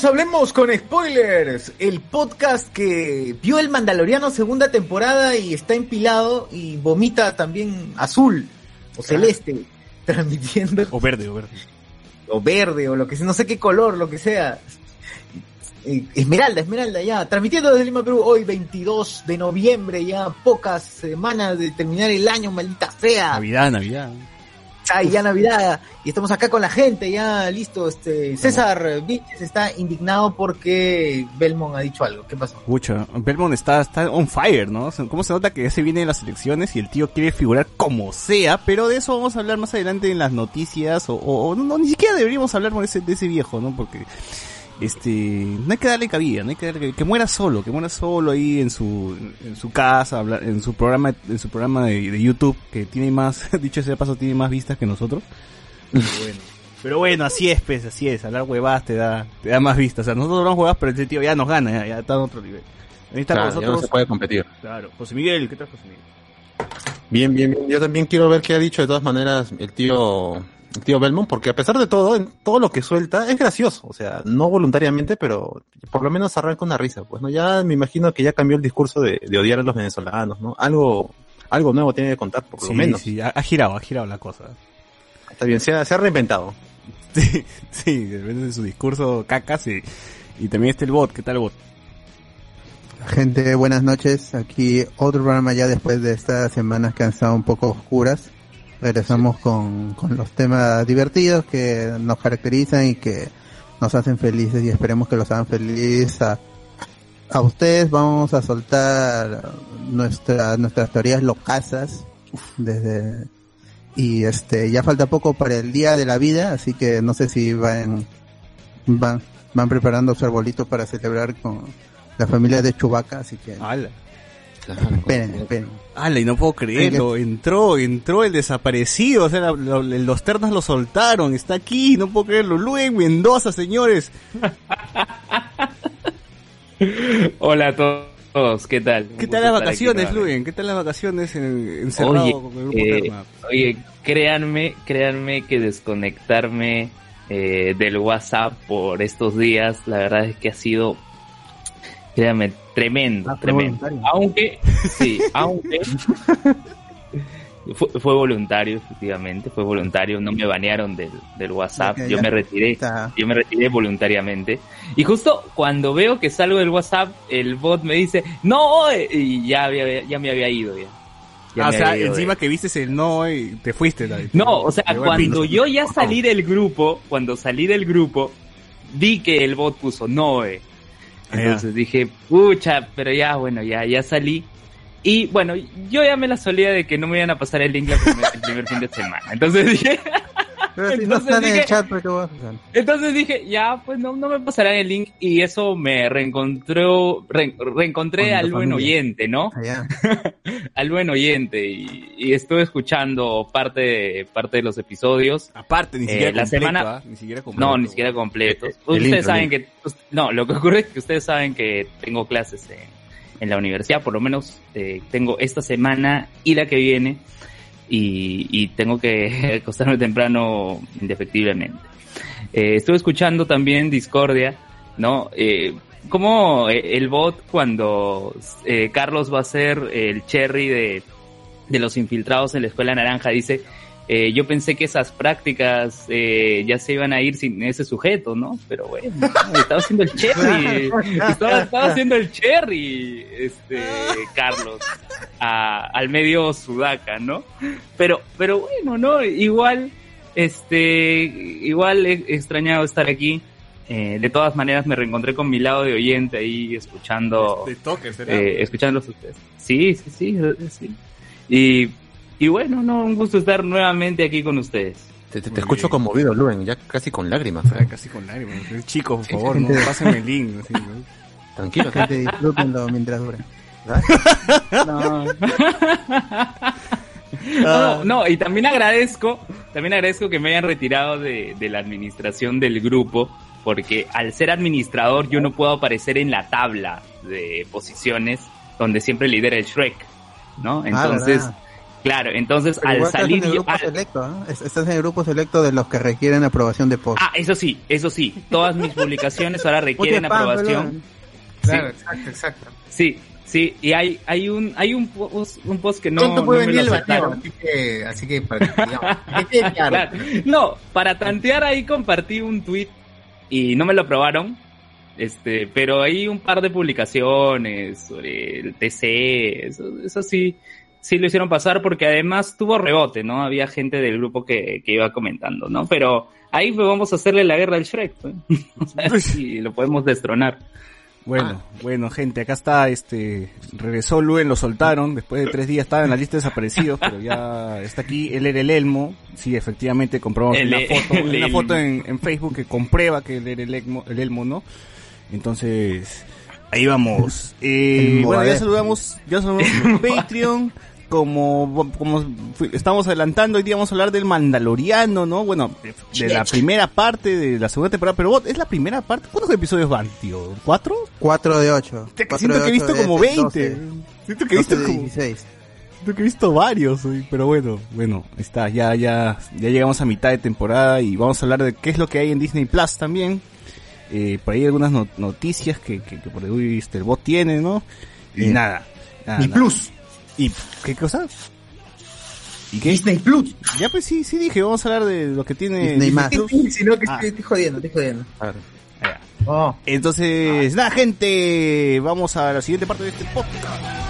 Bienvenidos, hablemos con spoilers, el podcast que vio el Mandaloriano segunda temporada y está empilado y vomita también azul o celeste, transmitiendo. O verde, o verde. O verde, o lo que sea, no sé qué color, lo que sea. Eh, Esmeralda, Esmeralda, ya, transmitiendo desde Lima, Perú, hoy 22 de noviembre, ya pocas semanas de terminar el año, maldita sea. Navidad, Navidad. Ay, ya Navidad, y estamos acá con la gente, ya listo. Este César Vilches está indignado porque Belmont ha dicho algo. ¿Qué pasó? Pucha, Belmont está, está on fire, ¿no? ¿Cómo se nota que ya se vienen las elecciones y el tío quiere figurar como sea? Pero de eso vamos a hablar más adelante en las noticias, o, o- no, ni siquiera deberíamos hablar con ese, de ese viejo, ¿no? Porque este no hay que darle cabida, no hay que darle cabida. que muera solo, que muera solo ahí en su en su casa, en su programa en su programa de, de YouTube que tiene más, dicho sea de paso, tiene más vistas que nosotros. Pero bueno, pero bueno, así es, pues, así es, hablar huevadas te da te da más vistas. O sea, nosotros hablamos huevadas, pero ese tío ya nos gana, ya, ya está en otro nivel. Ahí está Claro, con ya no se puede competir. Claro, José Miguel, ¿qué tal José Miguel? Bien, bien, bien. Yo también quiero ver qué ha dicho de todas maneras el tío, el tío Belmont, porque a pesar de todo, en todo lo que suelta es gracioso. O sea, no voluntariamente, pero por lo menos arranca una risa. Pues no, ya me imagino que ya cambió el discurso de, de odiar a los venezolanos, ¿no? Algo, algo nuevo tiene que contar, por Sí, lo menos. sí, ha, ha girado, ha girado la cosa. Está bien, se ha, se ha reinventado. Sí, sí, de su discurso cacas y, y también está el bot, ¿qué tal el bot? Gente, buenas noches. Aquí otro programa ya después de estas semanas que han estado un poco oscuras. Regresamos con, con los temas divertidos que nos caracterizan y que nos hacen felices y esperemos que los hagan felices a, a ustedes. Vamos a soltar nuestra, nuestras teorías locasas desde y este ya falta poco para el día de la vida, así que no sé si van van van preparando su arbolito para celebrar con la familia de Chubaca, así que ¡Hala! Esperen, esperen. ¡Hala! Y no puedo creerlo, entró, entró el desaparecido, o sea, la- los ternos lo soltaron, está aquí, no puedo creerlo. Luis Mendoza, señores. Hola a todos, ¿qué tal? ¿Qué tal las vacaciones. Luis? ¿Qué tal las vacaciones en- encerrado Oye, con el grupo eh, oye, créanme, créanme que desconectarme eh, del WhatsApp por estos días, la verdad es que ha sido, créanme, tremendo, Ah, tremendo. Aunque, sí, aunque fue, fue voluntario, efectivamente, fue voluntario, no me banearon del, del WhatsApp, yo ya. me retiré. Está- Yo me retiré voluntariamente. Y justo cuando veo que salgo del WhatsApp, el bot me dice, no, eh", y ya, había, ya me había ido ya. Ya Ah, o sea, ido encima que viste el no y te fuiste. David. No, o sea, cuando yo ya salí del grupo, cuando salí del grupo, vi que el bot puso Noe. Ah, Entonces dije, pucha, pero ya, bueno, ya, ya salí. Y bueno, yo ya me la solía de que no me iban a pasar el link el primer fin de semana. Entonces dije, Pero si no Entonces en dije- el chat, ¿por qué vas a hacer? Entonces dije, ya, pues no, no me pasarán el link y eso me reencontró, re- reencontré Con la al buen oyente, ¿no? Allá. Al buen oyente y, y estuve escuchando parte de, parte de los episodios. Aparte, ni Eh, siquiera la completo, semana- ¿ah? Ni siquiera completo. No, ni siquiera completos. El Ustedes intro, saben que, no, lo que ocurre es que ustedes saben que tengo clases en, en la universidad, por lo menos eh, tengo esta semana y la que viene y, tengo que acostarme temprano indefectiblemente. Eh, estuve escuchando también Discordia, ¿no? Eh, como eh, el bot cuando eh, Carlos va a ser el cherry de, de los infiltrados en la escuela naranja dice, eh, yo pensé que esas prácticas eh, ya se iban a ir sin ese sujeto, ¿no? Pero bueno, estaba haciendo el cherry, estaba, estaba haciendo el cherry, este, Carlos, a- al medio sudaca, ¿no? Pero, pero bueno, ¿no? Igual, este, igual he extrañado estar aquí. Eh, de todas maneras me reencontré con mi lado de oyente ahí escuchando De toque, será. eh, escuchándolos a ustedes. Sí, sí, sí, sí. Y, y bueno, no, un gusto estar nuevamente aquí con ustedes. Te, te- escucho bien. conmovido, Luen, ya casi con lágrimas. Ah, casi con lágrimas. Chicos, por favor, no pásenme el link. así, ¿no? Tranquilo, Gente, disfrútenlo mientras dure. No. No, no, y también agradezco, también agradezco que me hayan retirado de, de la administración del grupo, porque al ser administrador yo no puedo aparecer en la tabla de posiciones donde siempre lidera el Shrek, ¿no? Entonces, Ah, Claro, entonces Pero al igual estás salir en el grupo selecto. Es- Estás en el grupo selecto de los que requieren aprobación de post. Ah, eso sí, eso sí. Todas mis publicaciones ahora requieren spam, aprobación. Claro, exacto, exacto. Sí, sí. Y hay, hay un, hay un post, un post que no, no puede venir el bateo, así que, así que para digamos. Claro. No, para tantear ahí compartí un tweet y no me lo aprobaron. Este, pero hay un par de publicaciones sobre el TC, eso, eso sí, sí lo hicieron pasar porque además tuvo rebote, ¿no? Había gente del grupo que, que iba comentando, ¿no? Pero ahí pues vamos a hacerle la guerra al Shrek, pues. O sea, sí, lo podemos destronar. Bueno, bueno, gente, acá está, este, regresó Luen, lo soltaron, después de tres días estaba en la lista de desaparecidos, pero ya está aquí, él era el Elmo, sí, efectivamente, comprobamos El- una foto, el una foto en, en Facebook que comprueba que él era el Elmo, el Elmo, ¿no? Entonces, ahí vamos. Eh, bueno, ya saludamos, ya saludamos Patreon, como, como estamos adelantando, hoy día vamos a hablar del Mandaloriano, ¿no? Bueno, de, de la primera parte de la segunda temporada, pero vos, es la primera parte, ¿cuántos episodios van, tío? ¿Cuatro? 4 de 8. Hostia, que siento que he visto como 20. Siento que he visto como, 16. siento que he visto varios, pero bueno, bueno, está, ya, ya, ya llegamos a mitad de temporada y vamos a hablar de qué es lo que hay en Disney Plus también. Eh, por ahí algunas no- noticias que, que, que por ahí este, el bot tiene, ¿no? Y nada. nada, Y nada. Plus, ¿Y qué cosa? ¿Y qué? Disney Plus. Ya pues sí, sí dije, vamos a hablar de lo que tiene Disney más. Plus. Si no, que Ah. estoy, jodiendo, estoy jodiendo. Claro. Ah, Oh. Entonces, nada, gente, vamos a la siguiente parte de este podcast.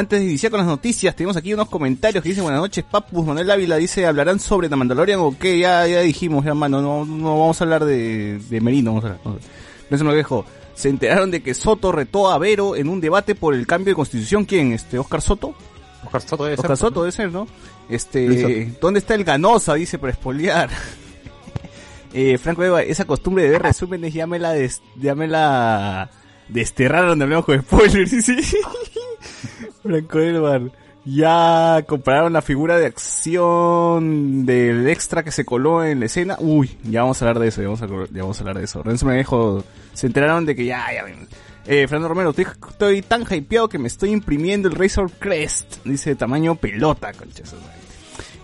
Antes de iniciar con las noticias, tenemos aquí unos comentarios que dicen buenas noches, Papus Manuel Ávila dice, ¿hablarán sobre The Mandalorian o qué? Ya, ya dijimos, ya mano, no, no vamos a hablar de, de Merino, vamos a hablar. Me dejo. Se enteraron de que Soto retó a Vero en un debate por el cambio de constitución. ¿Quién? Este, Oscar Soto. Oscar Soto debe ser, Oscar Soto ¿no? debe ser, ¿no? Este, ¿dónde está el Ganosa? Dice para espolear. eh, Franco Eva, esa costumbre de ver resúmenes ya me la, des- ya desterraron de hablamos con spoilers. Sí, sí. Franco Edward. Ya compararon la figura de acción del extra que se coló en la escena. Uy, ya vamos a hablar de eso, ya vamos a, hablar de eso. Renzo me dijo, se enteraron de que ya, ya. Eh, Fernando Romero, estoy, tan hypeado que me estoy imprimiendo el Razor Crest. Dice tamaño pelota, concha su madre.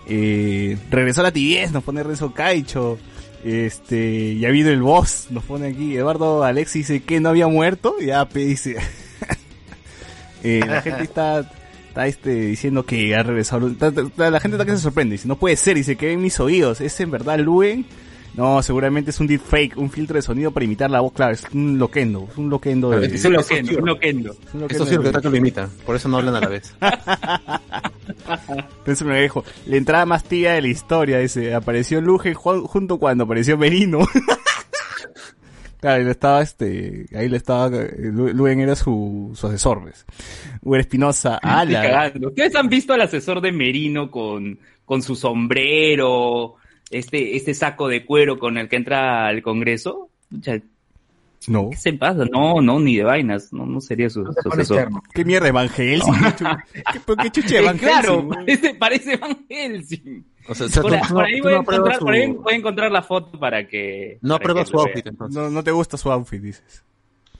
Eh, regresó a la tibiez, nos pone Renzo Caicho. Este, ya vino el boss, nos pone aquí. Eduardo Alexis dice que no había muerto. Ya, dice. Eh, la gente está, está este, diciendo que ha regresado. La gente está que se sorprende. Dice, no puede ser. Dice que en mis oídos. ¿Es en verdad Luen? No, seguramente es un deepfake, un filtro de sonido para imitar la voz. Claro, es un loquendo. Es un loquendo de. Es Es un loquendo, un loquendo. es un loquendo Eso sí, que lo imita. Por eso no hablan a la vez. Entonces me dijo, la entrada más tía de la historia, dice, apareció Luge ju- junto cuando apareció Merino. Claro, él estaba, este, ahí le estaba, Lu- Luen era su, su asesor, ¿ves? Uber Espinosa, ala. ¿Ustedes han visto al asesor de Merino con, con su sombrero, este, este saco de cuero con el que entra al Congreso? No. ¿Qué se pasa? No, no, ni de vainas. No, no sería su, su asesor. ¿Qué mierda, Van Helsing? ¿Qué, chu- qué, Eh, Van claro, parece, parece Van Helsing. O sea, o sea, Por, tú- por ahí voy a no encontrar, por ahí su- voy a encontrar la foto para que... No apruebas su outfit, entonces. No, no te gusta su outfit, dices.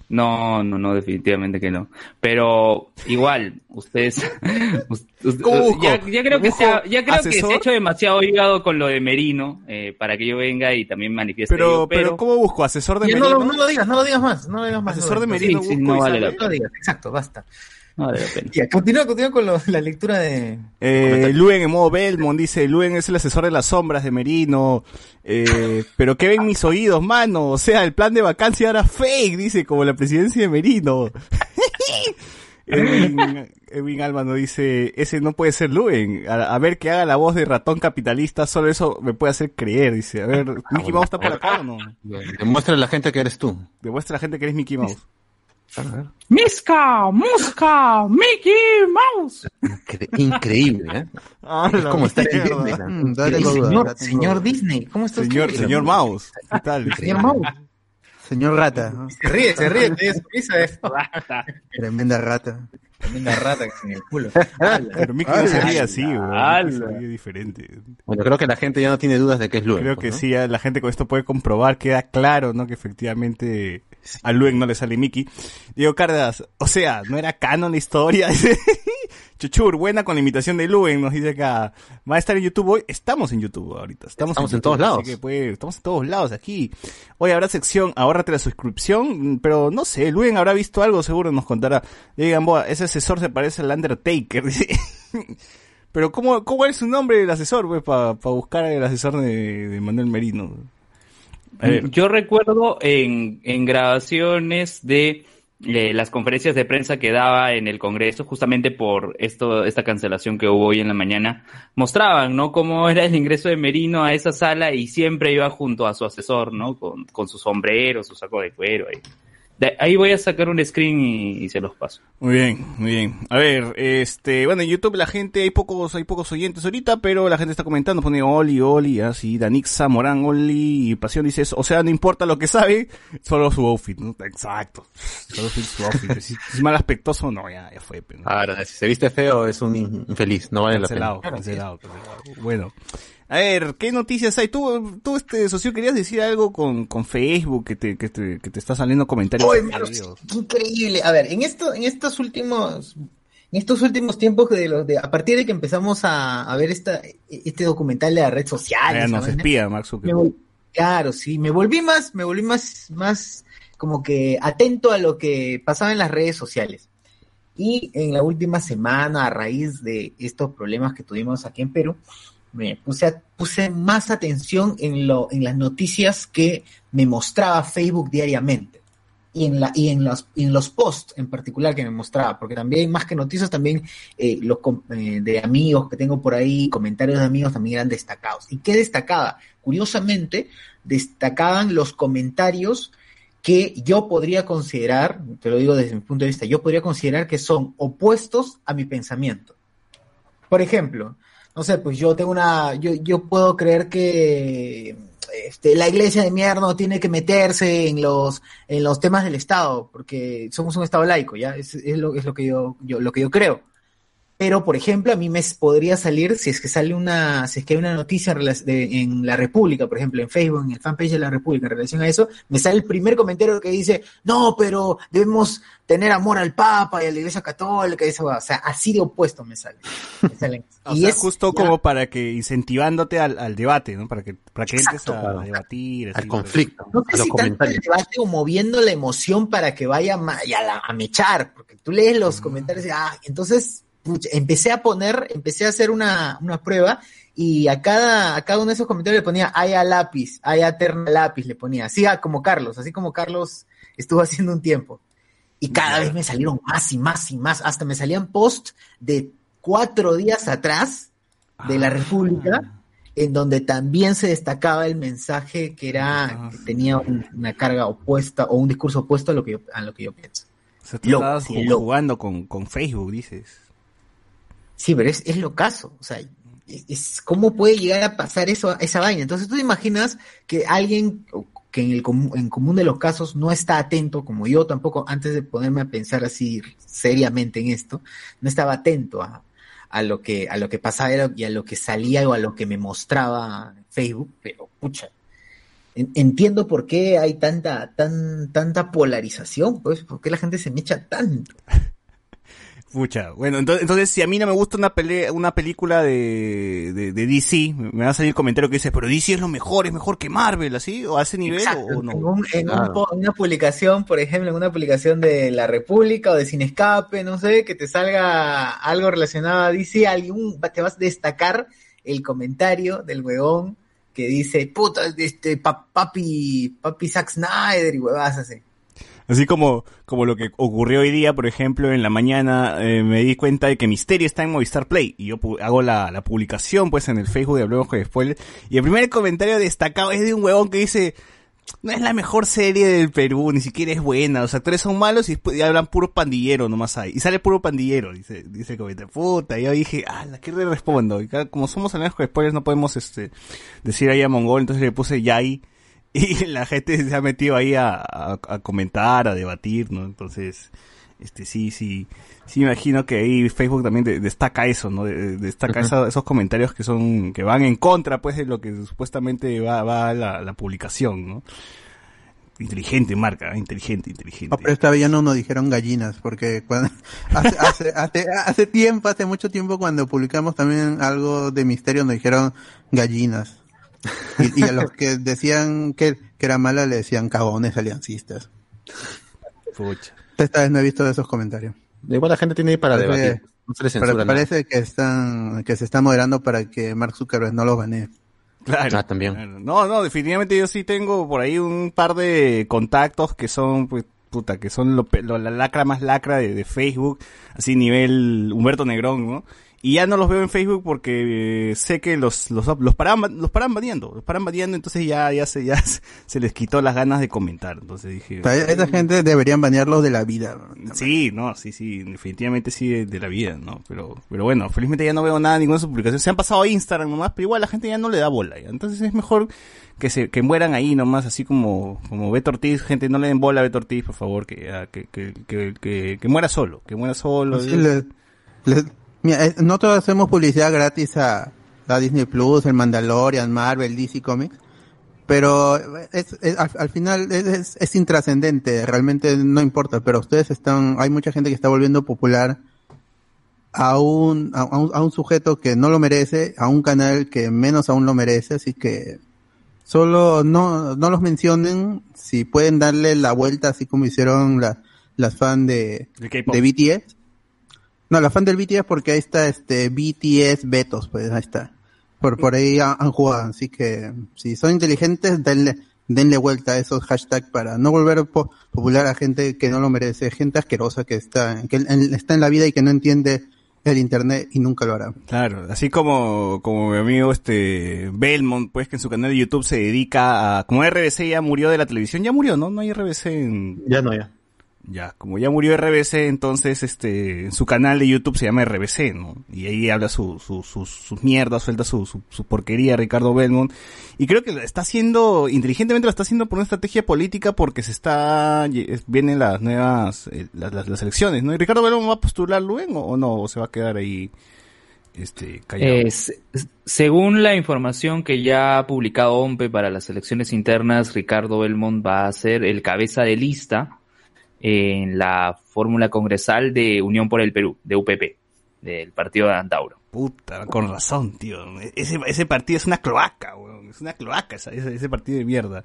No, no, no, definitivamente que no. Pero igual, ustedes, us- us- ¿Cómo busco? ya, ya creo que ¿Busco se ha, ya creo que se ha hecho demasiado hígado con lo de Merino eh, para que yo venga y también manifieste. Pero, ello, pero, ¿cómo busco? ¿Asesor de no, Merino? lo- no lo digas, no lo digas más, no lo digas más. Asesor de no, Merino sí, sí, no vale la No lo digas, exacto, basta. No vale la pena. Ya, continúa, continúa con lo- la lectura de... Eh, Luen en modo Belmont dice, Luen es el asesor de las sombras de Merino. Eh, pero ¿qué ven mis oídos, mano? O sea, el plan de vacancia era fake, dice, como la presidencia de Merino. Edwin, Edwin Alba nos dice, ese no puede ser Luen. A, a ver que haga la voz de ratón capitalista, solo eso me puede hacer creer, dice. A ver, ¿Mickey Mouse está por acá o no? Demuestra a la gente que eres tú. Demuestra a la gente que eres Mickey Mouse. Misca, Musca, Mickey Mouse. Incre- increíble, ¿eh? Ah, Es como en. Disneyland. Mm, dale con duda, Señor, Disney, ¿cómo está usted? Señor, señor Mouse, ¿qué tal? Señor Mouse. Señor Rata, ¿no? Se ríe, se ríe, te dio risa de tremenda rata. Tremenda rata que se en el culo. Pero Mickey no se ríe así. Mickey se ríe diferente. Bueno, creo que la gente ya no tiene dudas de que es Luen. Creo que ¿no? sí, ya la gente con esto puede comprobar, queda claro, ¿no? Que efectivamente a Luen no le sale Mickey. Diego Cardas, o sea, no era canon la historia. Chuchur, buena con la imitación de Luen, nos dice acá. Va a estar en YouTube hoy. Estamos en YouTube ahorita. Estamos, Estamos en YouTube, todos lados. así que, pues, estamos en todos lados aquí. Hoy habrá sección, ahórrate la suscripción, pero no sé, Luen habrá visto algo, seguro nos contará. Digan, Boa, ese asesor se parece al Undertaker. Pero ¿cómo, cómo es su nombre del asesor, pues, para buscar el asesor de, de Manuel Merino? A ver, Yo recuerdo en, en grabaciones de eh, las conferencias de prensa que daba en el Congreso, justamente por esto, esta cancelación que hubo hoy en la mañana, mostraban, ¿no? Cómo era el ingreso de Merino a esa sala y siempre iba junto a su asesor, ¿no? Con, con su sombrero, su saco de cuero. Ahí. De- ahí voy a sacar un screen y, y se los paso. Muy bien, muy bien. A ver, este, bueno, en YouTube la gente, hay pocos, hay pocos oyentes ahorita, pero la gente está comentando, pone Oli, Oli, así, Danixa, Morán, Oli, y Pasión dice eso, o sea, no importa lo que sabe, solo su outfit, ¿no? Exacto. Solo su, outfit. Si, es mal aspectoso, no, ya, ya fue, pero, ¿no? Ahora, si se viste feo es un in- infeliz, no vale la pena. Cancelado, cancelado, cancelado. Bueno. A ver, ¿qué noticias hay? Tú, tú este socio, querías decir algo con, con Facebook que te, que te, que te está saliendo comentarios. Qué increíble. A ver, en esto, en estos últimos, en estos últimos tiempos de los de, a partir de que empezamos a, a ver esta, este documental de la red social, nos espía, Mark Zuckerberg. claro, sí, me volví más, me volví más, más como que atento a lo que pasaba en las redes sociales. Y en la última semana, a raíz de estos problemas que tuvimos aquí en Perú, me puse, a- puse más atención en, lo, en las noticias que me mostraba Facebook diariamente. Y en, la, y en, los, y en los posts en particular que me mostraba, porque también, más que noticias, también eh, los eh, de amigos que tengo por ahí, comentarios de amigos también eran destacados. ¿Y qué destacaba? Curiosamente, destacaban los comentarios que yo podría considerar, te lo digo desde mi punto de vista, yo podría considerar que son opuestos a mi pensamiento. Por ejemplo, no sé, pues yo tengo una, yo, yo puedo creer que este, la iglesia de mierda no tiene que meterse en los, en los temas del Estado, porque somos un Estado laico, ¿ya? Es, es lo, es lo que yo, yo, lo que yo creo. Pero, por ejemplo, a mí me podría salir, si es que sale una, si es que hay una noticia en, relac- de- en la República, por ejemplo, en Facebook, en el fanpage de la República, en relación a eso, me sale el primer comentario que dice, no, pero debemos tener amor al Papa y a la Iglesia Católica, y eso, o sea, así de opuesto me sale. Me salen. O y sea, es justo ya- como para que incentivándote al, al debate, ¿no? Para que, para que entres Exacto, a, claro. debatir. así, Al conflicto, no a sé los si tanto el comentarios. debate o moviendo la emoción para que vaya y a, la- a mechar, porque tú lees los comentarios y, ah, entonces pucha, empecé a poner, empecé a hacer una, una prueba y a cada, a cada uno de esos comentarios le ponía ay a lápiz, ay a terna lápiz, le ponía, así a- como Carlos, así como Carlos estuvo haciendo un tiempo. Y cada vez me salieron más y más y más, hasta me salían posts de cuatro días atrás de la Ah. República en donde también se destacaba el mensaje que era Ah. que tenía un- una carga opuesta o un discurso opuesto a lo que yo, a lo que yo pienso. O sea, tú Loco, estabas sí, jugando con, con Facebook, dices. Sí, pero es, es lo caso. O sea, es, ¿cómo puede llegar a pasar eso, esa vaina? Entonces tú te imaginas que alguien que en el comu- en común de los casos no está atento, como yo tampoco, antes de ponerme a pensar así seriamente en esto, no estaba atento a, a lo que, a lo que pasaba y a lo que salía o a lo que me mostraba Facebook, pero pucha. en- Entiendo por qué hay tanta, tan, tanta polarización, pues, por qué la gente se me echa tanto. Pucha, bueno, entonces, entonces si a mí no me gusta una pelea, una película de, de, de DC, me va a salir el comentario que dice, pero DC es lo mejor, es mejor que Marvel, ¿así? ¿O a ese nivel Exacto, o, no? En, un- en Claro. una publicación, por ejemplo, en una publicación de La República o de Sin Escape, no sé, que te salga algo relacionado a DC, algún, te vas a destacar el comentario del huevón que dice, puta, este, pa- papi, papi Zack Snyder y huevas así. Así como, como lo que ocurrió hoy día, por ejemplo, en la mañana eh, me di cuenta de que Misterio está en Movistar Play y yo hago la, la publicación pues en el Facebook de Hablemos con Spoiler y el primer comentario destacado es de un huevón que dice no es la mejor serie del Perú, ni siquiera es buena, los actores son malos y, y hablan puro pandillero nomás ahí. Y sale puro pandillero, dice, dice el comentario. Puta, y yo dije, ah, ¿qué le respondo? Y como somos Hablemos con Spoilers no podemos este decir ahí a Mongol, entonces le puse Yai y la gente se ha metido ahí a, a- a comentar, a debatir, ¿no? Entonces, este sí, sí, sí imagino que ahí Facebook también de- destaca eso, ¿no? De- de- destaca esa- esos comentarios que son, que van en contra, pues, de lo que supuestamente va, va la, la publicación, ¿no? Inteligente marca, ¿eh? inteligente, inteligente. No, pero esta vez ya no nos dijeron gallinas, porque cuando, hace, hace, hace, hace tiempo, hace mucho tiempo, cuando publicamos también algo de misterio, nos dijeron gallinas. Y, y a los que decían que, que era mala le decían cagones aliancistas. Pucha. Esta vez no he visto esos comentarios. Igual la gente tiene ahí para debatir. No se le Pero nada. parece que están, que se está moderando para que Mark Zuckerberg no los banee. Claro. Ah, también. Claro. No, no, definitivamente yo sí tengo por ahí un par de contactos que son, pues, puta, que son lo, lo- la lacra más lacra de, de Facebook, así nivel Humberto Negrón, ¿no? Y ya no los veo en Facebook porque eh, sé que los, los, los paran, los paran baneando, los paran baneando, entonces ya, ya se, ya se les quitó las ganas de comentar, entonces dije... Sea, esa gente deberían banearlos de la vida. Sí, no, sí, sí, definitivamente sí de, de la vida, ¿no? Pero, pero bueno, felizmente ya no veo nada, ninguna de sus publicaciones. Se han pasado a Instagram nomás, pero igual la gente ya no le da bola. ya. Entonces es mejor que se, que mueran ahí nomás, así como, como Beto Ortiz, gente, no le den bola a Beto Ortiz, por favor, que, ya, que, que, que, que, que muera solo, que muera solo. Sí, le- le- mira, eh, nosotros hacemos publicidad gratis a, a Disney Plus, el Mandalorian, Marvel, DC Comics, pero es, es- al, al final es, intrascendente, realmente no importa, pero ustedes están, hay mucha gente que está volviendo popular a un, a, un, a un sujeto que no lo merece, a un canal que menos aún lo merece, así que solo no, no los mencionen, si pueden darle la vuelta así como hicieron la- las fans de, de BTS. No, la fan del BTS porque ahí está este BTS Betos, pues ahí está. Por, por ahí han, han jugado, así que si son inteligentes, denle, denle vuelta a esos hashtags para no volver po- popular a gente que no lo merece, gente asquerosa que está, que en- está en la vida y que no entiende el internet y nunca lo hará. Claro, así como, como mi amigo este Belmont, pues que en su canal de YouTube se dedica a, como RBC ya murió de la televisión, ya murió, ¿no? No hay RBC en, Ya no, ya. Ya, como ya murió RBC, entonces este, su canal de YouTube se llama RBC, ¿no? Y ahí habla su, su, sus, sus mierdas, suelta su, su, su porquería Ricardo Belmont. Y creo que lo está haciendo, inteligentemente lo está haciendo por una estrategia política porque se está, vienen las nuevas, eh, las, las, elecciones, ¿no? ¿Y Ricardo Belmont va a postular luego o no? ¿O se va a quedar ahí, este, callado? Eh, se- según la información que ya ha publicado OMPE para las elecciones internas, Ricardo Belmont va a ser el cabeza de lista en la fórmula congresal de Unión por el Perú, de UPP, del partido de Antauro. Puta, con razón, tío. Ese, ese partido es una cloaca, weón. Es una cloaca ese, partido de mierda.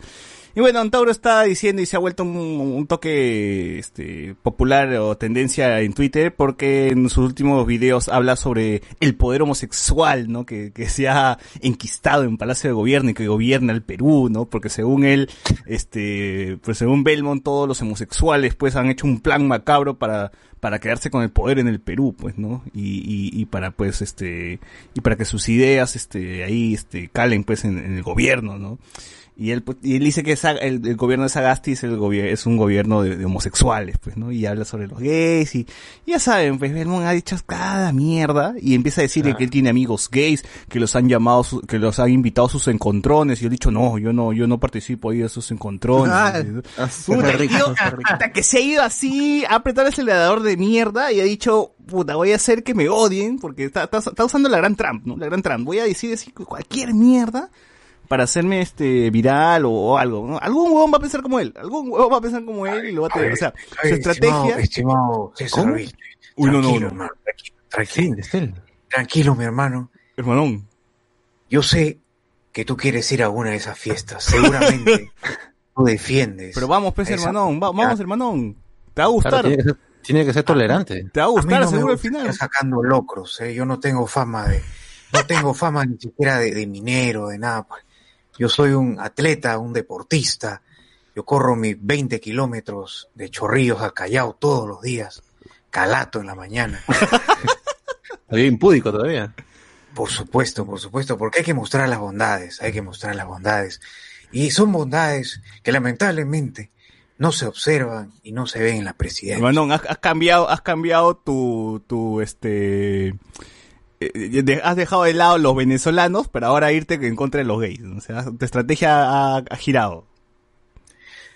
Y bueno, Antauro está diciendo y se ha vuelto un, un toque este, popular o tendencia en Twitter porque en sus últimos videos habla sobre el poder homosexual, ¿no? Que, que se ha enquistado en Palacio de Gobierno y que gobierna el Perú, ¿no? Porque según él, este, pues según Belmont, todos los homosexuales pues han hecho un plan macabro para, para quedarse con el poder en el Perú, pues, ¿no? Y, y, y para pues este, y para que sus ideas, este, ahí, este, calen, pues, en, en el gobierno, ¿no? Y él, pues, y él dice que Sa- el, el gobierno de Sagasti es, el gobier- es un gobierno de, de homosexuales, pues, ¿no? Y habla sobre los gays y, y ya saben, pues, Belmont ha dicho cada mierda y empieza a decir de que él tiene amigos gays, que los han llamado, su- que los han invitado a sus encontrones y yo he dicho, no, yo no, yo no participo ahí de sus encontrones. Ah, Puta, rico, tío, qué rico. hasta que se ha ido así, ha apretado el acelerador de mierda y ha dicho, puta, voy a hacer que me odien, porque está, está, está usando la gran Trump, ¿no? La gran Trump. Voy a decir así cualquier mierda para hacerme este viral o, o algo, ¿no? Algún huevón va a pensar como él, algún huevón va a pensar como él y lo va a tener, o sea, su estrategia... Estimado César ¿Cómo? Vizca, Uy, no, no, tranquilo, no. hermano, tranquilo, tranquilo, Estel. tranquilo, mi hermano. Hermanón, Yo sé que tú quieres ir a una de esas fiestas. Seguramente tú defiendes. pero vamos, pues, hermanón, va- vamos, hermanón. Te va a Claro, gustar, tiene, que ser, tiene que ser tolerante. te va a A mí gustar, no me seguro al final. sacando locros, ¿eh? Yo no tengo fama de, no tengo fama ni siquiera de, de minero, de nada. pues. Yo soy un atleta, un deportista. Yo corro mis 20 kilómetros de Chorrillos a Callao todos los días. Calato en la mañana. Había impúdico todavía. Por supuesto, por supuesto, porque hay que mostrar las bondades, hay que mostrar las bondades. Y son bondades que lamentablemente no se observan y no se ven en la presidencia. Hermanón, has, has cambiado, has cambiado tu, tu, este, has dejado de lado los venezolanos para ahora irte en contra de los gays. O sea, tu estrategia ha, ha girado.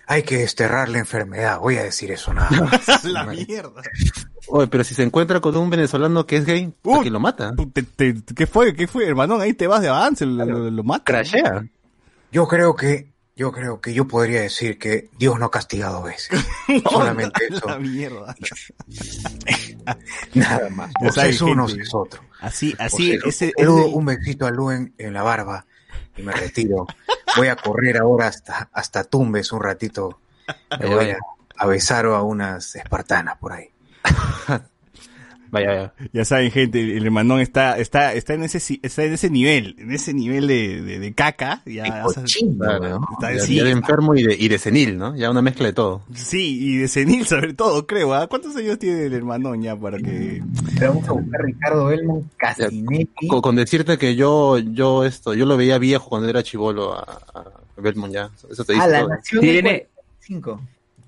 Hay que desterrar la enfermedad, voy a decir eso nada más. La mierda. Oye, pero si se encuentra con un venezolano que es gay, que lo mata. Te- te- ¿Qué fue? ¿Qué fue, hermanón? Ahí te vas de avance, lo, lo, lo mata. Crashea. Yo creo que, yo creo que yo podría decir que Dios no castiga dos veces. Solamente eso, La mierda. nada más. O saben, es uno, es otro. Así, O así, sea, ese, ese- un besito a Luen en la barba y me retiro. Voy a correr ahora hasta, hasta Tumbes un ratito. Me voy a, a besar a unas espartanas por ahí. Vaya, vaya. ya saben, gente, el hermanón está, está, está en ese, si- está en ese nivel, en ese nivel de, de, de caca. Ya, o sea, weón. Está- ya, sí, ya de está- enfermo y de, y de senil, ¿no? Ya una mezcla de todo. Sí, y de senil sobre todo, creo. ¿ah? ¿Cuántos años tiene el hermanón ya para que... Vamos a buscar a Ricardo Belmont Casinetti. Con, con decirte que yo, yo esto, yo lo veía viejo cuando era chivolo a, a Belmont ya. Eso te dice Ah, la nación Tiene- del 45.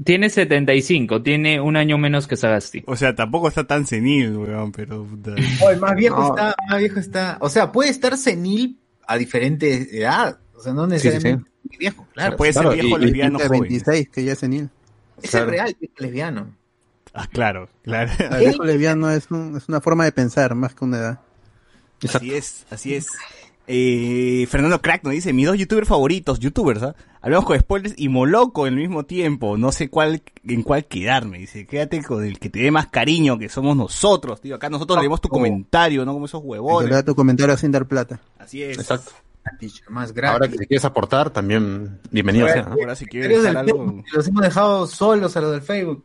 Tiene 75, tiene un año menos que Sagasti. O sea, tampoco está tan senil, weón, pero... puta. El más viejo No. está, más viejo está. O sea, puede estar senil a diferente edad. O sea, no necesariamente viejo, O sea, claro. puede Claro, ser viejo y- y lesbiano joven. 26, que ya es senil. es claro. el real viejo lesbiano. Ah, claro, claro. El viejo lesbiano es, un- es una forma de pensar más que una edad. Así es, así es. Eh, Fernando Crack nos dice, mis dos youtubers favoritos, youtubers, ¿ah? Hablamos con spoilers y Moloco al mismo tiempo. No sé cuál, en cuál quedarme. Dice, quédate con el que te dé más cariño, que somos nosotros, tío. Acá nosotros leemos tu comentario, no como esos huevones. lea tu comentario sin dar plata. Así es. Exacto. Más grave. Ahora que si quieres aportar, también bienvenido Ahora, sea. ¿no? Ahora si quieres algo... Facebook, Los hemos dejado solos a los del Facebook.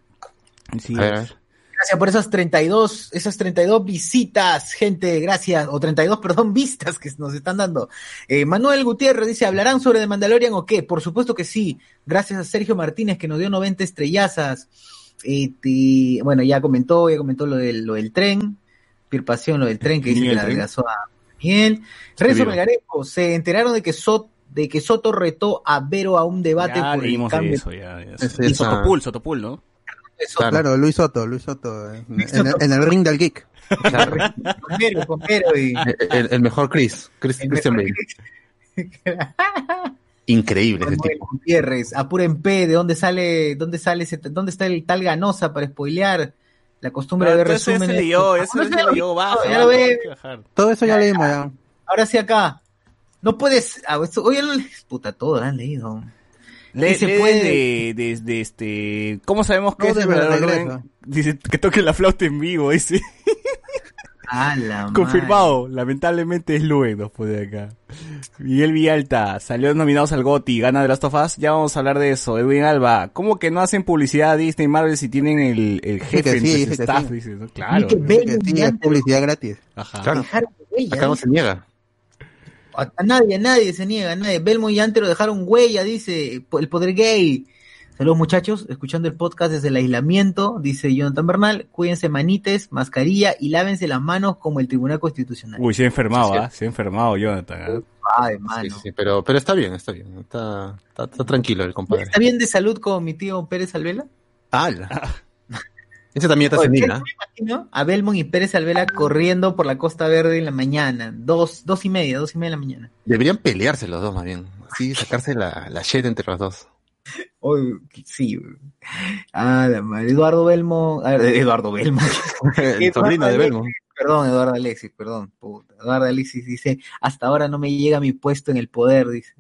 Sí, A ver, a ver. Gracias por esas 32, esas 32 visitas, gente, gracias, o 32, perdón, vistas que nos están dando. Eh, Manuel Gutiérrez dice, ¿hablarán sobre The Mandalorian o qué? Por supuesto que sí. Gracias a Sergio Martínez que nos dio 90 estrellazas. Este, bueno, ya comentó, ya comentó lo del, lo del tren, Pir Pasión, lo del tren que dice que la tren. adelgazó a Daniel. Renzo vivo. Melgarejo, se enteraron de que Sot, de que Soto retó a Vero a un debate ya por el cambio. eso, ya. ya. Es Y Sotopul, Sotopul, ¿no? Soto. Claro, Luis Soto, Luis Soto. eh, En, en el, en el ring del geek. Con Vero, con Vero y... El, mejor Chris, Chris el Christian mejor Bale. Increíble ese Manuel tipo. Gutiérrez, apuren P, ¿de dónde sale, dónde sale ese, dónde está el tal Ganosa para spoilear? La costumbre de ver ese leyó, eso Ah, se ya lo leyó, baja, ya lo ve. Todo eso ya leímos ya. Ahora sí acá. No puedes, ah, esto- oye, puta, todo lo han leído. Le, Y se lee puede- desde, desde este, ¿cómo sabemos que No, es verdadero? Dice que toque la flauta en vivo, dice. A la Confirmado, lamentablemente es Luen, nos pone acá. Miguel Villalta, salió nominados al GOTY, gana de Last of Us, ya vamos a hablar de eso. Edwin Alba, ¿cómo que no hacen publicidad a Disney y Marvel si tienen el, el jefe que en sí, staff? sí. Dice, ¿no? Claro. Y que sí, antes publicidad gratis. Ajá. Claro. Acá no se niega. A, a nadie, a nadie se niega, a nadie. Belmo y Antero dejaron huella, dice, el poder gay. Saludos muchachos, escuchando el podcast desde el aislamiento, dice Jonathan Bernal, cuídense manites, mascarilla y lávense las manos como el Tribunal Constitucional. Uy, se ha enfermado, Sí, sí. ¿ah? Se ha enfermado, Jonathan. ¿ah? Ay, Sí, mano. sí, pero, pero está bien, está bien. Está, está, está tranquilo el compadre. ¿Está bien de salud con mi tío Pérez Alvela? ¡Hala! Ese también está ¿qué- ¿ah? imagino a Belmont y Pérez Alvela corriendo por la Costa Verde en la mañana, dos, dos y media, dos y media de la mañana. Deberían pelearse los dos, más bien. Así, sacarse la, la shit entre los dos. Sí. Ah, la madre. Eduardo Belmont, Eduardo Belmont. el sobrino de Belmont. Perdón, Eduardo Alexis, perdón. puta. Eduardo Alexis dice, hasta ahora no me llega mi puesto en el poder, dice.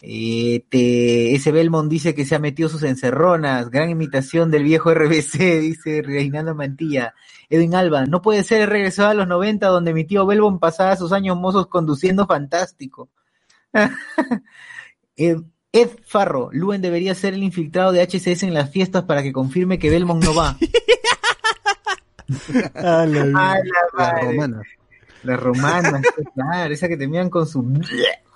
Eh, te- ese Belmont dice que se ha metido sus encerronas, gran imitación del viejo RBC, dice Reinaldo Mantilla. Edwin Alba, no puede ser, regresado a los 90 donde mi tío Belmont pasaba sus años mozos conduciendo fantástico. Ed, Ed Farro, Luen debería ser el infiltrado de HCS en las fiestas para que confirme que Belmont no va. Ah, la- A la La romana. La romana, claro, esa que terminan con su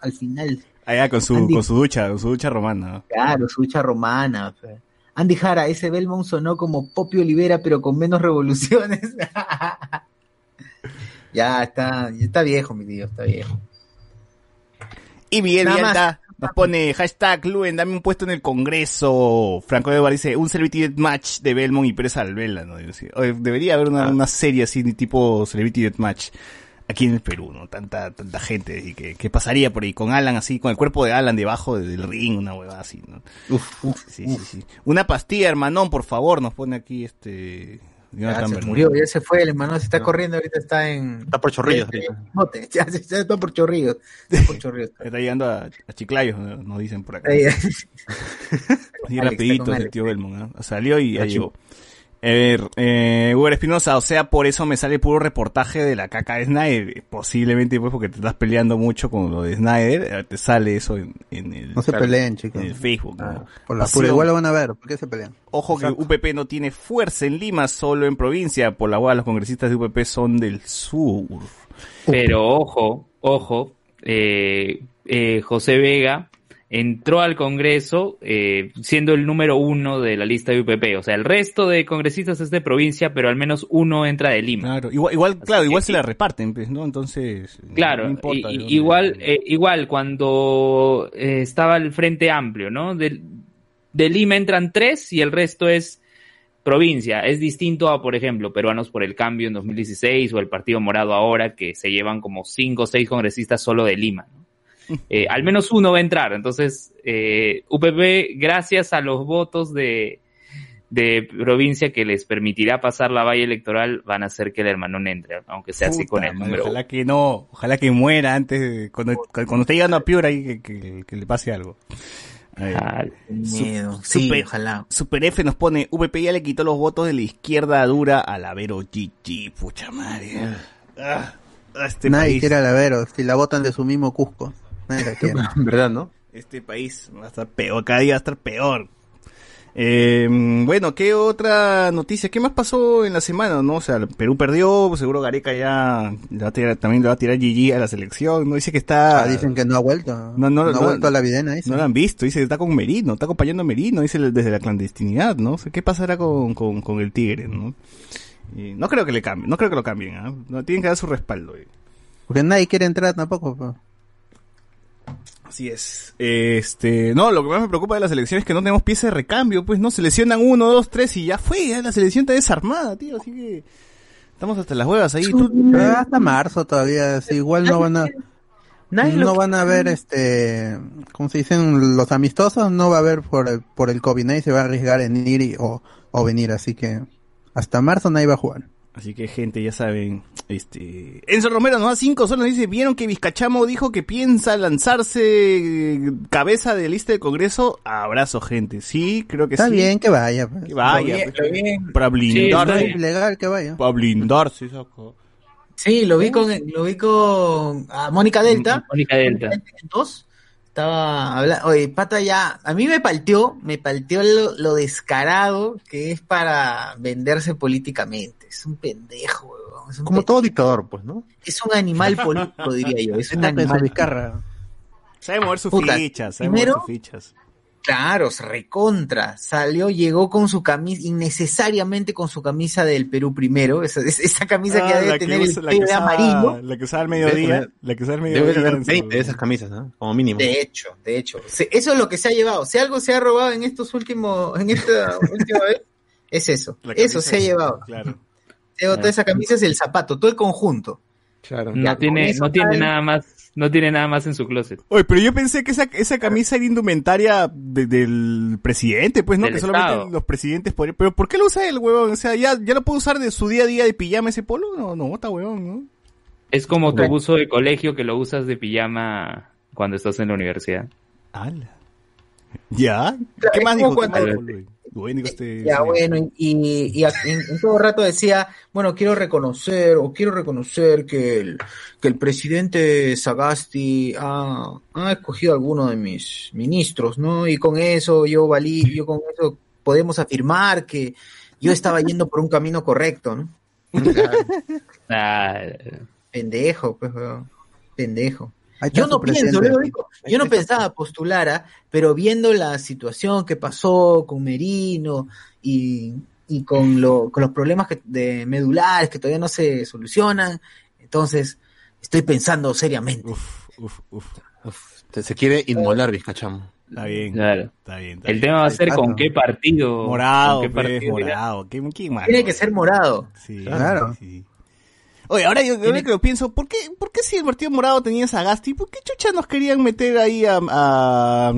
al final. Allá con su, Andy. con su ducha, con su ducha romana. Claro, su hucha romana. fe. Andy Jara, ese Belmont sonó como Popio Olivera, pero con menos revoluciones. ya está, ya está viejo, mi tío, está viejo. Y Miguel. Vialta nos pone hashtag Luen, dame un puesto en el Congreso. Franco Edward dice, un Celebrity Match de Belmont y Pérez Alvela. ¿no? Dice, "Oye, debería haber una, una serie así de tipo Celebrity Match aquí en el Perú, ¿no? Tanta, tanta gente. Y que, que pasaría por ahí con Alan así, con el cuerpo de Alan debajo del ring, una huevada así, ¿no? sí, sí, sí. Una pastilla, hermanón, por favor, nos pone aquí este... Ya se murió, ya se fue el hermano, se está No. corriendo, ahorita está en... Está por chorrillos Eh, ahorita. Mote, ya, está por chorrillos. Está por chorrillos. Está llegando a, a Chiclayo, ¿no? nos dicen por acá. Alex, rapidito el tío Belmont, ¿ah? Salió y ya. A ver, eh, Uber Espinosa, o sea, por eso me sale puro reportaje de la caca de Snyder. Posiblemente, pues, porque te estás peleando mucho con lo de Snyder, eh, te sale eso en, en el, No se peleen, chicos. en el Facebook. ¿no? Ah, por la igual lo van a ver. ¿Por qué se pelean? Ojo que UPP no tiene fuerza en Lima, solo en provincia. Por la hueá, los congresistas de UPP son del sur. Pero ojo, ojo, eh, eh, José Vega entró al Congreso eh, siendo el número uno de la lista de UPP. O sea, el resto de congresistas es de provincia, pero al menos uno entra de Lima. Claro, igual, igual claro, igual se la reparten, pues, ¿no? Entonces, Claro, no importa y- igual, eh, igual cuando eh, estaba el Frente Amplio, ¿no? De, de Lima entran tres y el resto es provincia. Es distinto a, por ejemplo, Peruanos por el Cambio en 2016 o el Partido Morado ahora, que se llevan como cinco o seis congresistas solo de Lima, ¿no? Eh, al menos uno va a entrar. Entonces, eh, UPP, gracias a los votos de, de provincia que les permitirá pasar la valla electoral, van a hacer que el hermanón entre, aunque sea así con el número. Ojalá que no, ojalá que muera antes, de- cuando, cuando esté llegando a Piura ahí que, que- que le pase algo. Ah, Miedo. Sí, Super- ojalá. Super F nos pone, VP ya le quitó los votos de la izquierda dura a la Vero GG, pucha madre. Ah, ah, este Nadie país, quiere a la Vero, si la votan de su mismo Cusco. La. ¿Verdad, no? este país va a estar peor, cada día va a estar peor. Eh, bueno, ¿qué otra noticia? ¿Qué más pasó en la semana? ¿No? O sea, Perú perdió, seguro Gareca ya le va a tirar- también le va a tirar GG a la selección, ¿no? Dice que está... Ah, dicen que no ha vuelto. No, no, ha no, vuelto a la videna, dice. No lo han visto, dice que está con Merino, está acompañando a Merino, dice desde la clandestinidad, ¿no? O sea, ¿qué pasará con, con, con el Tigre, no? Y no creo que le cambien, no creo que lo cambien, ¿ah? No, tienen que dar su respaldo. eh. Porque nadie quiere entrar tampoco. pues. Así es. Este, no, lo que más me preocupa de la selección es que no tenemos pieza de recambio, pues, ¿no? Seleccionan uno, dos, tres y ya fue, ya la selección está desarmada, tío, así que estamos hasta las huevas ahí. Tú- Pero hasta marzo todavía, sí, igual no van a, Nadie no van a ver este, como se dicen los amistosos, no va a haber por el, por el COVID, nadie se va a arriesgar en ir y- o, o venir, así que hasta marzo nadie va a jugar. Así que gente, ya saben, este... Enzo Romero nos da cinco solos, dice, ¿vieron que Vizcachamo dijo que piensa lanzarse eh, cabeza de lista de Congreso? Abrazo, gente. Sí, creo que Está sí. bien que vaya. pues. Que vaya, bien, pues, bien. para Sí, blindarse. está que vaya. para blindarse, saco. Sí, lo vi con, lo vi con a Mónica Delta. Mónica Delta. Dos. Estaba hablando, oye, pata ya, a mí me palteó, me palteó lo, lo descarado que es para venderse políticamente. Es un pendejo, weón. Es un, Como todo dictador, pues, ¿no? es un animal político, diría yo. Es un animal. Sabe mover sus Puta, fichas, sabe primero- mover sus fichas. Claro, se recontra. Salió, llegó con su camisa, innecesariamente con su camisa del Perú primero. Esa, esa- camisa que Ah, debe que tener usa- el pelo amarillo. La que usaba al Debe mediodía. tener- La que usaba al Debe mediodía. tener en su- 20 de esas camisas, ¿no? Como mínimo. De hecho, de hecho. Se- Eso es lo que se ha llevado. Si algo se ha robado en estos últimos, en esta última vez, es eso. Eso se ha llevado. Claro. Toda esa camisa es el zapato, todo el conjunto. Claro. No tiene, no tiene nada más, no tiene nada más en su closet. Oye, pero yo pensé que esa, esa camisa era indumentaria de- del presidente, pues, ¿no? Del que solamente Estado. los presidentes podrían... Pero ¿por qué lo usa el huevón? O sea, ¿ya, ¿ya lo puede usar de su día a día de pijama ese polo? No, no, está huevón, ¿no? Es como tu buzo de colegio que lo usas de pijama cuando estás en la universidad. ¡Hala! ¿Ya? ¿Qué más dijo? ¿Qué más cuando-? Bueno, este- Ya, sí. bueno, y, y, en, todo rato decía, bueno, quiero reconocer, o quiero reconocer que el, que el presidente Sagasti ha, ha escogido a alguno de mis ministros, ¿no? Y con eso yo valí, yo con eso podemos afirmar que yo estaba yendo por un camino correcto, ¿no? Pendejo, pues, pendejo. Yo no pienso, presidente. luego digo, yo no pensaba postular, ¿ah? pero viendo la situación que pasó con Merino y, y con, lo, con los problemas que, de medulares que todavía no se solucionan, entonces estoy pensando seriamente. Uf, uf, uf. Uf, se quiere inmolar, Vizcachamo. Está bien, claro. está bien. está El bien. tema va a ser con qué partido. Morado, con qué pues, partido morado. ¿Qué, qué más? Tiene que ser morado. Sí, Claro. sí. Oye, ahora yo, ahora que lo pienso, ¿por qué, ¿por qué si el partido morado tenía a Sagasti, por qué chucha nos querían meter ahí a, a,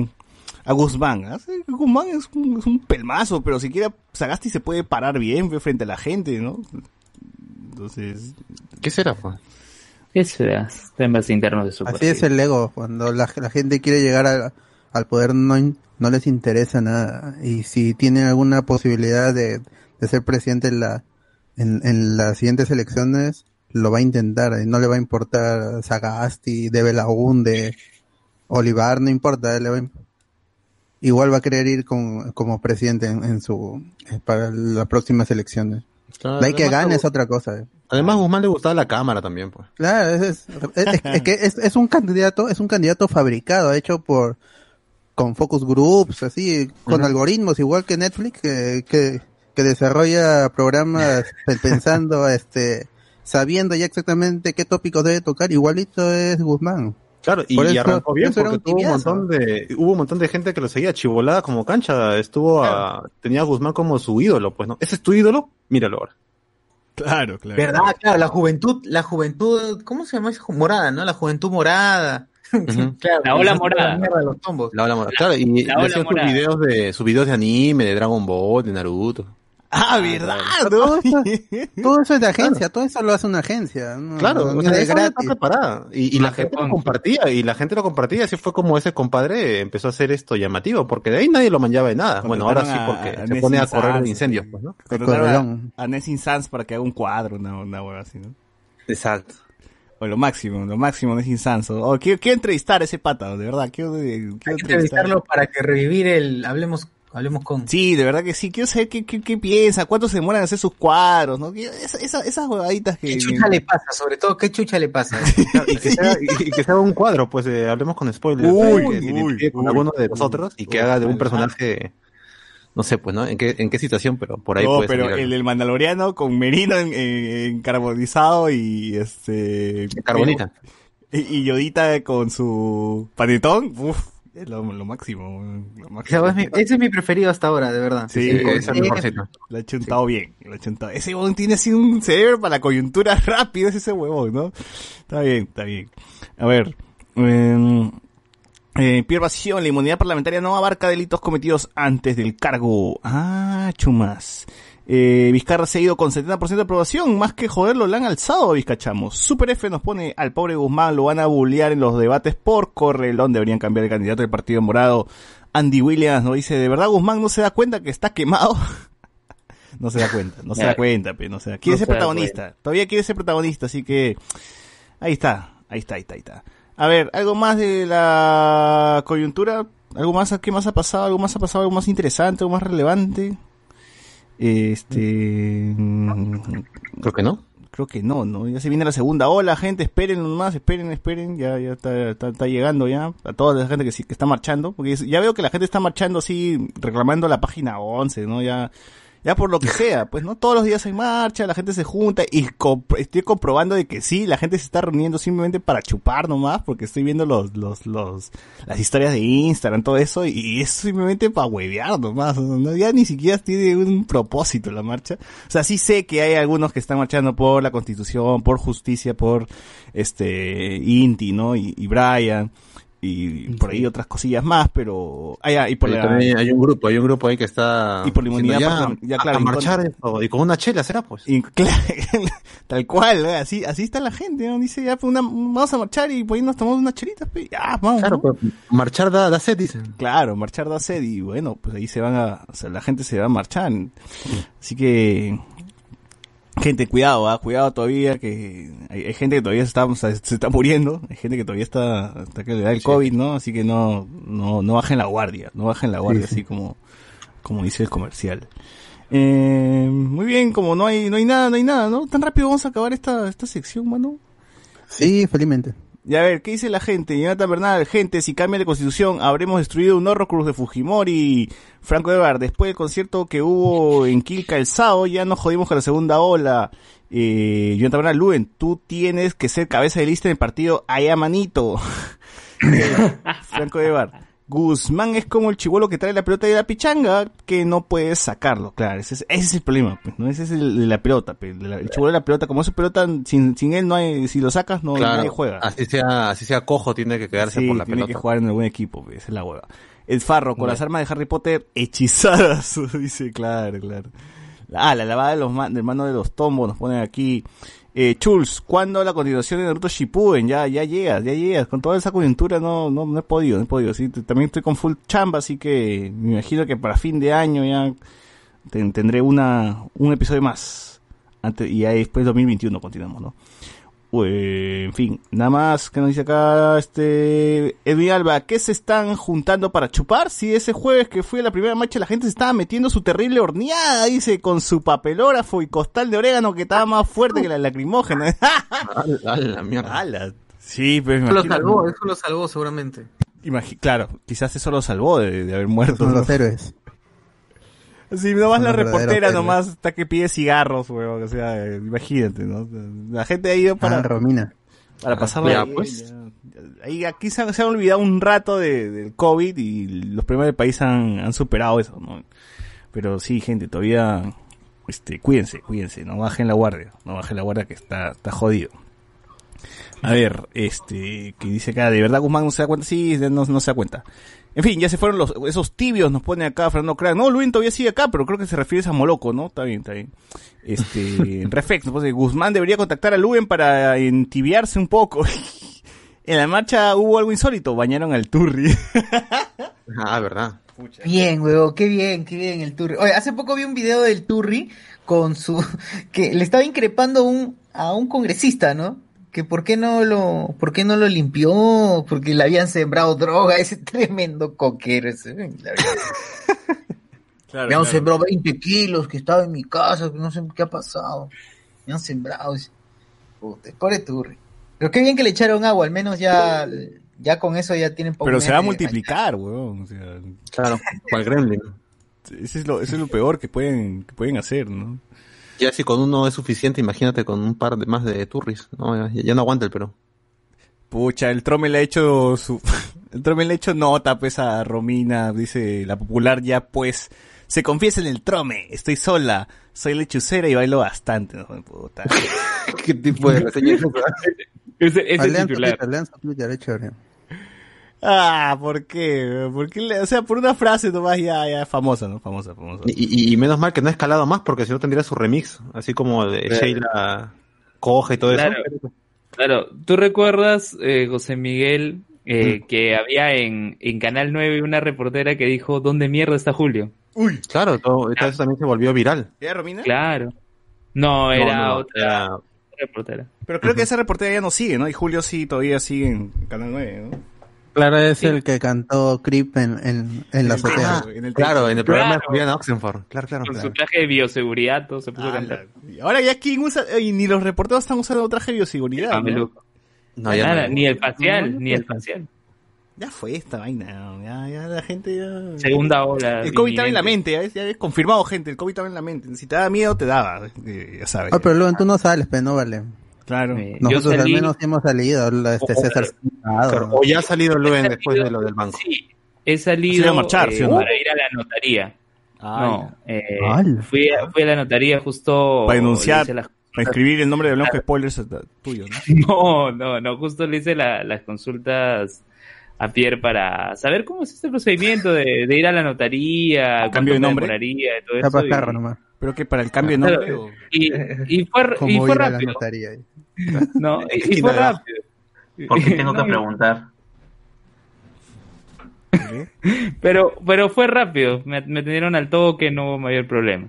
a Guzmán? ¿Ah? Sí, Guzmán es un, es un pelmazo, pero siquiera Sagasti se puede parar bien frente a la gente, ¿no? Entonces, ¿Qué será, pues? ¿Qué será? Temas internos de su Así partido. es el ego, cuando la, la gente quiere llegar al, al poder no, no les interesa nada. Y si tienen alguna posibilidad de, de ser presidente en, la, en, en las siguientes elecciones, lo va a intentar. Y no le va a importar Sagasti, de Belaunde, Olivar, no importa. le va a igual va a querer ir con, como presidente en, en su eh, para las próximas elecciones. Claro, De ahí que gane es otra cosa. eh. Además, Guzmán le gustaba la cámara también, pues. Claro, es, es, es- es que es, un candidato, es un candidato fabricado, hecho por con focus groups, así, con algoritmos, igual que Netflix, que, que, que desarrolla programas pe- pensando, este, sabiendo ya exactamente qué tópicos debe tocar, igualito es Guzmán. Claro, y, eso- arrancó bien eso porque un tuvo un montón de, hubo un montón de gente que lo seguía chivolada como cancha, estuvo a, tenía a Guzmán como su ídolo, pues, ¿no? ¿Ese es tu ídolo? Míralo ahora. claro, claro. ¿Verdad? Claro, la juventud, la juventud, ¿cómo se llama esa? Morada, ¿no? La juventud morada. Claro, La ola morada. la mierda de los tombos. La ola morada. Claro, y la ola hacían sus videos de, sus videos de anime, de Dragon Ball, de Naruto. Ah, ¿verdad? Todo ¿no? eso, todo eso es de agencia, todo eso lo hace una agencia. ¿no? Claro, no o sea, es esa vaina gratis. está preparada. Y, y la gente lo compartía, y la gente lo compartía, así fue como ese compadre empezó a hacer esto llamativo, porque de ahí nadie lo manchaba de nada. Bueno, ahora sí, a- porque a se pone a correr incendios, sí. pues, ¿no? A, a Nessin Sans para que haga un cuadro, una, una hueá así, ¿no? Exacto. O lo máximo, lo máximo Nessin Sans. O, o quiero, quiero entrevistar a ese pata, de verdad. Quiero, quiero Hay que entrevistarlo para que revivir el, hablemos, hablemos con. Sí, de verdad que sí. Quiero saber qué, qué, qué piensa, cuánto se demoran en hacer sus cuadros, ¿no? Esa, esa- esas huevaditas que... ¿Qué chucha le pasa? Sobre todo, ¿qué chucha le pasa? y, que sea, y, y que sea un cuadro, pues eh, hablemos con spoilers. Uy, que uy, identifique con uy, alguno de uy, nosotros y que uy, haga de un uy. personaje, no sé, pues, ¿no? En qué, en qué situación, pero por ahí no, puede pero salir el del Mandaloriano con Merino en, en- en carbonizado y este... Carbonita. Y, y Yodita con su panetón, uff, es lo, lo máximo, lo O máximo. sea, es mi- ese es mi preferido hasta ahora, de verdad. Sí, es mejorcita. Lo ha chuntado bien, lo ha chuntado. Ese huevón tiene así un cerebro para la coyuntura rápido, es ese huevón, ¿no? Está bien, está bien. A ver, eh, eh, Pierre Bación, la inmunidad parlamentaria no abarca delitos cometidos antes del cargo. Ah, chumas. Eh, Vizcarra se ha ido con 70% de aprobación, más que joderlo, le han alzado a Vizcachamos. Super F nos pone al pobre Guzmán, lo van a bullear en los debates por correlón, deberían cambiar el candidato del Partido Morado. Andy Williams nos dice, ¿de verdad Guzmán no se da cuenta que está quemado? no se da cuenta, no se da cuenta, pero no se da. Quiere No ser protagonista, todavía quiere ser protagonista, así que ahí está, ahí está, ahí está, ahí está. A ver, algo más de la coyuntura, algo más, ¿qué más ha pasado? ¿Algo más ha pasado? ¿Algo más interesante? ¿Algo más relevante? Este, Creo que no. creo que no, ¿no? Ya se viene la segunda ola, gente, esperen nomás, esperen, esperen, ya, ya está, está, está llegando ya, a toda la gente que, sí- que está marchando, porque ya veo que la gente está marchando así, reclamando la página 11, ¿no? Ya, ya por lo que sea, pues, ¿no? Todos los días hay marcha, la gente se junta y compro- estoy comprobando de que sí, la gente se está reuniendo simplemente para chupar nomás, porque estoy viendo los, los, los, las historias de Instagram, todo eso, y es simplemente para huevear nomás, ¿no? ya ni siquiera tiene un propósito la marcha. O sea, sí sé que hay algunos que están marchando por la constitución, por justicia, por este Inti, ¿no? Y, y Brian, y por ahí otras cosillas más, pero... Ah, ya, y por la- también hay un grupo, hay un grupo ahí que está Y por la inmunidad ya, claro, a marchar contra- esto, y con una chela será pues. y claro, tal cual, ¿eh? así, así está la gente, ¿no? Dice, ya, pues una, vamos a marchar y ahí nos tomamos unas chelitas, pues, ya, vamos. Claro, ¿no? pues, marchar da, da sed, dicen. Claro, marchar da sed y bueno, pues ahí se van a, o sea, la gente se va a marchar. Así que, gente, cuidado, ah, cuidado todavía, que hay, hay gente que todavía se está, o sea, se está muriendo, hay gente que todavía está, está que le da el COVID, ¿no? Así que no, no, no bajen la guardia, no bajen la guardia, Sí, sí. así como, como dice el comercial. Eh, muy bien, como no hay, no hay nada, no hay nada, ¿no? Tan rápido vamos a acabar esta, esta sección, mano. Sí, felizmente. Y a ver, ¿qué dice la gente? Jonathan Bernal, gente, si cambia la constitución, habremos destruido un Horrocruz de Fujimori. Franco Evar, después del concierto que hubo en Quilca el sábado, ya nos jodimos con la segunda ola. Eh, Jonathan Bernal, Luen, tú tienes que ser cabeza de lista en el partido allá manito. Eh, Franco Evar, Guzmán es como el chivolo que trae la pelota de la pichanga, que no puedes sacarlo, claro, ese es, ese es el problema, pues, ¿no? Ese es el de la pelota, pues, la- el chivolo de la pelota, como es pelota, sin, sin él no hay, si lo sacas no nadie juega. así sea, así sea cojo, tiene que quedarse Sí, por la tiene pelota. que jugar en algún equipo, pues, esa es la hueva. El Farro, con las armas de Harry Potter hechizadas, dice, claro, claro. Ah, la lavada de los ma- del mano de los tombos, nos ponen aquí. Eh, Chuls, ¿cuándo la continuación de Naruto Shippuden? Ya, ya llegas, ya llegas. Con toda esa coyuntura no, no, no he podido, no he podido. Sí, también estoy con full chamba, así que me imagino que para fin de año ya ten- tendré una, un episodio más. Antes, y ahí después 2021 continuamos, ¿no? Eh, en fin, nada más que nos dice acá este Edwin Alba, ¿qué se están juntando para chupar? Si ese jueves que fui a la primera marcha la gente se estaba metiendo su terrible horneada, dice, con su papelógrafo y costal de orégano que estaba más fuerte que la lacrimógena. A la- a la mierda. ¡Hala! Sí, pues Eso lo salvó, eso lo salvó seguramente. claro, quizás eso lo salvó de, de haber muerto. Son ¿no? los héroes. Sí, nomás la reportera nomás está que pide cigarros, weón, o sea, eh, imagínate, ¿no? La gente ha ido para... Ah, Romina. Para pasarla ya, bien, pues. ya. Ahí, aquí se, han- se han olvidado un rato de, del COVID y los problemas del país han, han superado eso, ¿no? Pero sí, gente, todavía, este, cuídense, cuídense, no bajen la guardia, no bajen la guardia que está, está jodido. A ver, este, que dice acá, ¿de verdad Guzmán no se da cuenta? Sí, no, no se da cuenta. En fin, ya se fueron los, esos tibios, nos pone acá Fernando Crack. No, Luis todavía sigue acá, pero creo que se refiere a Moloco, ¿no? Está bien, está bien. Este, en Reflex, nos pone, Guzmán debería contactar a Luen para entibiarse un poco. en la marcha hubo algo insólito, bañaron al Turri. Ah, verdad. Bien, huevo, qué bien, qué bien el Turri. Oye, hace poco vi un video del Turri con su que le estaba increpando un a un congresista, ¿no? Que por qué no lo por qué no lo limpió, porque le habían sembrado droga, ese tremendo coquero ese. la verdad. Claro, Me han sembrado 20 kilos que estaba en mi casa, que no sé qué ha pasado. Me han sembrado. Puta, pobre Turri. Pero qué bien que le echaron agua, al menos ya ya con eso ya tienen poco Pero se va a multiplicar, weón. O sea, Claro, cual gremlin. ese es lo, eso es lo peor que pueden, que pueden hacer, ¿no? Ya si con uno es suficiente, imagínate con un par de más de turris. No, ya, ya no aguanta el Perú. Pucha, el Trome le ha hecho su... El Trome le ha hecho nota, pues, a Romina, dice la popular ya, pues... Se confiesa en el Trome, estoy sola, soy lechucera y bailo bastante, ¿no? Puta. ¿Qué tipo de reseña es esa? Ese, ese Lean su titular. Twitter, lean su Twitter, es chévere. Ah, ¿por qué? ¿Por qué le- O sea, por una frase nomás ya, ya famosa, ¿no? Famosa, famosa. Y, y- y menos mal que no ha escalado más, porque si no tendría su remix, así como de Claro. Sheila coge y todo Claro. eso. Claro, ¿tú recuerdas, eh, José Miguel, eh, Mm. que había en, en Canal 9 una reportera que dijo, ¿dónde mierda está Julio? Uy, Claro, todo, todo eso también se volvió viral. ¿ya Romina? Claro. No, era No, no, otra era- reportera. Pero creo que esa reportera ya no sigue, ¿no? Y Julio sí todavía sigue en Canal 9, ¿no? Claro, es el que cantó Creep en, en, en la azotea. Ah, claro, en el programa de. Julián Oxenford. Claro, claro, Con claro. su traje de bioseguridad, todo se puso a cantar. Ahora ya quién usa, y ni los reporteros están usando traje de bioseguridad. ¿no? Mameluco. No, ya Nada, no. ni el facial, No, ni no. el facial. Ya fue esta vaina, ya, ya la gente ya... Segunda ola. El COVID estaba en la mente, ya es, ya es confirmado, gente, el COVID estaba en la mente. Si te daba miedo, te daba, eh, ya sabes. Ah, pero luego tú no sales, pero no vale. Claro. Eh, yo Nosotros al salí- menos hemos salido, la- este O- César O ya ha salido Luen después de lo del banco. Sí, he salido a marchar, eh, ¿sí para ir a la notaría. Ah, no, eh, fui, a, fui a la notaría justo... Para denunciar, las- para escribir el nombre de Blanco Spoilers eh, tuyo, ¿no? No, no, no, justo le hice la- las consultas a Pierre para saber cómo es este procedimiento de, de ir a la notaría, ¿A cambio de nombre? demoraría y todo Está eso. y- nomás. Pero que para el cambio de Claro, nombre... o- Y, y fue, y fue rápido. notaría. No, y, y fue rápido. Porque tengo que No, preguntar. Pero, pero fue rápido. Me, me atendieron al toque, no hubo mayor problema.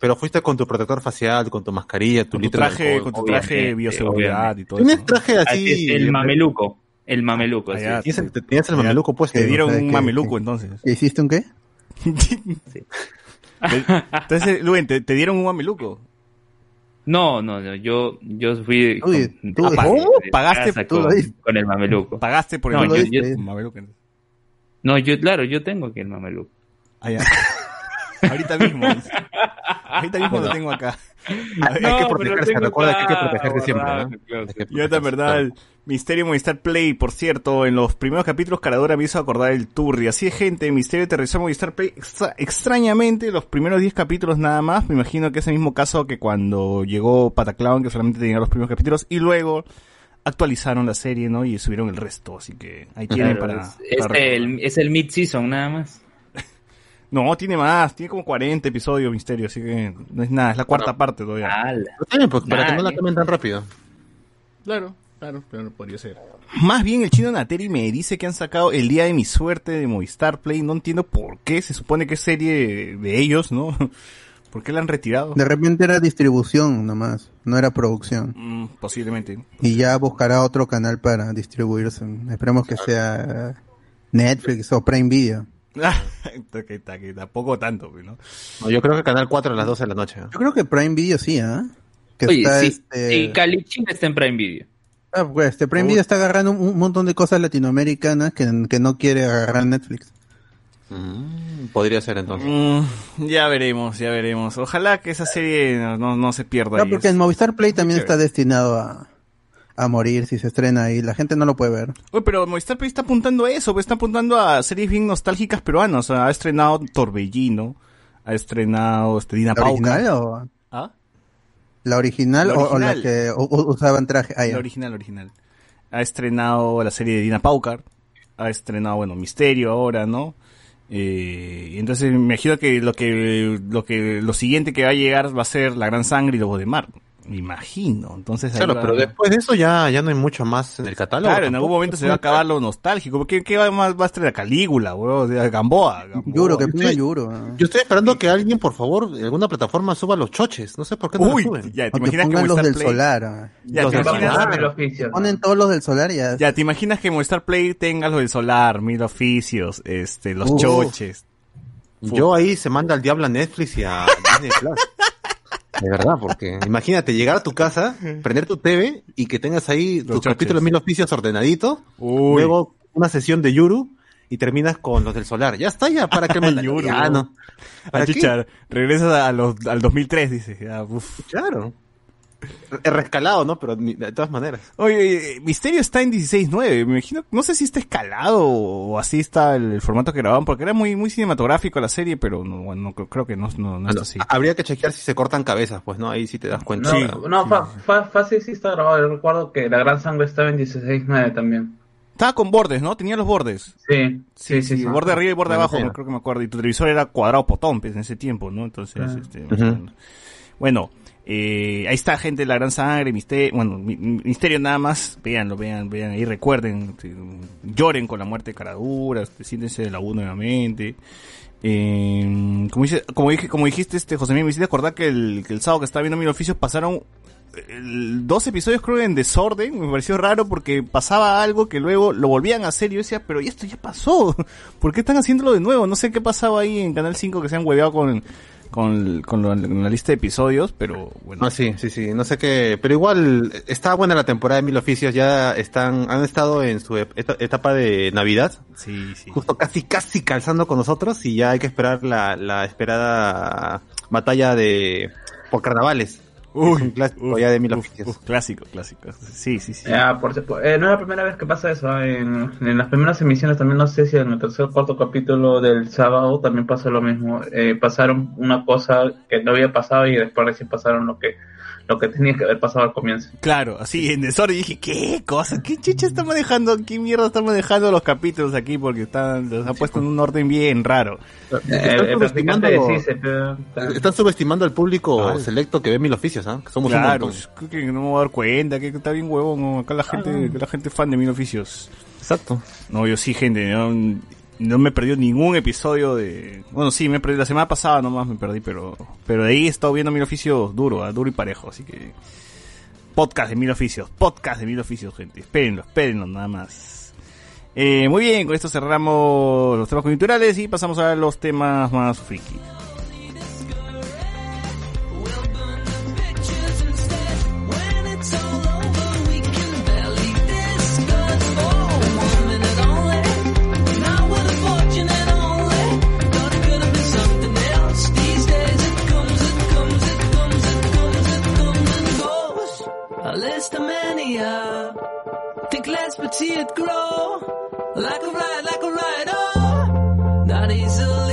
Pero fuiste con tu protector facial, con tu mascarilla, tu Con tu traje, alcohol. con tu traje de bioseguridad obviamente. y todo ¿Tienes eso. traje Así así? es, el mameluco. El mameluco, es. ¿Tienes el, tenías el mameluco puesto? Te dieron o sea, un que- mameluco que- entonces. ¿Y ¿Hiciste un qué? Entonces, Luen, ¿te, te dieron un mameluco. No, no, no, yo, yo fui Uy, con, tú- a- ¿cómo? de ¿Pagaste? Tú lo con, con el mameluco. Pagaste por el No, yo- mameluco. yo- Mameluco. No, yo, claro, yo tengo aquí el mameluco. Ah, ya. Ahorita mismo. Ahorita mismo lo tengo acá. Hay que No, pero protegerse, tengo recuerda que hay que protegerse siempre, ¿no? claro. Hay que Y otra protegerse, verdad, Misterio Movistar Play, por cierto, en los primeros capítulos Caradora me hizo acordar el Turri. Así es, gente, Misterio aterrizó Movistar Play. Extra- extrañamente, los primeros 10 capítulos nada más. Me imagino que es el mismo caso que cuando llegó Pataclown, que solamente tenía los primeros capítulos. Y luego actualizaron la serie, ¿no? Y subieron el resto. Así que ahí tienen Claro, para... es, es para el, es el mid-season nada más. No, tiene más. Tiene como 40 episodios Misterio. Así que no es nada. Es la cuarta parte todavía. Ala. Pues, para que no la cambien tan rápido. Claro, claro, pero no podría ser. Más bien el chino Nateri me dice que han sacado El Día de mi Suerte de Movistar Play. No entiendo por qué. Se supone que es serie de ellos, ¿no? ¿Por qué la han retirado? De repente era distribución nomás, no era producción. Mm, posiblemente. Y ya buscará otro canal para distribuirse. Esperemos que sea Netflix o Prime Video. Que, que, que tampoco tanto, ¿no? No, yo creo que Canal 4 a las 12 de la noche. ¿no? Yo creo que Prime Video sí, ¿ah? Que Oye, está sí, este... sí, Calichin está en Prime Video. Ah, pues, este Prime Video está agarrando un, un montón de cosas latinoamericanas que, que no quiere agarrar Netflix. Mm, podría ser entonces. Mm, ya veremos, ya veremos. Ojalá que esa serie no, no, no se pierda. No, ahí. porque en Movistar Play también está destinado a, a morir si se estrena ahí. La gente no lo puede ver. Oye, pero Movistar Play está apuntando a eso, está apuntando a series bien nostálgicas peruanas. O sea, ha estrenado Torbellino, ha estrenado este, Dina ¿La Pauca. original o. la original, La o- o la original. que usaban traje? Ah. La original, original. Ha estrenado la serie de Dina Paucar. Ha estrenado, bueno, Misterio ahora, ¿no? Eh, entonces me imagino que lo que lo que lo siguiente que va a llegar va a ser La Gran Sangre y Lobos de Mar. Me imagino. Entonces Claro, va- pero después de eso ya, ya no hay mucho más en el catálogo. Claro, en algún momento se va a acabar lo nostálgico. ¿Qué, qué va, más, va a estrenar? Calígula, weón, de Gamboa. Gamboa. Yuro, que ponga. Yuro. Yo estoy esperando que alguien, por favor, en alguna plataforma suba los choches. No sé por qué no Uy, suben. ya, ¿te O imaginas que los del Play... solar. Ya, Los ¿te imaginas-. Ponen todos los del solar ya. Ya, ¿te imaginas que Movistar Play tenga los del Solar, Mil Oficios, este, los Uh. choches? Yo ahí se manda al diablo a Netflix y a Disney Plus. De verdad, porque imagínate llegar a tu casa, prender tu TV y que tengas ahí tus choches. capítulos mil oficios ordenaditos, luego una sesión de Yuru y terminas con los del solar. Ya está, ya, ¿para qué? Yuru, Ya, ¿no? no. ¿Para Ah, qué? regresas a los, al 2003, dice. Ya, uf. Claro. Re- Rescalado, ¿no? Pero de todas maneras. Oye, eh, Misterio está en 16.9, me imagino, no sé si está escalado o así está el, el formato que grababan, porque era muy muy cinematográfico la serie, pero no, bueno, no, creo- que no, no, no es así. Habría que chequear si se cortan cabezas, pues, ¿no? Ahí sí te das cuenta. No, no fa- fa- fácil sí está grabado. Yo recuerdo que la gran sangre estaba en 16.9 también. Estaba con bordes, ¿no? Tenía los bordes. Sí, sí, sí. sí. borde arriba y borde Bueno, abajo, sí. me- creo que me acuerdo. Y tu televisor era cuadrado potón, pues, en ese tiempo, ¿no? Entonces, Ah. este, Ujú. bueno, eh, ahí está gente de la gran sangre, misterio, bueno, mi- misterio nada más, véanlo, vean, vean, ahí recuerden, este, lloren con la muerte de Caraduras, siéntense de la U nuevamente. Eh, como, dice, como dije, como dijiste, este, José me hiciste acordar que el, que el sábado que estaba viendo Mil Oficios pasaron el- dos episodios creo en desorden, me pareció raro porque pasaba algo que luego lo volvían a hacer y yo decía, pero esto ya pasó, ¿por qué están haciéndolo de nuevo? No sé qué pasaba ahí en Canal 5 que se han hueveado con, con, con lo- con la lista de episodios, pero bueno. Ah, sí, sí, sí, no sé qué, pero igual está buena la temporada de Mil Oficios, ya están, han estado en su etapa de Navidad, Sí, sí. justo casi, casi calzando con nosotros y ya hay que esperar la, la esperada batalla de, por carnavales. Es un clásico ya de Mil uf, Oficios. uf, clásico, clásico. Sí, sí, sí. Ya, por, por- eh, no es la primera vez que pasa eso. ¿ah? En, en las primeras emisiones también, no sé si en el tercer o cuarto capítulo del sábado también pasó lo mismo. Eh, pasaron una cosa que no había pasado y después recién pasaron lo que lo que tenía que haber pasado al comienzo. Claro, así en desorden dije, ¿qué cosa? ¿Qué chicha está manejando? ¿Qué mierda están manejando los capítulos aquí? Porque están, los han puesto en un orden bien raro. Eh, Están el practicante subestimando- Están subestimando al público Ah. selecto que ve Mil Oficios, ¿ah? Que somos Claro, un montón. creo que no me voy a dar cuenta, que está bien huevón, ¿no? acá la gente, la gente fan de mil oficios. Exacto. No, yo sí, gente, no, no me perdió ningún episodio de... Bueno, sí, me perdí, la semana pasada nomás me perdí, pero pero de ahí he estado viendo mil oficios duro, ah, duro y parejo, así que... Podcast de mil oficios, podcast de mil oficios, gente, espérenlo, espérenlo, nada más. Eh, muy bien, con esto cerramos los temas coyunturales y pasamos a los temas más friki. Mania. Think less but see it grow. Like a ride, like a ride, oh. Not easily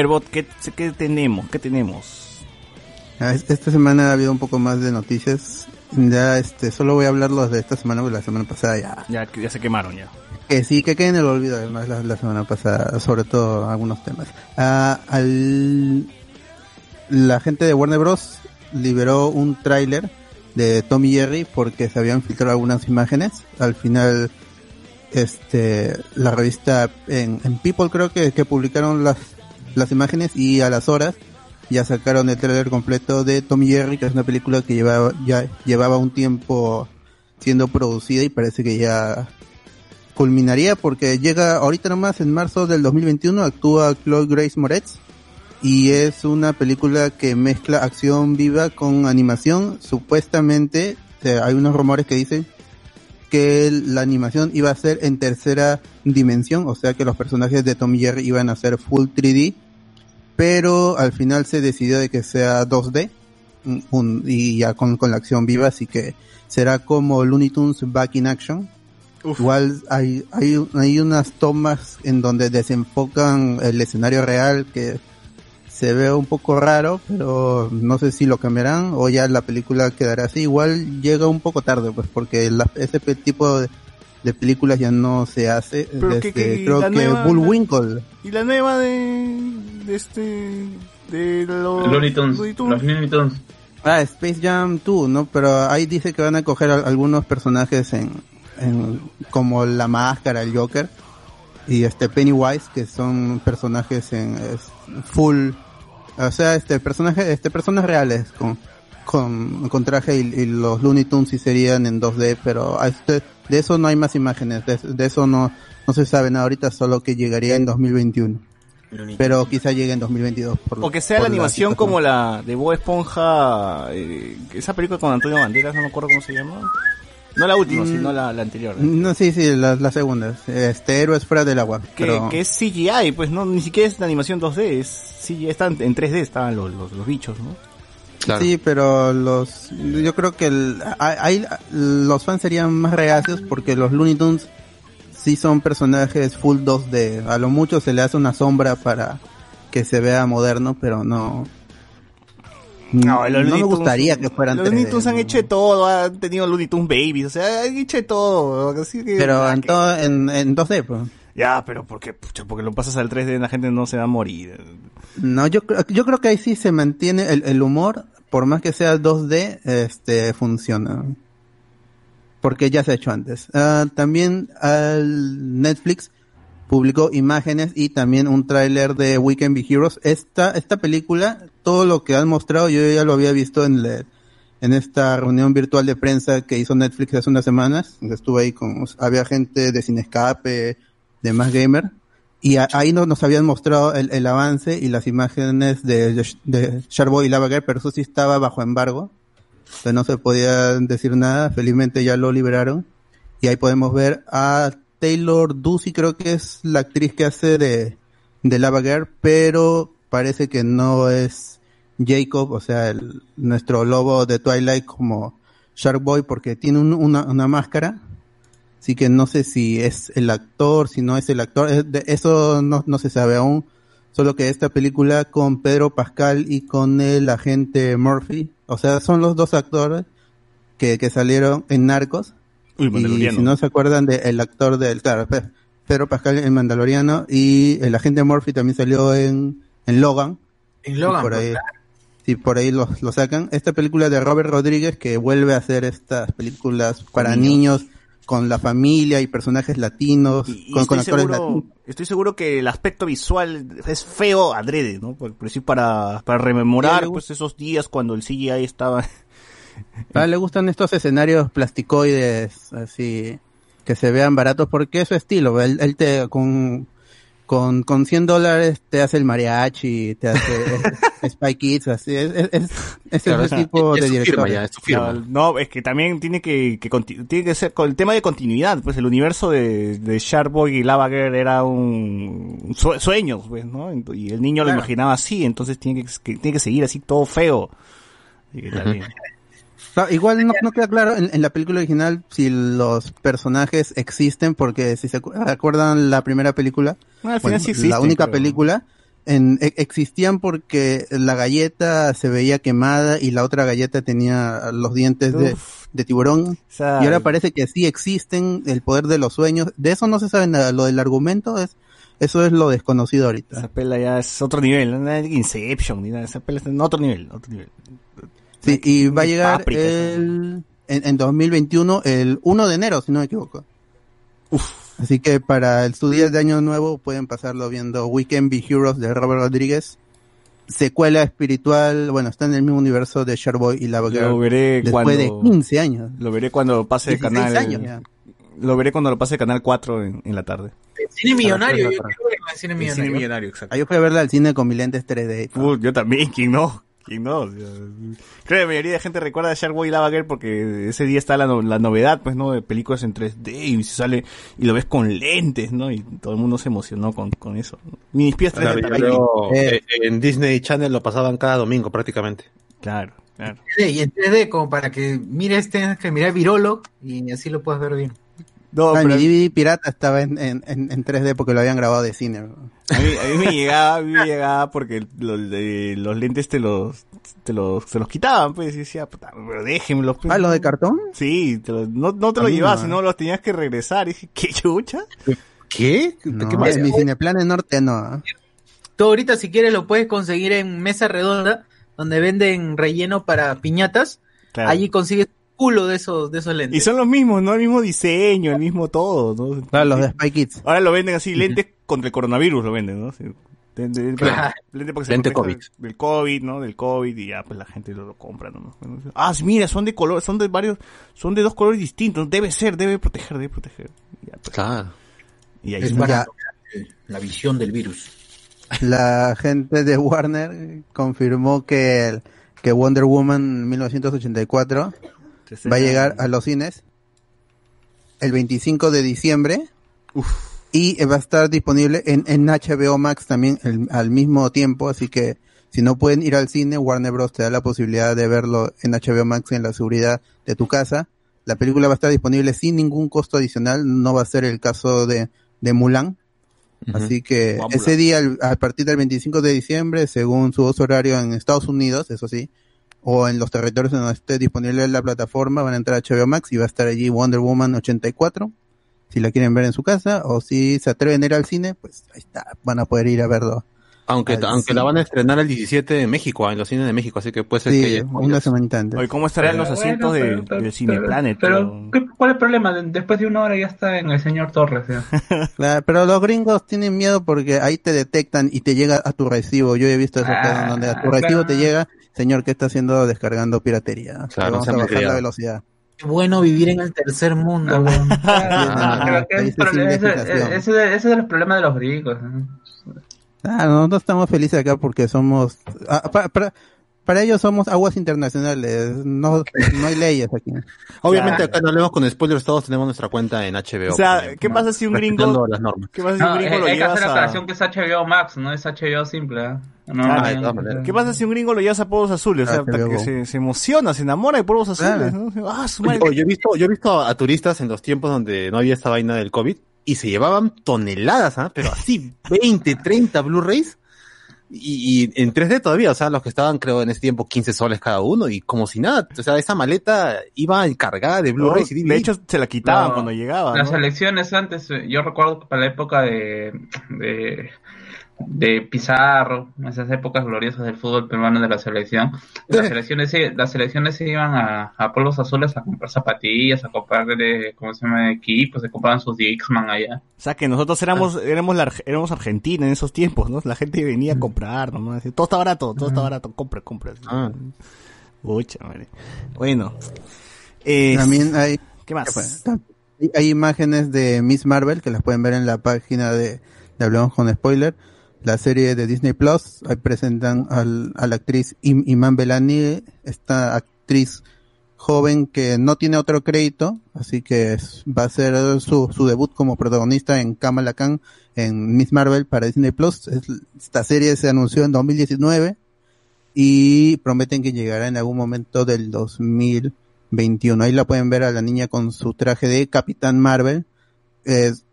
ver, Bot, ¿qué, qué tenemos? ¿Qué tenemos? Ah, es- Esta semana ha habido un poco más de noticias. Ya, este, solo voy a hablar los de esta semana, porque la semana pasada ya. Ya, ya se quemaron ya. Que sí, que queden en el olvido, además, la, la semana pasada, sobre todo algunos temas. Ah, al, la gente de Warner Bros. liberó un tráiler de Tom y Jerry porque se habían filtrado algunas imágenes. Al final, este, la revista en, en People creo que, que publicaron las, las imágenes y a las horas ya sacaron el tráiler completo de Tom Jerry, que es una película que llevaba, ya llevaba un tiempo siendo producida y parece que ya culminaría porque llega ahorita nomás en marzo del 2021 actúa Chloe Grace Moretz y es una película que mezcla acción viva con animación. Supuestamente hay unos rumores que dicen que la animación iba a ser en tercera dimensión, o sea que los personajes de Tom y Jerry iban a ser full 3D, pero al final se decidió de que sea 2D un- un- y ya con, con la acción viva, así que será como Looney Tunes Back in Action. Igual hay, hay, hay unas tomas en donde desenfocan el escenario real que se ve un poco raro, pero no sé si lo cambiarán o ya la película quedará así. Igual llega un poco tarde, pues, porque la- ese tipo de, de películas ya no se hace Pero desde, que- que creo la que nueva- Bullwinkle. Y la nueva de, de este, de los Looney Tunes, Looney Tunes. los Looney Tunes. Ah, Space Jam 2, ¿no? Pero ahí dice que van a coger a- algunos personajes en, en como la máscara, el Joker y este Pennywise que son personajes en es, full, o sea, este personaje, este personas reales con con, con traje y, y los Looney Tunes sí serían en 2D, pero a este- de eso no hay más imágenes, de, de eso no no se sabe nada ahorita, solo que llegaría en 2021. Pero quizá llegue en 2022. Por, O que sea la animación como la de Bob Esponja, eh, esa película con Antonio Banderas, no me acuerdo cómo se llama. No la última, Mm. sino la, la anterior. No, sí, sí, la, la segunda. Este, Héroes fuera del agua. Que, pero- que es CGI, pues no, ni siquiera es una animación 2D, es CGI, están en 3D estaban los, los, los bichos, ¿no? Sí, pero los, yo creo que el, hay- los fans serían más reacios porque los Looney Tunes sí son personajes full 2D. A lo mucho se le hace una sombra para que se vea moderno, pero no. No, los me Looney Tunes- gustaría que fueran Los Looney 3D, Tunes han hecho de todo, han tenido Looney Tunes Babies, o sea, han hecho de todo. Así que, Pero en, todo, en, en 2D, pues. Ya, pero porque, pucha, porque lo pasas al 3D la gente no se va a morir. No, yo, creo- yo creo que ahí sí se mantiene el, el humor, por más que sea 2D, este, funciona. Porque ya se ha hecho antes. Ah, también al Netflix publicó imágenes y también un tráiler de Weekend Be Heroes. Esta, esta película, todo lo que han mostrado, yo ya lo había visto en, le- en esta reunión virtual de prensa que hizo Netflix hace unas semanas. Estuve ahí con, había gente de Sin Escape, de Más Gamer. Y a- ahí no, nos habían mostrado el, el avance y las imágenes de, de Sharkboy y Lava Girl, pero eso sí estaba bajo embargo. Entonces no se podía decir nada. Felizmente ya lo liberaron. Y ahí podemos ver a Taylor Ducey, creo que es la actriz que hace de, de Lava Girl, pero parece que no es Jacob, o sea, el, nuestro lobo de Twilight como Shark Boy, porque tiene un- una, una máscara. Así que no sé si es el actor, si no es el actor, eh, de- eso no, no se sabe aún. Solo que esta película con Pedro Pascal y con el agente Murphy, o sea, son los dos actores que, que salieron en Narcos. Uy, y Mandaloriano. si no se acuerdan del actor del, claro, Pe- Pedro Pascal en Mandaloriano y el agente Murphy también salió en, en Logan. En Y Logan, por pues, ahí, claro. sí, por ahí lo, lo sacan. Esta película de Robert Rodríguez que vuelve a hacer estas películas para niños. con la familia y personajes latinos, Y con, actores seguro, latinos. estoy seguro que el aspecto visual es feo adrede, ¿no? Por, por decir, para, para rememorar pues esos días cuando el CGI estaba... Ah, le gustan estos escenarios plasticoides, así, que se vean baratos, porque es su estilo. Él, él te, con, con, con 100 dólares te hace el mariachi, te hace Spy Kids, así. Es, es, es, es Claro, ese es- tipo es de director. ya, es firma. No, es que también tiene que, que tiene que ser con el tema de continuidad, pues el universo de, de Sharkboy y Lava Girl era un un sue- sueños, pues, ¿no? Y el niño lo Claro. imaginaba así, entonces tiene que, que- tiene que seguir así todo feo. Así que también. Igual no, no queda claro en, en la película original si los personajes existen, porque si se acu- acuerdan la primera película, sí existen, la única pero- película, en, e- existían porque la galleta se veía quemada y la otra galleta tenía los dientes de, de tiburón. y ahora parece que sí existen el poder de los sueños. De eso no se sabe nada. Lo del argumento es, eso es lo desconocido ahorita. Esa pela ya es otro nivel, no es Inception, ni nada, esa pela está en otro nivel, otro nivel. Sí, y va a llegar Paprika, el, en, en 2021, el 1 de enero, si no me equivoco. Así que para el, su día de año nuevo pueden pasarlo viendo Weekend Be Heroes de Robert Rodríguez. Secuela espiritual, bueno, está en el mismo universo de Sharkboy y Lava Girl. Lo veré después cuando... de 15 años. Lo veré cuando pase de 16 canal. años ya. Lo veré cuando lo pase Canal 4 en, en la tarde. Cine millonario, yo ver el cine El millonario. cine millonario, exacto. Ah, yo fui a verla al cine con mis lentes 3D. Uh, yo también, ¿quién no? ¿Quién no? O sea, creo que la mayoría de gente recuerda a Sharkboy y Lava Girl porque ese día está la, no- la novedad, pues, ¿no? De películas en 3D y se sale y lo ves con lentes, ¿no? Y todo el mundo se emocionó con, con eso. Mis pies 3D Claro, y también. luego, Eh. eh, en Disney Channel lo pasaban cada domingo prácticamente. Claro, claro. Sí, Y en 3D, como para que mires, tengas que mirar Virolo y así lo puedes ver bien. No, Ah, pero mi DVD pirata estaba en, en, en, en 3D porque lo habían grabado de cine. A mí, a mí me llegaba, a mí me llegaba porque los, de- los lentes te los, te los, se los quitaban, pues, y decía, puta, pero déjenmelos. pues. Ah, ¿lo de cartón? Sí, te los- no, no te A lo mí llevabas, no. sino los tenías que regresar. Y dije, ¿qué chucha? ¿Qué? No, ¿Qué pasa? en mi Cineplan en Norte no. ¿ah? Tú ahorita si quieres lo puedes conseguir en Mesa Redonda, donde venden relleno para piñatas. Claro. Allí consigues culo de esos, de esos lentes. Y son los mismos, ¿no? El mismo diseño, el mismo todo, ¿no? Claro, los de Spy Kids. Ahora lo venden así, lentes contra el coronavirus lo venden, ¿no? Sí. De- de- Claro. lente porque se Lente proteja Del COVID, ¿no? Del COVID y ya pues la gente lo, lo compra, ¿no? Ah, sí, mira, son de color, son de varios, son de dos colores distintos, debe ser, debe proteger, debe proteger. Y ya, pues, Claro. y ahí Es está. barato. La visión del virus. La gente de Warner confirmó que, el- que Wonder Woman 1984 va a llegar a los cines el 25 de diciembre y va a estar disponible en, en HBO Max también el- al mismo tiempo, así que si no pueden ir al cine, Warner Bros. te da la posibilidad de verlo en HBO Max en la seguridad de tu casa. La película va a estar disponible sin ningún costo adicional, no va a ser el caso de, de Mulan. Así que ese día, a partir del 25 de diciembre, según su uso horario en Estados Unidos, eso sí, o en los territorios donde esté disponible la plataforma, van a entrar a HBO Max y va a estar allí Wonder Woman 84, si la quieren ver en su casa, o si se atreven a ir al cine, pues ahí está, van a poder ir a verlo. Aunque, aunque la van a estrenar el 17 en México, ah, en los cines de México, así que puede ser que Sí, haya una semanita antes. Oye, ¿cómo estarán los Pero asientos bueno, de, pero- pero- del Cineplanet? Pero, ¿qué- ¿cuál es el problema? De- Después de una hora ya está en el señor Torres. Claro, pero los gringos tienen miedo porque ahí te detectan y te llega a tu recibo. Yo he visto esos Ah, donde a tu recibo claro. te llega, señor, ¿qué está haciendo descargando piratería? Claro, Vamos se a bajar la velocidad. Qué bueno vivir en el tercer mundo. Ah, creo que ahí es se pro- ese, ese- ese es el problema de los gringos. ¿no? Ah, nosotros estamos felices acá porque somos, ah, para, para ellos somos aguas internacionales, no, no hay leyes aquí. Obviamente Claro. acá no hablemos con spoilers, todos tenemos nuestra cuenta en HBO. O sea, ¿qué ¿no? pasa si un gringo, las normas. qué pasa si un gringo hay, lo hay que llevas hacer la a... aclaración que es HBO Max, no es HBO simple. ¿eh? No, Claro, no. ¿Qué pasa si un gringo lo llevas a polvos azules? O sea, Ah, que se, se emociona, se enamora de polvos azules, Claro. ¿no? Ah, su madre. yo he visto, yo he visto a turistas en los tiempos donde no había esta vaina del COVID y se llevaban toneladas, ¿ah? pero así 20, 30 Blu-rays y, y en 3D todavía, o sea, los que estaban creo en ese tiempo 15 soles cada uno y como si nada, o sea, esa maleta iba cargada de Blu-rays y de hecho, se la quitaban No, cuando llegaba, Las ¿no? elecciones antes, eh, yo recuerdo que para la época de, de, de Pizarro, esas épocas gloriosas del fútbol peruano de la selección, las elecciones, se- las selecciones se iban a, a Polvos Azules a comprar zapatillas, a comprar, eh, ¿cómo se llama?, equipos, se compraban sus Dixman allá. O sea, que nosotros éramos, éramos, la, éramos Argentina en esos tiempos, ¿no? La gente venía a comprar, ¿no? Así, todo está barato, todo está barato, compra, compra. Ah. Madre. Bueno. Eh, También hay, ¿Qué más? hay- imágenes de Miss Marvel que las pueden ver en la página de, de Hablemos con Spoiler. La serie de Disney Plus, ahí presentan al, a la actriz Im- Iman Belani, esta actriz joven que no tiene otro crédito, así que va a ser su, su debut como protagonista en Kamala Khan en Miss Marvel para Disney Plus. Es- esta serie se anunció en 2019 y prometen que llegará en algún momento del 2021. Ahí la pueden ver a la niña con su traje de Capitán Marvel.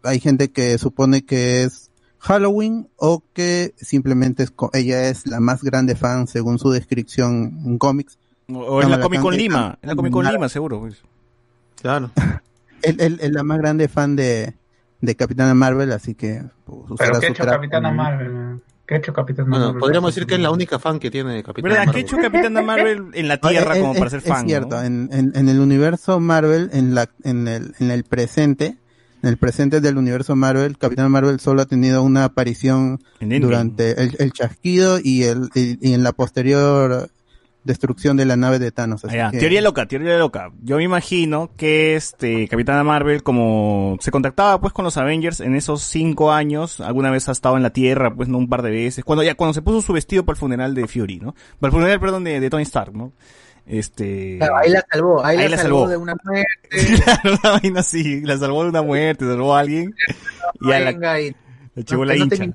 Hay gente que supone que es Halloween o que simplemente es co- ella es la más grande fan según su descripción en cómics. O, es la Comic Con Lima, es la Comic Con Lima, seguro, pues. Claro. Él, es la más grande fan de, de Capitana Marvel, así que pues, usará Pero ¿qué ha su hecho. Capitana Marvel? ¿Qué ha hecho Capitana Bueno, Marvel? podríamos decir que es la única fan que tiene Capitán ¿Verdad? ¿Qué ha Marvel. hecho Capitana Marvel en la No, Tierra es- como es- para ser es fan? cierto, ¿no? en, en, en el universo Marvel, en la, en el, en el presente, en el presente del universo Marvel, Capitán Marvel solo ha tenido una aparición durante el, el chasquido y el, y, y en la posterior destrucción de la nave de Thanos. así ya, que- Teoría loca, teoría loca. Yo me imagino que este Capitana Marvel, como se contactaba pues con los Avengers en esos cinco años, alguna vez ha estado en la Tierra, pues no un par de veces, cuando ya cuando se puso su vestido para el funeral de Fury, ¿no? Para el funeral, perdón, de, de Tony Stark, ¿no? Este. Claro, ahí la salvó, ahí, Ahí la, la salvó, salvó. de una muerte. Claro, una vaina así, la salvó de una muerte, salvó a alguien y a la, y- la chibola no hincha.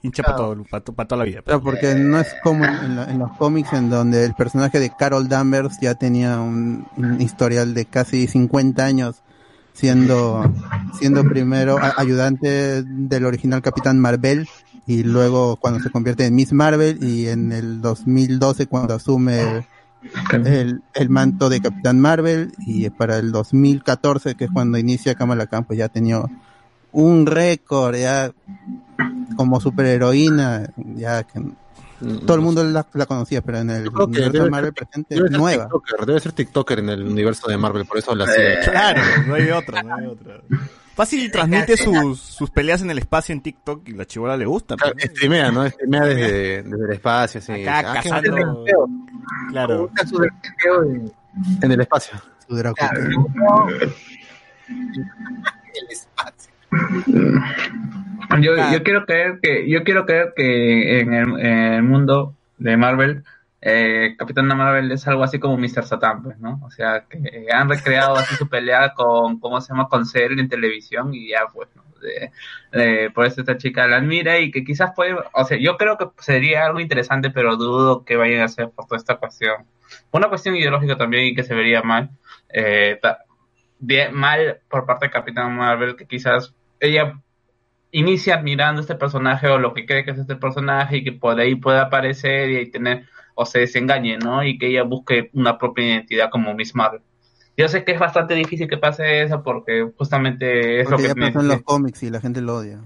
Hincha para todo, para toda la vida. Claro, porque no es como en, la- en los cómics en donde el personaje de Carol Danvers ya tenía un, un historial de casi 50 años siendo siendo primero ayudante del original Capitán Marvel y luego cuando se convierte en Miss Marvel y en el 2012 cuando asume el, el, manto de Capitán Marvel y para el 2014 que es cuando inicia Kamala Khan pues ya tenía un récord ya como superheroína ya que todo el mundo la, la conocía pero en el Creo que universo debe de Marvel ser- presente debe ser nueva TikToker, debe ser TikToker en el universo de Marvel, por eso la Eh, sigue. Claro, no hay otra, no hay otra. Fácil transmite sus, sus peleas en el espacio en TikTok y la chibola le gusta. Claro, pues, Streamea, ¿no? Streamea desde, desde el espacio, así. Acá Ah, cazando. Claro. Busca su deseo de- En el espacio. su. Claro. El espacio. Yo, Claro. yo quiero creer que yo quiero creer que en el, en el mundo de Marvel eh, Capitana Marvel es algo así como Mr. Satan, pues, ¿no? O sea, que han recreado así su pelea con, ¿cómo se llama? Con Cell en televisión y ya, pues, por eso esta chica la admira y que quizás puede, o sea, yo creo que sería algo interesante, pero dudo que vayan a hacer por toda esta cuestión. Una cuestión ideológica también y que se vería mal, eh, mal por parte de Capitana Marvel, que quizás ella inicia admirando este personaje o lo que cree que es este personaje y que por ahí pueda aparecer y tener o se desengañe, ¿no? Y que ella busque una propia identidad como Miss Marvel. Yo sé que es bastante difícil que pase eso porque justamente es porque lo ya que pasó en los cómics y la gente lo odia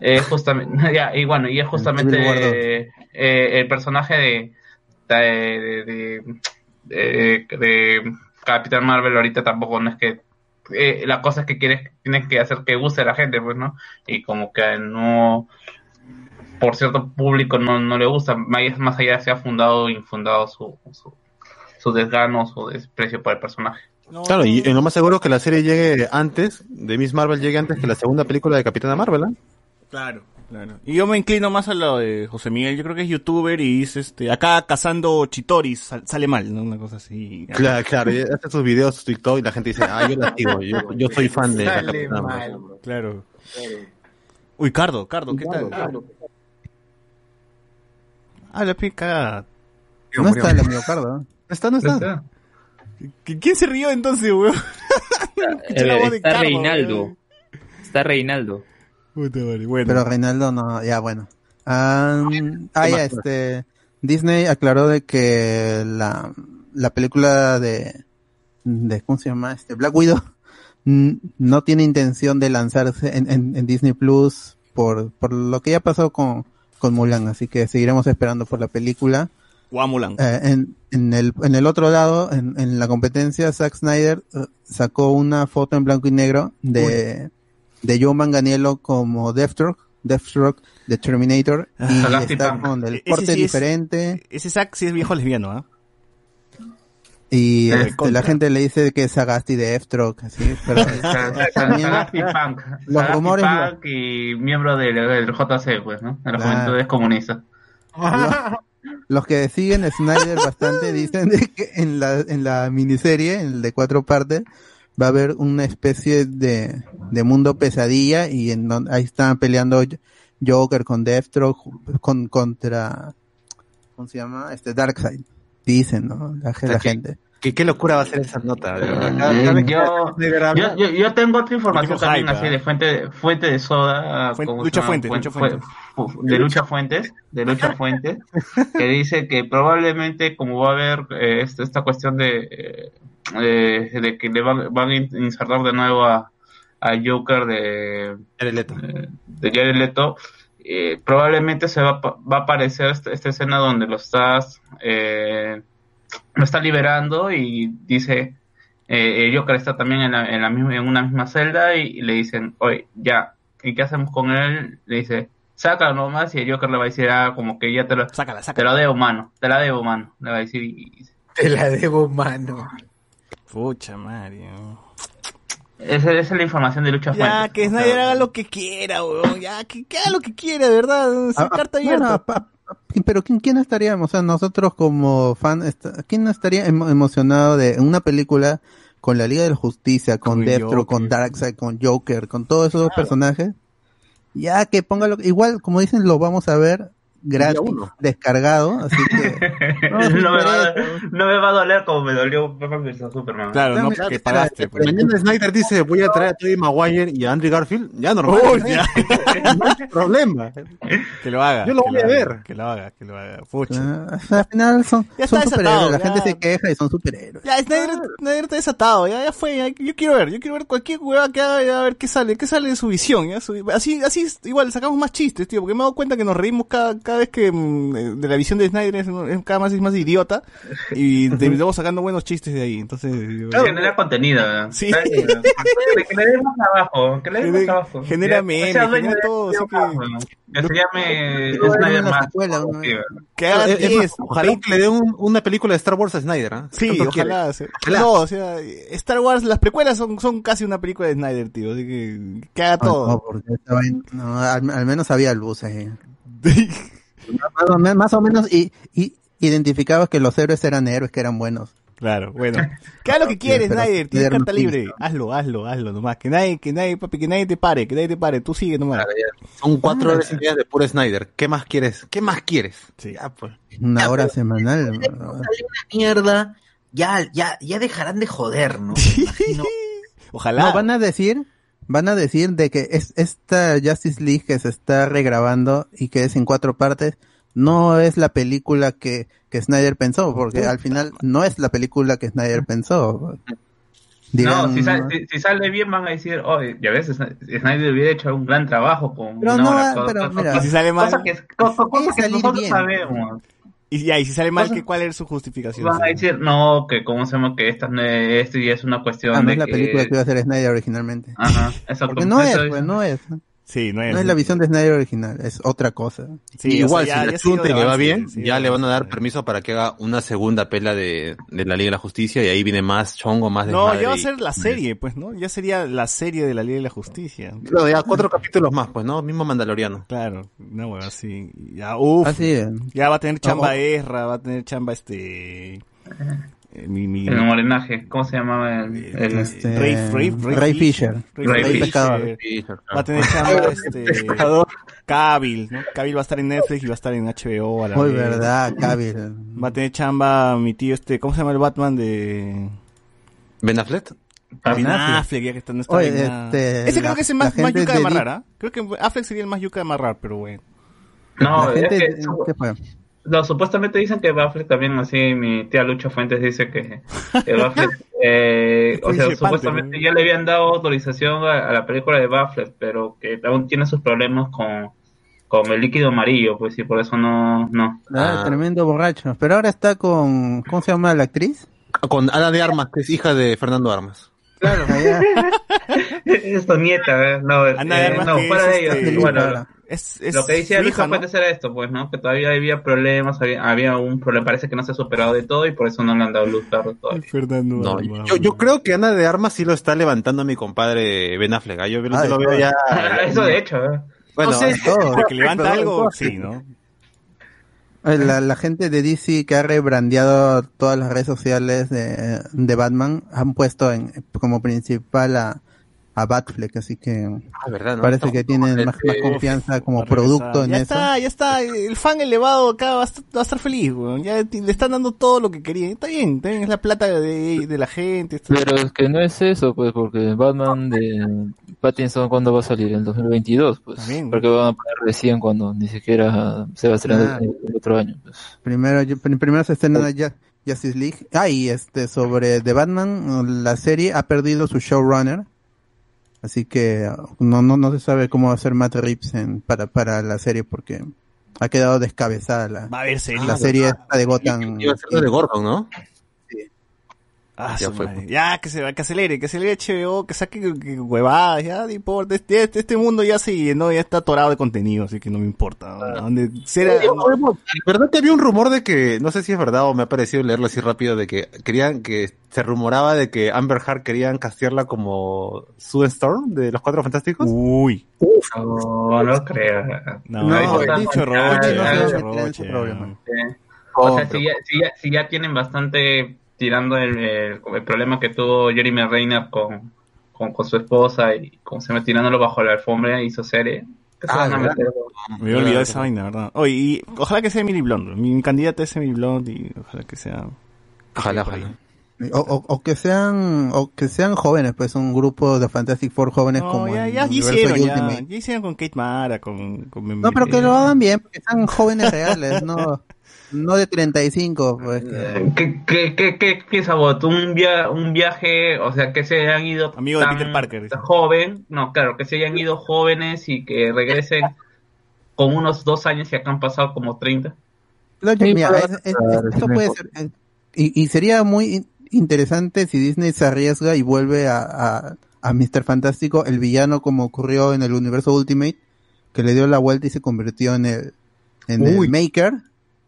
eh, justamente, ya, y bueno, y es justamente eh, eh, el personaje de de, de, de, de- de Capitán Marvel ahorita tampoco no es que eh, la cosa es que quieres tienes que hacer que guste a la gente, pues, ¿no? Y como que no por cierto público no, no le gusta, más más allá se ha fundado o infundado su, su, su desgano, su desprecio por el personaje. No, Claro, y lo más seguro que la serie llegue antes, de Miss Marvel llegue antes que la segunda película de Capitana Marvel, ¿eh? Claro, claro. Y yo me inclino más a lo de José Miguel. Yo creo que es youtuber y dice, este, acá cazando chitoris, sal- sale mal, ¿no? Una cosa así. Claro, claro, hace sus videos, su TikTok y la gente dice, ah, yo la sigo, yo, yo soy fan de la Sale Capitana mal. Marvel. Claro. Uy, Cardo, Cardo, ¿qué tal? Ah, la pica. no está el miocardio ¿eh? No está, no está. ¿Quién se rió entonces, weón? La está Cardo, Reinaldo. weón. Está Reinaldo. Puta madre, bueno. pero Reinaldo no ya bueno ah, ah, ya este Disney aclaró de que la la película de de cómo se llama este Black Widow no tiene intención de lanzarse en, en, en Disney Plus por por lo que ya pasó con con Mulan así que seguiremos esperando por la película Guamulan. Eh, en, en, el, en el otro lado, en, en la competencia, Zack Snyder eh, sacó una foto en blanco y negro de, de Joe Manganiello como Deathstroke, Deathstroke de Terminator, y Sagasti está con el Ese porte sí es- diferente, Ese Zack sí es viejo lesbiano, ¿ah? Y este, la gente le dice que es Sagasti de Deathstroke, así, pero también Sagasti Punk. los Sagasti rumores- Punk y miembro del, del JC, pues, ¿no? De la Claro. Juventud Comunista. los que siguen Snyder bastante dicen de que en la, en la miniserie, en el de cuatro partes, va a haber una especie de, de mundo pesadilla y en donde ahí están peleando Joker con Deathstroke con, contra, ¿cómo se llama? Este Darkseid. Dicen, ¿no? La, la gente. ¿Qué, qué locura va a ser esa nota, de verdad. Cada- cada vez que Yo, yo, yo, yo tengo otra información también hype, así ¿ah? de fuente, fuente de soda. Fuente- ¿cómo se Lucha? Fuentes, De Lucha Fuentes, de Lucha Fuentes, que dice que probablemente como va a haber eh, esta, esta cuestión de, eh, eh, de que le van, van a in- insertar de nuevo a, a Joker de, Jared Leto. eh, de Jared Leto, eh, probablemente se va, a pa- va a aparecer esta, esta escena donde lo estás eh, lo está liberando y dice eh, el Joker está también en, la, en, la misma, en una misma celda y, y le dicen oye ya ¿y qué hacemos con él? le dice Saca nomás y el Joker le va a decir, ah, como que ya te lo, Sácala, te sácala. lo debo, mano. Te la debo, mano. Le va a decir y... Te la debo, mano. Pucha, Mario. Esa, esa es la información de Lucha Ya, que Snyder haga lo que quiera, weón. Ya, que, que haga lo que quiera, de verdad. Sin Ah, ah, carta bueno, abierta. pa- pa- pero ¿quién, quién estaríamos? O sea, nosotros como fan, ¿quién estaría emo- emocionado de una película con la Liga de la Justicia, con Deathstroke, con. Darkseid, con Joker, con todos esos personajes? Ya que póngalo, igual como dicen, lo vamos a ver gratis, descargado, así que no, no, me va a, interesa. no me va a doler como me dolió Superman. Claro, no, porque pagaste. pues. Mañana Snyder dice, voy a traer a Tobey Maguire y a Andrew Garfield. Ya, normal. Uy, ya. No hay problema. Que lo haga. Yo lo voy a haga, ver. Que lo haga, que lo haga. Pucha. Ah, al final son, Ya son superhéroes, la ya. gente se queja y son superhéroes. Ya, Snyder, Snyder está desatado, ya, ya fue, ya, yo quiero ver, yo quiero ver cualquier hueva que haga, ya, a ver qué sale, qué sale de su visión, ya, su- así, así, igual, sacamos más chistes, tío, porque me he dado cuenta que nos reímos cada, cada vez que, mm, eh, de la visión de Snyder es, es cada vez más idiota, y terminamos sacando buenos chistes de ahí, entonces, yo- Genera contenido. ¿no? Sí. Que- le dé más trabajo. Que le dé más Genera- trabajo. genera Que memes, genera todo, así que- se llame Snyder más. secuela, ¿no? que haga Es- es más, 10, ojalá 20, que le dé un- una película de Star Wars a Snyder. ¿ah? Sí, ojalá. No, o sea, Star Wars, las precuelas son, son casi una película de Snyder, tío, así que, que haga No, no, todo. porque al, al menos había luz ahí. Más o, men- más o menos y, y identificabas que los héroes eran héroes, que eran buenos. Claro, bueno. Que haga lo que quieres, Snyder, tienes carta libre. Hazlo, hazlo, hazlo nomás. Que nadie, que nadie, papi, que nadie te pare, que nadie te pare. Tú sigue nomás. Son cuatro Ah, horas y media de puro Snyder. ¿Qué más quieres? ¿Qué más quieres? Sí. Ya, pues. Una hora semanal. Sale una mierda. Ya, ya, ya dejarán de joder, ¿no? Imagino. Ojalá. No, van a decir, van a decir de que es esta Justice League que se está regrabando y que es en cuatro partes, no es la película que, que Snyder pensó, porque al final no es la película que Snyder pensó. Dirán, no, si, sale, si, si sale bien van a decir, oh, ya ves, Snyder hubiera hecho un gran trabajo con Pero una no, hora, pero cosa- mira, Y si sale mal. cosa que, co- co- cosa que nosotros bien. sabemos. Y ya, y si sale mal, ¿qué, ¿cuál es su justificación? Van a decir, no, que como se llama, que esta no es, esto ya es una cuestión ah, no de es la que... película que iba a hacer Snyder originalmente. Ajá, exacto. Porque no es, pues no es. Sí, no es. No es la visión de Snyder original, es otra cosa. Sí, Igual, o sea, ya- si ya le ha sido chunta y de le va bien, sí, ya de le van a dar permiso para que haga una segunda pela de, de la Liga de la Justicia y ahí viene más chongo, más No, desmadre ya va a ser la serie, pues, ¿no? Ya sería la serie de la Liga de la Justicia. Claro, ya cuatro capítulos más, pues, ¿no? Mismo Mandaloriano. Claro, una hueva así. Ya, uff. Así es. Ya va a tener chamba No. Ezra, va a tener chamba este. Eh, mi, mi, El morenaje, ¿cómo se llamaba? El, el- Este, Ray, Ray, Ray, Ray Fisher. Ray, Ray Fisher. Pescador. Va a tener chamba este. Cavill, ¿no? Cavill va a estar en Netflix y va a estar en HBO a la Muy vez. verdad, Cavill. Va a tener chamba mi tío este, ¿cómo se llama el Batman de ¿Ben Affleck? Ben Affleck. Ya que está, no está Oye, este, Ese creo la- que es el más, más yuca de amarrar, ¿ah? Creo que Affleck sería el más yuca de amarrar, pero bueno. No, la es gente, que su- ¿qué fue? No, supuestamente dicen que Bafflet también, así mi tía Lucha Fuentes dice que, que eh, o sea, supuestamente ¿no? ya le habían dado autorización a, a la película de Bafflet, pero que aún tiene sus problemas con, con el líquido amarillo, pues sí, por eso no, no. Ah, Ah. tremendo borracho. Pero ahora está con, ¿cómo se llama la actriz? Con Ana de Armas, que es hija de Fernando Armas. Claro. Es tu nieta, ¿eh? no, Ana de eh, Armas no, que fuera es, de ellos, este, bueno. Es, es lo que Lucha hija, ¿no? Fuentes era esto, pues, ¿no? Que todavía había problemas, había, había un problema, parece que no se ha superado de todo y por eso no le han dado luz tarde todavía. Fernando No, yo, yo creo que Ana de Armas sí lo está levantando a mi compadre Ben Affleck. ¿ah? Yo, Ah, lo veo ya. eso de hecho, ¿eh? Bueno, No sé. Todo. De que levanta algo, sí, ¿no? Eh, La, la gente de DC que ha rebrandeado todas las redes sociales de, de Batman han puesto en, como principal a, a Batfleck, así que ah, verdad, ¿no? parece que tienen más, más confianza como producto en ya eso. está, ya está. El fan elevado acá va a estar, va a estar feliz, weón. Ya le están dando todo lo que quería. Está bien, está bien, es la plata de, de la gente. está- Pero es que no es eso, pues, porque Batman de Pattinson, ¿cuándo va a salir? En 2022, pues. También. Porque van a poner recién cuando ni siquiera se va a estrenar Ah. el, el otro año, pues. Primero, yo- pr- primero se estrena ya Justice League. Ah, y este, sobre The Batman, la serie ha perdido su showrunner. Así que no, no, no se sabe cómo va a ser Matt Reeves en- para, para la serie porque ha quedado descabezada la, Va a haber serie. la serie esta de Gotham. Iba a ser lo de Gordon, ¿no? Ah, Ya su fue. madre. Ya, que se que acelere, que acelere HBO, que saque que- que huevadas, ya no importa. Este, este, este mundo ya se llenó, ya está atorado de contenido, así que no me importa. ¿no? Donde será- ¿Verdad que había un rumor de que, no sé si es verdad o me ha parecido leerlo así rápido, de que querían, que se rumoraba de que Amber Heard querían castearla como Sue Storm de los Cuatro Fantásticos? Uy. No, no creo. No, No, no, dicho. Roche, ya. Sí. O sea, si ya, si, ya, si ya tienen bastante tirando el, el, el problema que tuvo Jeremy Reiner con, con, con su esposa y como se me tirándolo bajo la alfombra hizo serie. ¿Qué se Ah. Me había olvidado esa vaina, ¿verdad? Oye, y ojalá que sea Emily Blunt. Mi candidata es Emily Blunt y ojalá que sea. Ojalá, ojalá. O, o, o que sean o que sean jóvenes, pues un grupo de Fantastic Four jóvenes No, como ya, ya hicieron, ya, hicieron con Kate Mara, con, con No, pero que lo hagan bien, que sean jóvenes reales, no no de 35, pues. que- ¿Qué, qué, qué, qué vos? ¿Un, via un viaje, o sea, que se hayan ido Amigo de tan Peter Parker, dice. joven? No, claro, que se hayan ido jóvenes y que regresen con unos dos años y acá han pasado como 30. Lo- Sí, mira, es- es- esto puede ser. eh, Y, y sería muy in- interesante si Disney se arriesga y vuelve a, a, a Mr. Fantástico, el villano, como ocurrió en el universo Ultimate, que le dio la vuelta y se convirtió en el, en el. Maker.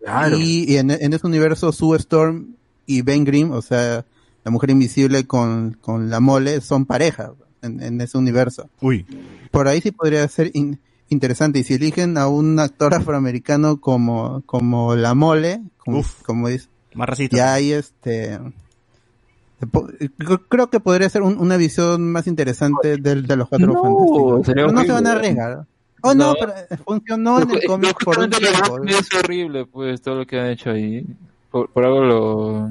Claro. Y, y en, en ese universo, Sue Storm y Ben Grimm, o sea, la mujer invisible con, con la mole, son pareja en, en ese universo. Uy. Por ahí sí podría ser in- interesante. Y si eligen a un actor afroamericano como, como la mole, como, Uf. como dice, Más racista. ya hay este. creo- que podría ser un- una visión más interesante del- de, los cuatro No, fantásticos. Pero no se van a arriesgar. Oh, no, No. pero eh, funcionó en el cómic por un tiempo. es horrible, pues, todo lo que han hecho ahí. Por, por algo lo... O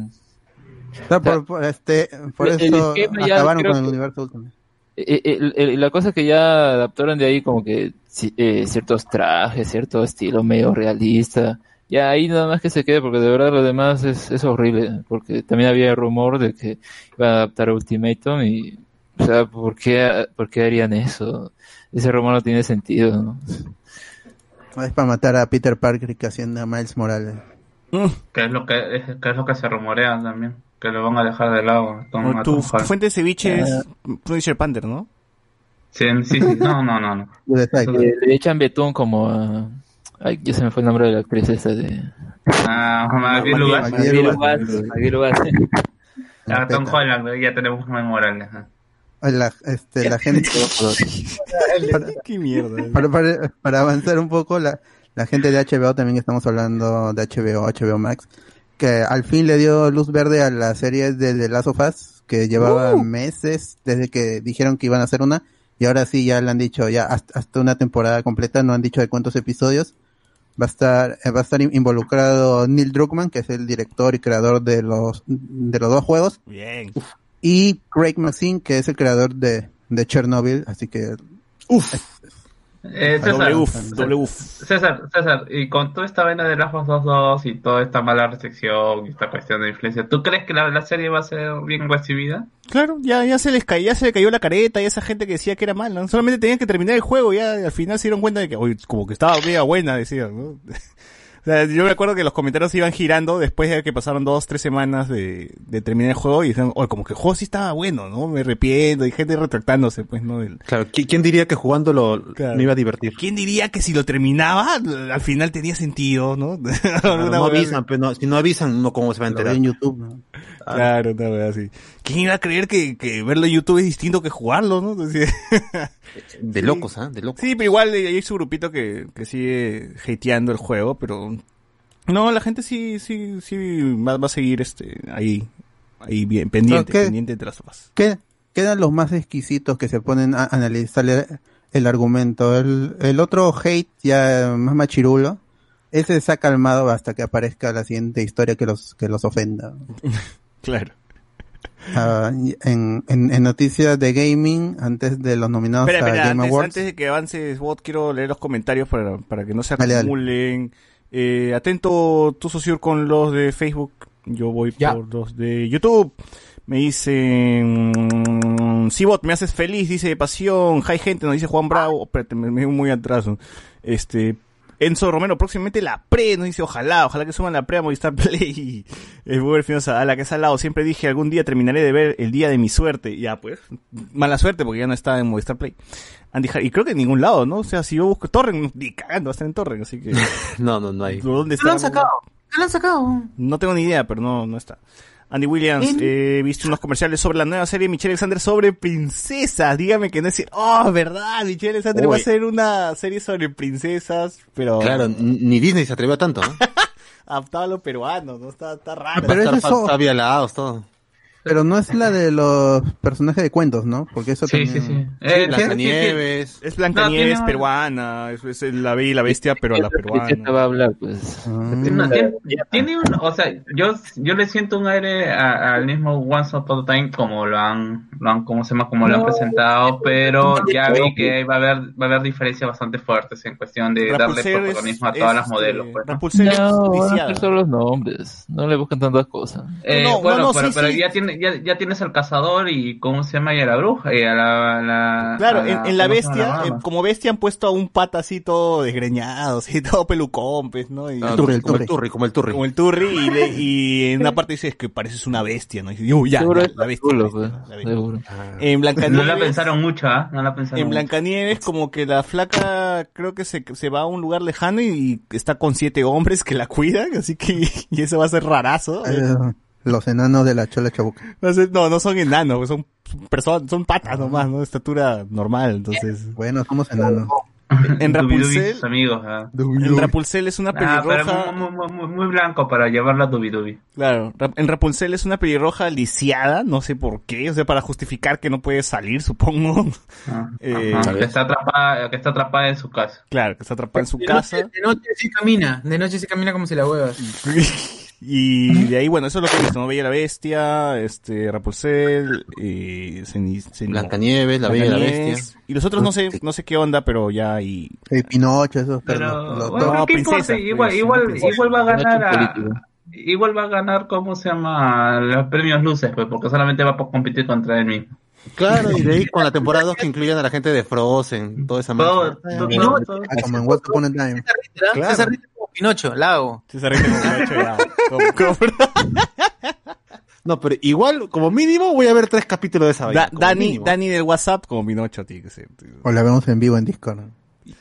sea, por, por este, por el- el eso ya acabaron con el que- universo Ultimate. Eh, eh, el- el- la cosa es que ya adaptaron de ahí como que eh, ciertos trajes, cierto estilo medio realista. Ya ahí nada más que se quede, porque de verdad lo demás es, es horrible. Porque también había rumor de que iban a adaptar Ultimatum y, o sea, ¿por qué, por qué harían eso? Ese rumor no tiene sentido, ¿no? Es para matar a Peter Parker y que haciendo a Miles Morales. Mm. Que es lo que, es, que es lo que se rumorea también. Que lo van a dejar de lado. a Tom- O a tu, tu fuente de ceviche es Punisher Panther, ¿no? Sí, sí, sí. No, no, no. no. Le, le echan betún como a... Ay, ya se me fue el nombre de la actriz esa de... Ah, Maggie Lugas. Maggie Maggie Lugas. Lugas, Maggie Lugas. A Tom. Holland, ya tenemos Miles Morales. ajá. La, este, la gente. para, Qué mierda. para, para- para avanzar un poco, la, la gente de HBO, también estamos hablando de HBO, HBO Max, que al fin le dio luz verde a la serie de The Last of Us, que llevaba meses desde que dijeron que iban a hacer una, y ahora sí ya le han dicho ya hasta, hasta una temporada completa, no han dicho de cuántos episodios. Va a estar, eh, va a estar involucrado Neil Druckmann, que es el director y creador de los, de los dos juegos, Bien. Y Craig Maxine, que es el creador de, de Chernobyl, así que Eh, Doble César, uf, doble uf. César, César, y con toda esta vaina de Last of Us 2 y toda esta mala recepción y esta cuestión de influencia, ¿tú crees que la, la serie va a ser bien recibida? Claro, ya, ya se les cayó, ya se le cayó la careta y esa gente que decía que era mala. Solamente tenían que terminar el juego ya y al final se dieron cuenta de que, oye, como que estaba media buena, decían, ¿no? O sea, yo me acuerdo que los comentarios iban girando después de que pasaron dos, tres semanas de, de terminar el juego y decían, oye, como que el juego sí estaba bueno, ¿no? Me arrepiento y gente retractándose, pues, ¿no? Del- Claro, ¿qui- ¿quién diría que jugándolo Claro. me iba a divertir? ¿Quién diría que si lo terminaba, al final tenía sentido, ¿no? Claro, no avisan, pero no, si no avisan, no cómo se va a enterar. en YouTube. ¿no? Claro, una wea así. ¿Quién iba a creer que, que verlo en YouTube es distinto que jugarlo, no? Entonces, De locos, ¿ah? De locos. Sí, pero igual eh, hay su grupito que, que sigue hateando el juego, pero no, la gente sí, sí, sí va, va a seguir este ahí, ahí bien, pendiente, ¿qué? pendiente de las sofás. ¿Qué- Quedan los más exquisitos que se ponen a analizar el, el argumento. El, el otro hate ya más machirulo, ese se ha calmado hasta que aparezca la siguiente historia que los, que los ofenda. Claro. Ah, en, en, en noticias de gaming, antes de los nominados Espera, a espera, Game antes, Awards. antes de que avances, Bot, quiero leer los comentarios para, para que no se Dale, dale. acumulen. Eh, atento, tu socio con los de Facebook. Yo voy Ya. por los de YouTube. Me dicen, sí, Bot, me haces feliz, dice Pasión. Hay gente, nos dice Juan Bravo. Espérate, me, me muy atraso. Este, Enzo Romero, próximamente la pre, nos dice, ojalá, ojalá que suban la pre a Movistar Play. El Uber Finosa, a la que es al lado, siempre dije, algún día terminaré de ver el día de mi suerte. Ya, pues, mala suerte porque ya no está en Movistar Play. Andy Har- y creo que en ningún lado, ¿no? O sea, si yo busco Torrent, ni cagando, va a estar en Torrent, así que... No, no, no hay. ¿Dónde ¿Qué lo han está? sacado? ¿Qué lo han sacado? No tengo ni idea, pero no, no está. Andy Williams, En- eh, he visto unos comerciales sobre la nueva serie de Michelle Alexander sobre princesas. Dígame que no es decir, oh, verdad, Michelle Alexander va a hacer una serie sobre princesas, pero Claro, ni Disney se atrevió a tanto, ¿no? adaptado a lo peruano, ¿no? Está, está raro. Pero Está- eso- está- está violados, todo. Pero no es la de los personajes de cuentos, ¿no? Porque eso Sí, también... sí, sí. Eh, Blancanieves. Es Blancanieves No, tiene- peruana, es, es la bella y la bestia, pero a la peruana. va a hablar, pues. Ah. No, tiene, tiene un, o sea, yo, yo le siento un aire a- al mismo Once Upon a Time como lo han, lo han, como se llama, como lo han presentado, pero ya vi que va a haber, va a haber diferencias bastante fuertes en cuestión de darle es- protagonismo a todas es, las modelos, este, pues, ¿no? Rapunzel es No, solo los nombres. No le buscan tantas cosas. Eh, No, no, bueno, no, pero, sí, pero sí. ya, tiene, ya, ya tienes al cazador y cómo se llama y a la bruja y a la, la- Claro, a en, en la ¿cómo se llama bestia, la eh, como bestia han puesto a un pata así todo desgreñado, así todo pelucón, pues, ¿no? Y, Ah, turri, el como turri. el turri, como el turri. como el turri y, le- y en una parte dice es que pareces una bestia, ¿no? Y dice, "Uy, ya, Seguro ya, es la bestia. chulo, la bestia, pues, la bestia". seguro. En No la Blancanieves, pensaron mucho, ¿ah? No la pensaron en mucho. Blancanieves como que la flaca creo que se, se va a un lugar lejano y, y está con siete hombres que la cuidan, así que y eso va a ser rarazo. Eh, los enanos de la chola chabuca. No, no son enanos, son personas, son patas nomás, ¿no? De estatura normal, entonces. Bueno, somos enanos. En sus amigos, ¿ah? en Rapunzel es una Ah, pelirroja. muy, muy, muy, muy blanco para llevarla a Dubi Dubi. Claro, en Rapunzel es una pelirroja lisiada, no sé por qué, o sea, para justificar que no puede salir, supongo. Ah, Eh, que está atrapada, que está atrapada en su casa. Claro, que está atrapada en su De casa. noche, de noche sí camina, de noche sí camina como si la huevas. Y de ahí, bueno, eso es lo que he visto, ¿no? Bella la Bestia, este, Rapunzel, eh, Blancanieves, la bella y la bestia. Y los otros no sé, no sé qué onda, pero ya y... Pinocho, esos Pero, perros. Los bueno, no, ¿qué importa? princesa, Igual, igual, princesa. igual va a ganar a, igual va a ganar, ¿cómo se llama? Los premios luces, pues, porque solamente va a competir contra él mismo. Claro, y de ahí con la temporada 2 que incluyan a la gente de Frozen, toda esa no, todo- Ah, como en Once Upon a Time. Claro. César Ritter como Pinocho, Lago. Sí, se ríe como Pinocho, como- No, pero igual, como mínimo, voy a ver tres capítulos de esa vaina. Da- Dani, mínimo. Dani del WhatsApp como Pinocho, tiene que ser. tío. O la vemos en vivo en Discord.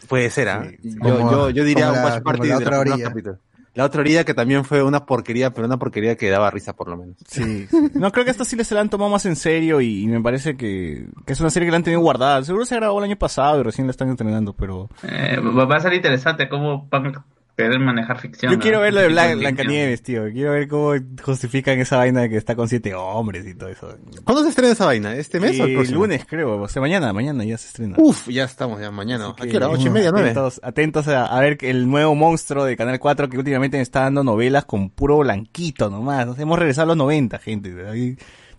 Puede ser, ¿ah? Sí, sí. Yo, yo, yo diría un la- watch party la de otra los primeros orilla. capítulos. La otra orilla que también fue una porquería, pero una porquería que daba risa por lo menos. Sí. No, creo que esta sí se la han tomado más en serio y, y me parece que, que es una serie que la han tenido guardada. Seguro se grabó el año pasado y recién la están entrenando, pero... eh, va a ser interesante cómo van querer manejar ficción. Yo ¿no? quiero ver lo de Blan- Ficción. Blancanieves, tío. Quiero ver cómo justifican esa vaina de que está con siete hombres y todo eso. ¿Cuándo se estrena esa vaina? ¿Este mes o el Eh, próximo? lunes, creo. O sea, mañana, mañana ya se estrena. Uf, ya estamos, ya mañana. Así ¿A qué hora? ¿Ocho y media, nueve? Atentos, atentos a, a ver que el nuevo monstruo de Canal 4 que últimamente me está dando novelas con puro blanquito nomás. Nos hemos regresado a los 90, gente. Ahí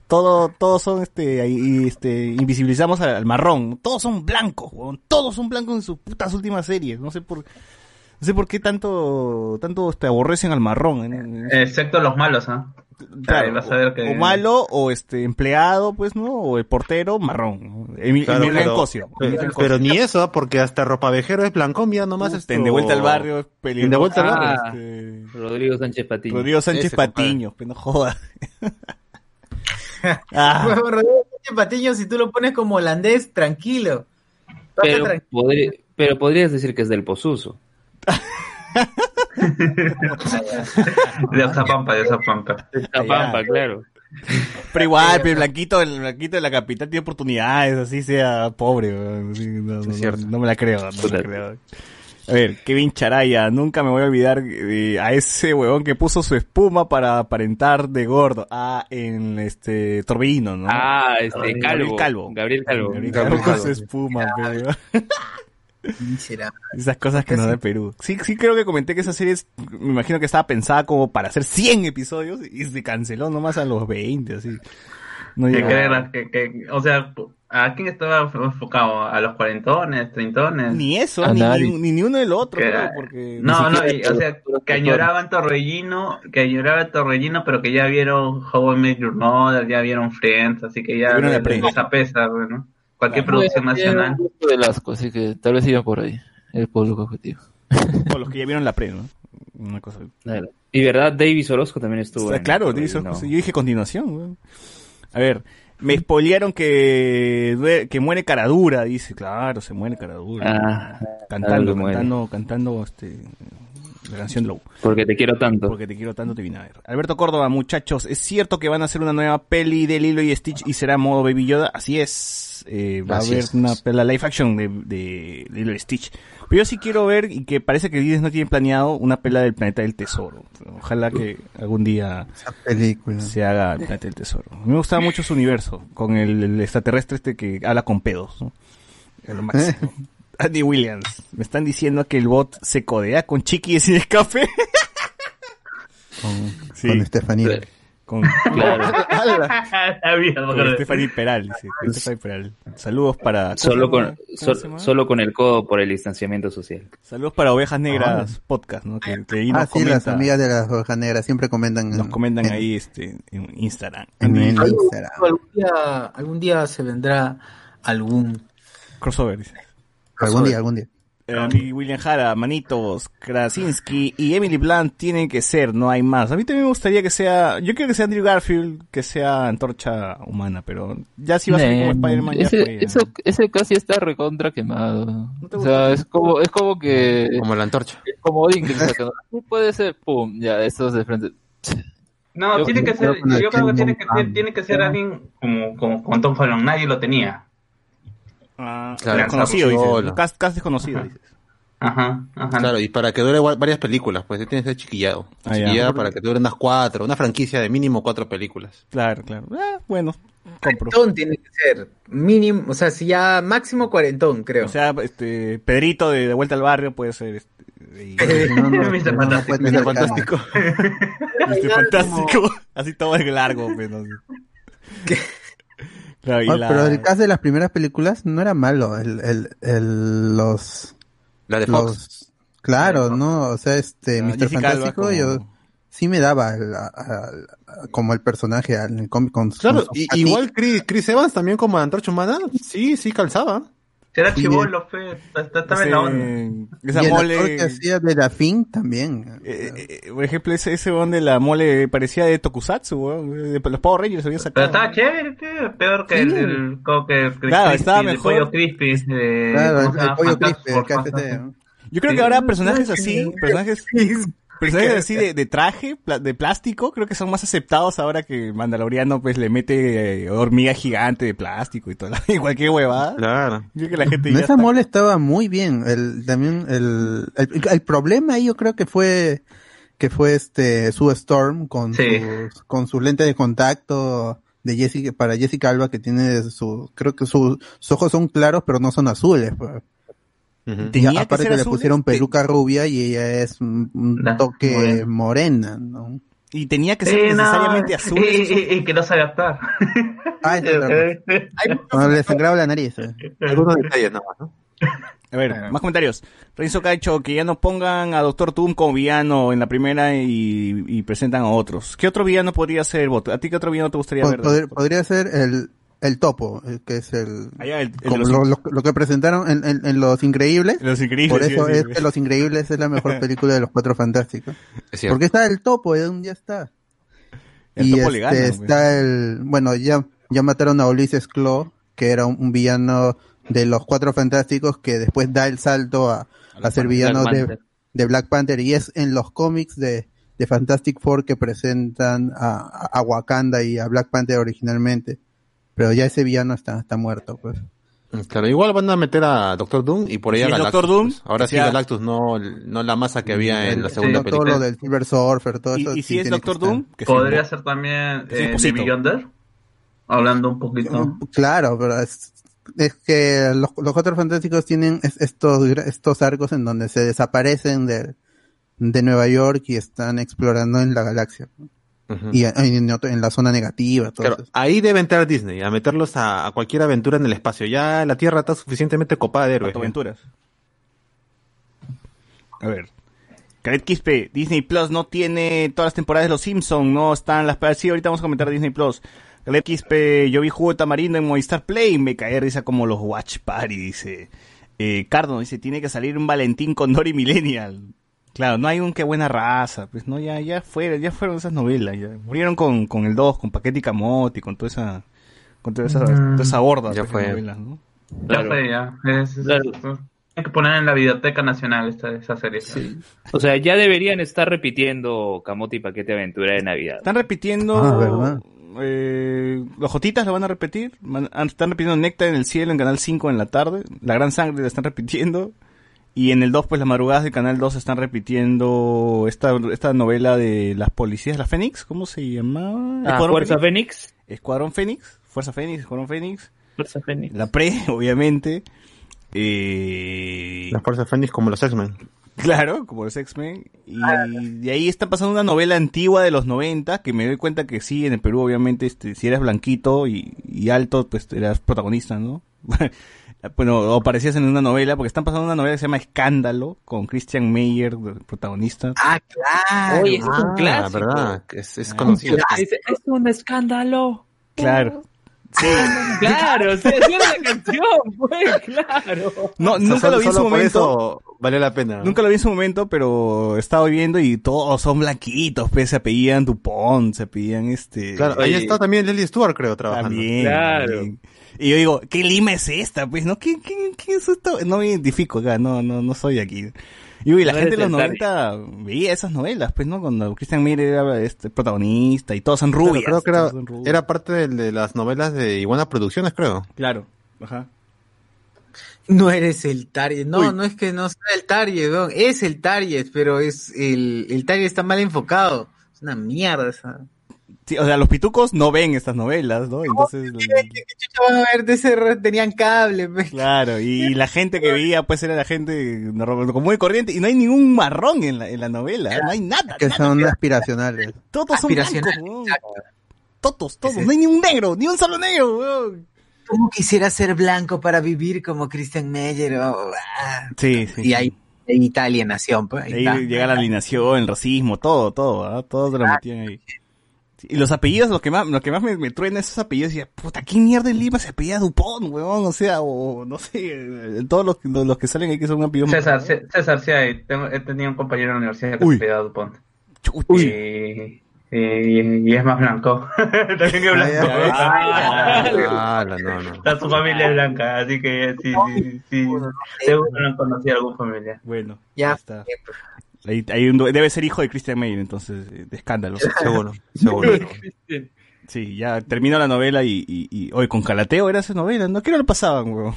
todo, todos son este, ahí, este, invisibilizamos al, al marrón. Todos son blancos, huevón. Todos son blancos en sus putas últimas series. No sé por, no sé por qué tanto, tanto este, aborrecen al marrón. Excepto los malos, ¿ah? Claro, vas a ver que- o malo, o este empleado, pues, ¿no? O el portero, marrón. Emi- Claro, Emiliano pero- Cosio. pero, ni eso, ¿ah? porque hasta Ropavejero es blancón, mira nomás. En De Vuelta al Barrio, es peligroso. En De Vuelta al Ah. Barrio. Este, Rodrigo Sánchez Patiño. Rodrigo Sánchez Ese. Patiño, pero no joda. ah, Rodrigo Sánchez Patiño, si tú lo pones como holandés, tranquilo. Pasa pero, tranquilo. podri- pero podrías decir que es del Posuso. De Zapampa, de Zapampa. La Pampa, claro. pero igual, pero el blanquito, el blanquito de la capital tiene oportunidades, así sea pobre. no, me la creo, no me la creo. A ver, Kevin Charaya, nunca me voy a olvidar eh, a ese huevón que puso su espuma para aparentar de gordo. Ah, en este Torbellino, ¿no? Ah, este, Gabriel Calvo. Calvo. Gabriel Calvo. Gabriel Gabriel Calvo con Calvo, su espuma, pero- Miserable. Esas cosas que nos da Perú. Sí, sí creo que comenté que esa serie es- me imagino que estaba pensada como para hacer 100 episodios y se canceló nomás a los 20, así. No Que que, que, o sea, ¿a quién estaba enfocado? ¿A los cuarentones, treintones? Ni eso, ni, ni, ni uno del otro, Que- creo, porque... No, no, y, o sea, que añoraban Torrellino, que añoraban Torrellino, pero que ya vieron How I Met Your Mother, ya vieron Friends, así que ya Vieron la les apesa, bueno. Cualquier Claro. producción Tiene nacional. un gusto del asco, así que tal vez iban por ahí, el público objetivo. O los que ya vieron la pre, ¿no? Una cosa. Claro. Y verdad, Davis Orozco también estuvo. O sea, en- claro, Davis Orozco, ¿no? yo dije continuación. weón. A ver, me spoilearon que, que muere Caradura, dice, claro, se muere Caradura. Ah, cantando, algo muere. cantando, cantando este, la canción de Low. Porque te quiero tanto. Porque te quiero tanto, te vine a ver. Alberto Córdoba, muchachos, ¿es cierto que van a hacer una nueva peli de Lilo y Stitch y será modo Baby Yoda? Así es. Eh, va Así a haber es. una pela live action de, de Lilo Stitch. Pero yo sí quiero ver, y que parece que Disney no tiene planeado, una pela del planeta del tesoro. Ojalá que algún día Esa película. se haga el planeta del tesoro. A mí me gustaba mucho su universo, con el, el extraterrestre este que habla con pedos. ¿no? Es lo máximo. Andy Williams, me están diciendo que el bot se codea con Chiqui y sin escape. Con, Sí. con Estefanía. Con, Claro. Con. Stephanie Peral, dice, Stephanie Peral. Saludos para... ¿cómo Solo con, solo con el codo por el distanciamiento social. Saludos para Ovejas Negras Podcast, ¿no? Que, que ahí Ah, nos sí, las amigas de las ovejas negras siempre comentan. en- nos comentan en- ahí este, en Instagram. En el Andy- Instagram. Algún día, algún día se vendrá algún Crossover, dice. Algún día, algún día. Eh, Andy William Jara, Manitos, Krasinski y Emily Blunt tienen que ser, no hay más. A mí también me gustaría que sea, yo quiero que sea Andrew Garfield, que sea antorcha humana, pero ya si va a ser como Spider-Man ya ese, fue, eso, ese casi está recontra quemado. o sea, es como, es como que, Como la antorcha. como Odin que Puede ser, pum, ya, estos de frente. No, Yo- tiene que ser, yo creo que tiene que, tiene que ser alguien como, como, como Tom Holland, nadie lo tenía. Ah, Claro, desconocido, dices. Un cast, cast desconocido, dices. Ajá, ajá. Claro, y para que dure varias películas, pues tiene que ser chiquillado. Ah, ya. chiquillado para que dure unas cuatro, una franquicia de mínimo cuatro películas. Claro, claro. Ah, bueno, compro. cuarentón tiene que ser mínimo, o sea, si ya máximo cuarentón, creo. O sea, este, Pedrito de, de vuelta al barrio puede ser este, y- No, no, Mr. no, Fantástico. Mr. Fantástico. fantástico, así todo es largo, pues, no sé. Claro, la- Pero el caso de las primeras películas no era malo. El, el, el- los, La de Fox. los, claro, ¿no? O sea, este, Mr. Fantástico, como- yo sí me daba el- a- a- a- como el personaje en el cómic con Claro, con y, igual Chris, Chris Evans también como antorcha humana, sí, sí calzaba. Será Sí. chivolo, fe. Está en la onda. Y esa el mole, actor que hacía de la fin también. eh, eh, por ejemplo, ese, ese de la mole parecía de Tokusatsu, weón, de los Power Rangers había Pero sacado. estaba chévere, tío. Peor que el, el, como que el Claro, crispy, estaba el mejor. pollo crispy. de- Claro, ¿cómo el, el pollo crispy, el. Yo creo que ahora personajes así, personajes, personajes así de, de traje, de plástico, creo que son más aceptados ahora que Mandaloriano pues le mete eh, hormiga gigante de plástico y todo, y cualquier huevada. Claro. Yo que la gente esa mole estaba muy bien. El, también el, el, el problema ahí yo creo que fue que fue este Sue Storm con Sí. sus con sus lentes de contacto de Jessica para Jessica Alba que tiene su creo que su- sus ojos son claros pero no son azules. pues. Y Tenía que aparte ser que le pusieron te- peluca rubia y ella es un, un La- toque morena. morena, ¿no? y tenía que ser no, necesariamente y- azul. Y, y- y que no sabe actuar. Ah, esa es. Cuando le sangraba la nariz. eh. Algunos detalles nada más, ¿no? A ver, más comentarios. Renzo Cacho, que ya no pongan a Doctor Doom como villano en la primera y, y presentan a otros. ¿Qué otro villano podría ser, Bot? ¿A ti qué otro villano te gustaría Pod- ver? poder- podría ser el, el topo, el que es el, Allá, el, el de como los, lo, lo- lo que presentaron en, en- en Los Increíbles. los increíbles. Por eso sí, es sí. que Los Increíbles es la mejor película de los Cuatro Fantásticos. Es. Porque está el topo, ¿de dónde ya está? El y topo este, gana, güey. está el, bueno, ya, ya mataron a Ulises Claw, que era un, un villano de los Cuatro Fantásticos que después da el salto a, a ser villano Black de, Black Panther y es en los cómics de, de Fantastic Four que presentan a, a Wakanda y a Black Panther originalmente. Pero ya ese villano está, está muerto, pues. Claro, igual van a meter a Doctor Doom y por ahí ¿Y a es Galactus. Doctor Doom? pues. Ahora sí sea- Galactus, no, no la masa que había en la Sí, segunda todo película. lo del Silver Surfer, todo ¿Y, eso. y sí si es que Doctor. Doom? Que sí, Podría ser también eh, de Beyonder. Hablando un poquito. Claro, pero es, es que los, los Cuatro Fantásticos tienen es- estos, estos arcos en donde se desaparecen de, de Nueva York y están explorando en la galaxia. Y en, la zona negativa, todo Claro, eso. ahí debe entrar Disney, a meterlos a, a cualquier aventura en el espacio. Ya la Tierra está suficientemente copada de héroes. ¿eh? Aventuras. A ver. Caret Quispe, Disney Plus no tiene todas las temporadas de Los Simpsons, no están las... Sí, ahorita vamos a comentar Disney Plus. Caret Quispe, yo vi jugo de tamarindo en Movistar Play, me cae risa como los Watch Party, dice. Eh, Cardo dice, tiene que salir un Valentín con Dory Millennial. Claro, no hay un qué buena raza, pues no, ya, ya fueron, ya fueron esas novelas, ya. Murieron con, con el 2, con Paquete y Camote, con toda esa, con toda esa, Mm. toda esa horda Ya fue. de novelas, ¿no? Ya fue, ya. Es- es- Hay que poner en la Biblioteca Nacional esta, esa serie. O sea, ya deberían estar repitiendo Camote y Paquete Aventura de Navidad. Están repitiendo. Ah, ¿verdad? eh, los Jotitas lo van a repetir. Van- están repitiendo Néctar en el cielo en Canal 5 en la tarde. La Gran Sangre la están repitiendo. Y en el 2, pues las madrugadas del Canal 2 están repitiendo esta, esta novela de las policías, la Fénix, ¿cómo se llamaba? Ah, Fuerza Fénix. Escuadrón Fénix. Fuerza Fénix, Escuadrón Fénix. Fuerza Fénix. La Pre, obviamente. Eh, Las fuerzas Fénix como los X-Men. Claro, como los X-Men. Y de ahí está pasando una novela antigua de los 90 que me doy cuenta que sí, en el Perú obviamente este, si eras blanquito y, y alto, pues eras protagonista, ¿no? bueno, o aparecías en una novela, porque están pasando una novela que se llama Escándalo, con Christian Meyer, protagonista. Ah, claro. Oye, ese es un Ah, clásico. verdad, es, es conocido. Dice, es un escándalo. Claro. Claro, se hacía la canción, pues, claro. No, O sea, nunca lo vi en su momento. vale la pena. Nunca lo vi en su momento, pero estaba viendo y todos son blanquitos, pues se apellían Dupont, se apellían este... Claro, ahí está también Leslie Stewart, creo, trabajando. También, Claro. también. Y yo digo, ¿qué Lima es esta? Pues, ¿no? ¿Qué, qué, qué es esto? No me identifico acá, no, no, no soy aquí. Y, y la No gente de los el target. 90 veía esas novelas, pues, ¿no? Cuando Christian Meyer era este protagonista y todos son Claro, rubias. creo que era, era parte de, de las novelas de Iguana Producciones, creo. Claro, ajá. No eres el target. No, Uy. no es que no sea el target, weón. es el target, pero es el, el target está mal enfocado. Es una mierda esa. Sí, o sea, los pitucos no ven estas novelas, ¿no? Entonces, ¿Qué chucha van a ver de tenían cable, pe? claro, y la gente que veía, pues, era la gente normal- común y corriente, y no hay ningún marrón en la, en la novela, no hay nada, Que nada. son aspiracionales. todos son Aspiracional, blancos. Todos, todos, no hay ni un negro, ni un solo negro, weón. ¿Cómo quisiera ser blanco para vivir como Christian Meyer? Oh, ah. Sí, sí. Y ahí en Italia nación, pues. Ahí Ahí está. llega la alineación, el racismo, todo, todo, ¿ah? todo te lo metían ahí. Y los apellidos, los que más, los que más me, me truena esos apellidos, decía, puta, ¿qué mierda en Lima se apellida Dupont, weón? O sea, o no sé, eh, todos los, los, los que salen ahí que son apellidos. César, C- César, sí hay. Tengo, he tenido un compañero en la universidad que Uy. se apellida Dupont. Chucha. Y, y, y es más blanco. También que blanco. Ah, no, no. Su familia es blanca, así que sí, sí, sí. Seguro no conocido a algún familiar. Bueno, Ya. está. Ahí, hay un, debe ser hijo de Christian Meyer, entonces, eh, de escándalo. Seguro, seguro. Sí, ya terminó la novela y, y, y hoy con Calateo era esa novela, ¿no? ¿Qué hora lo pasaban, weón?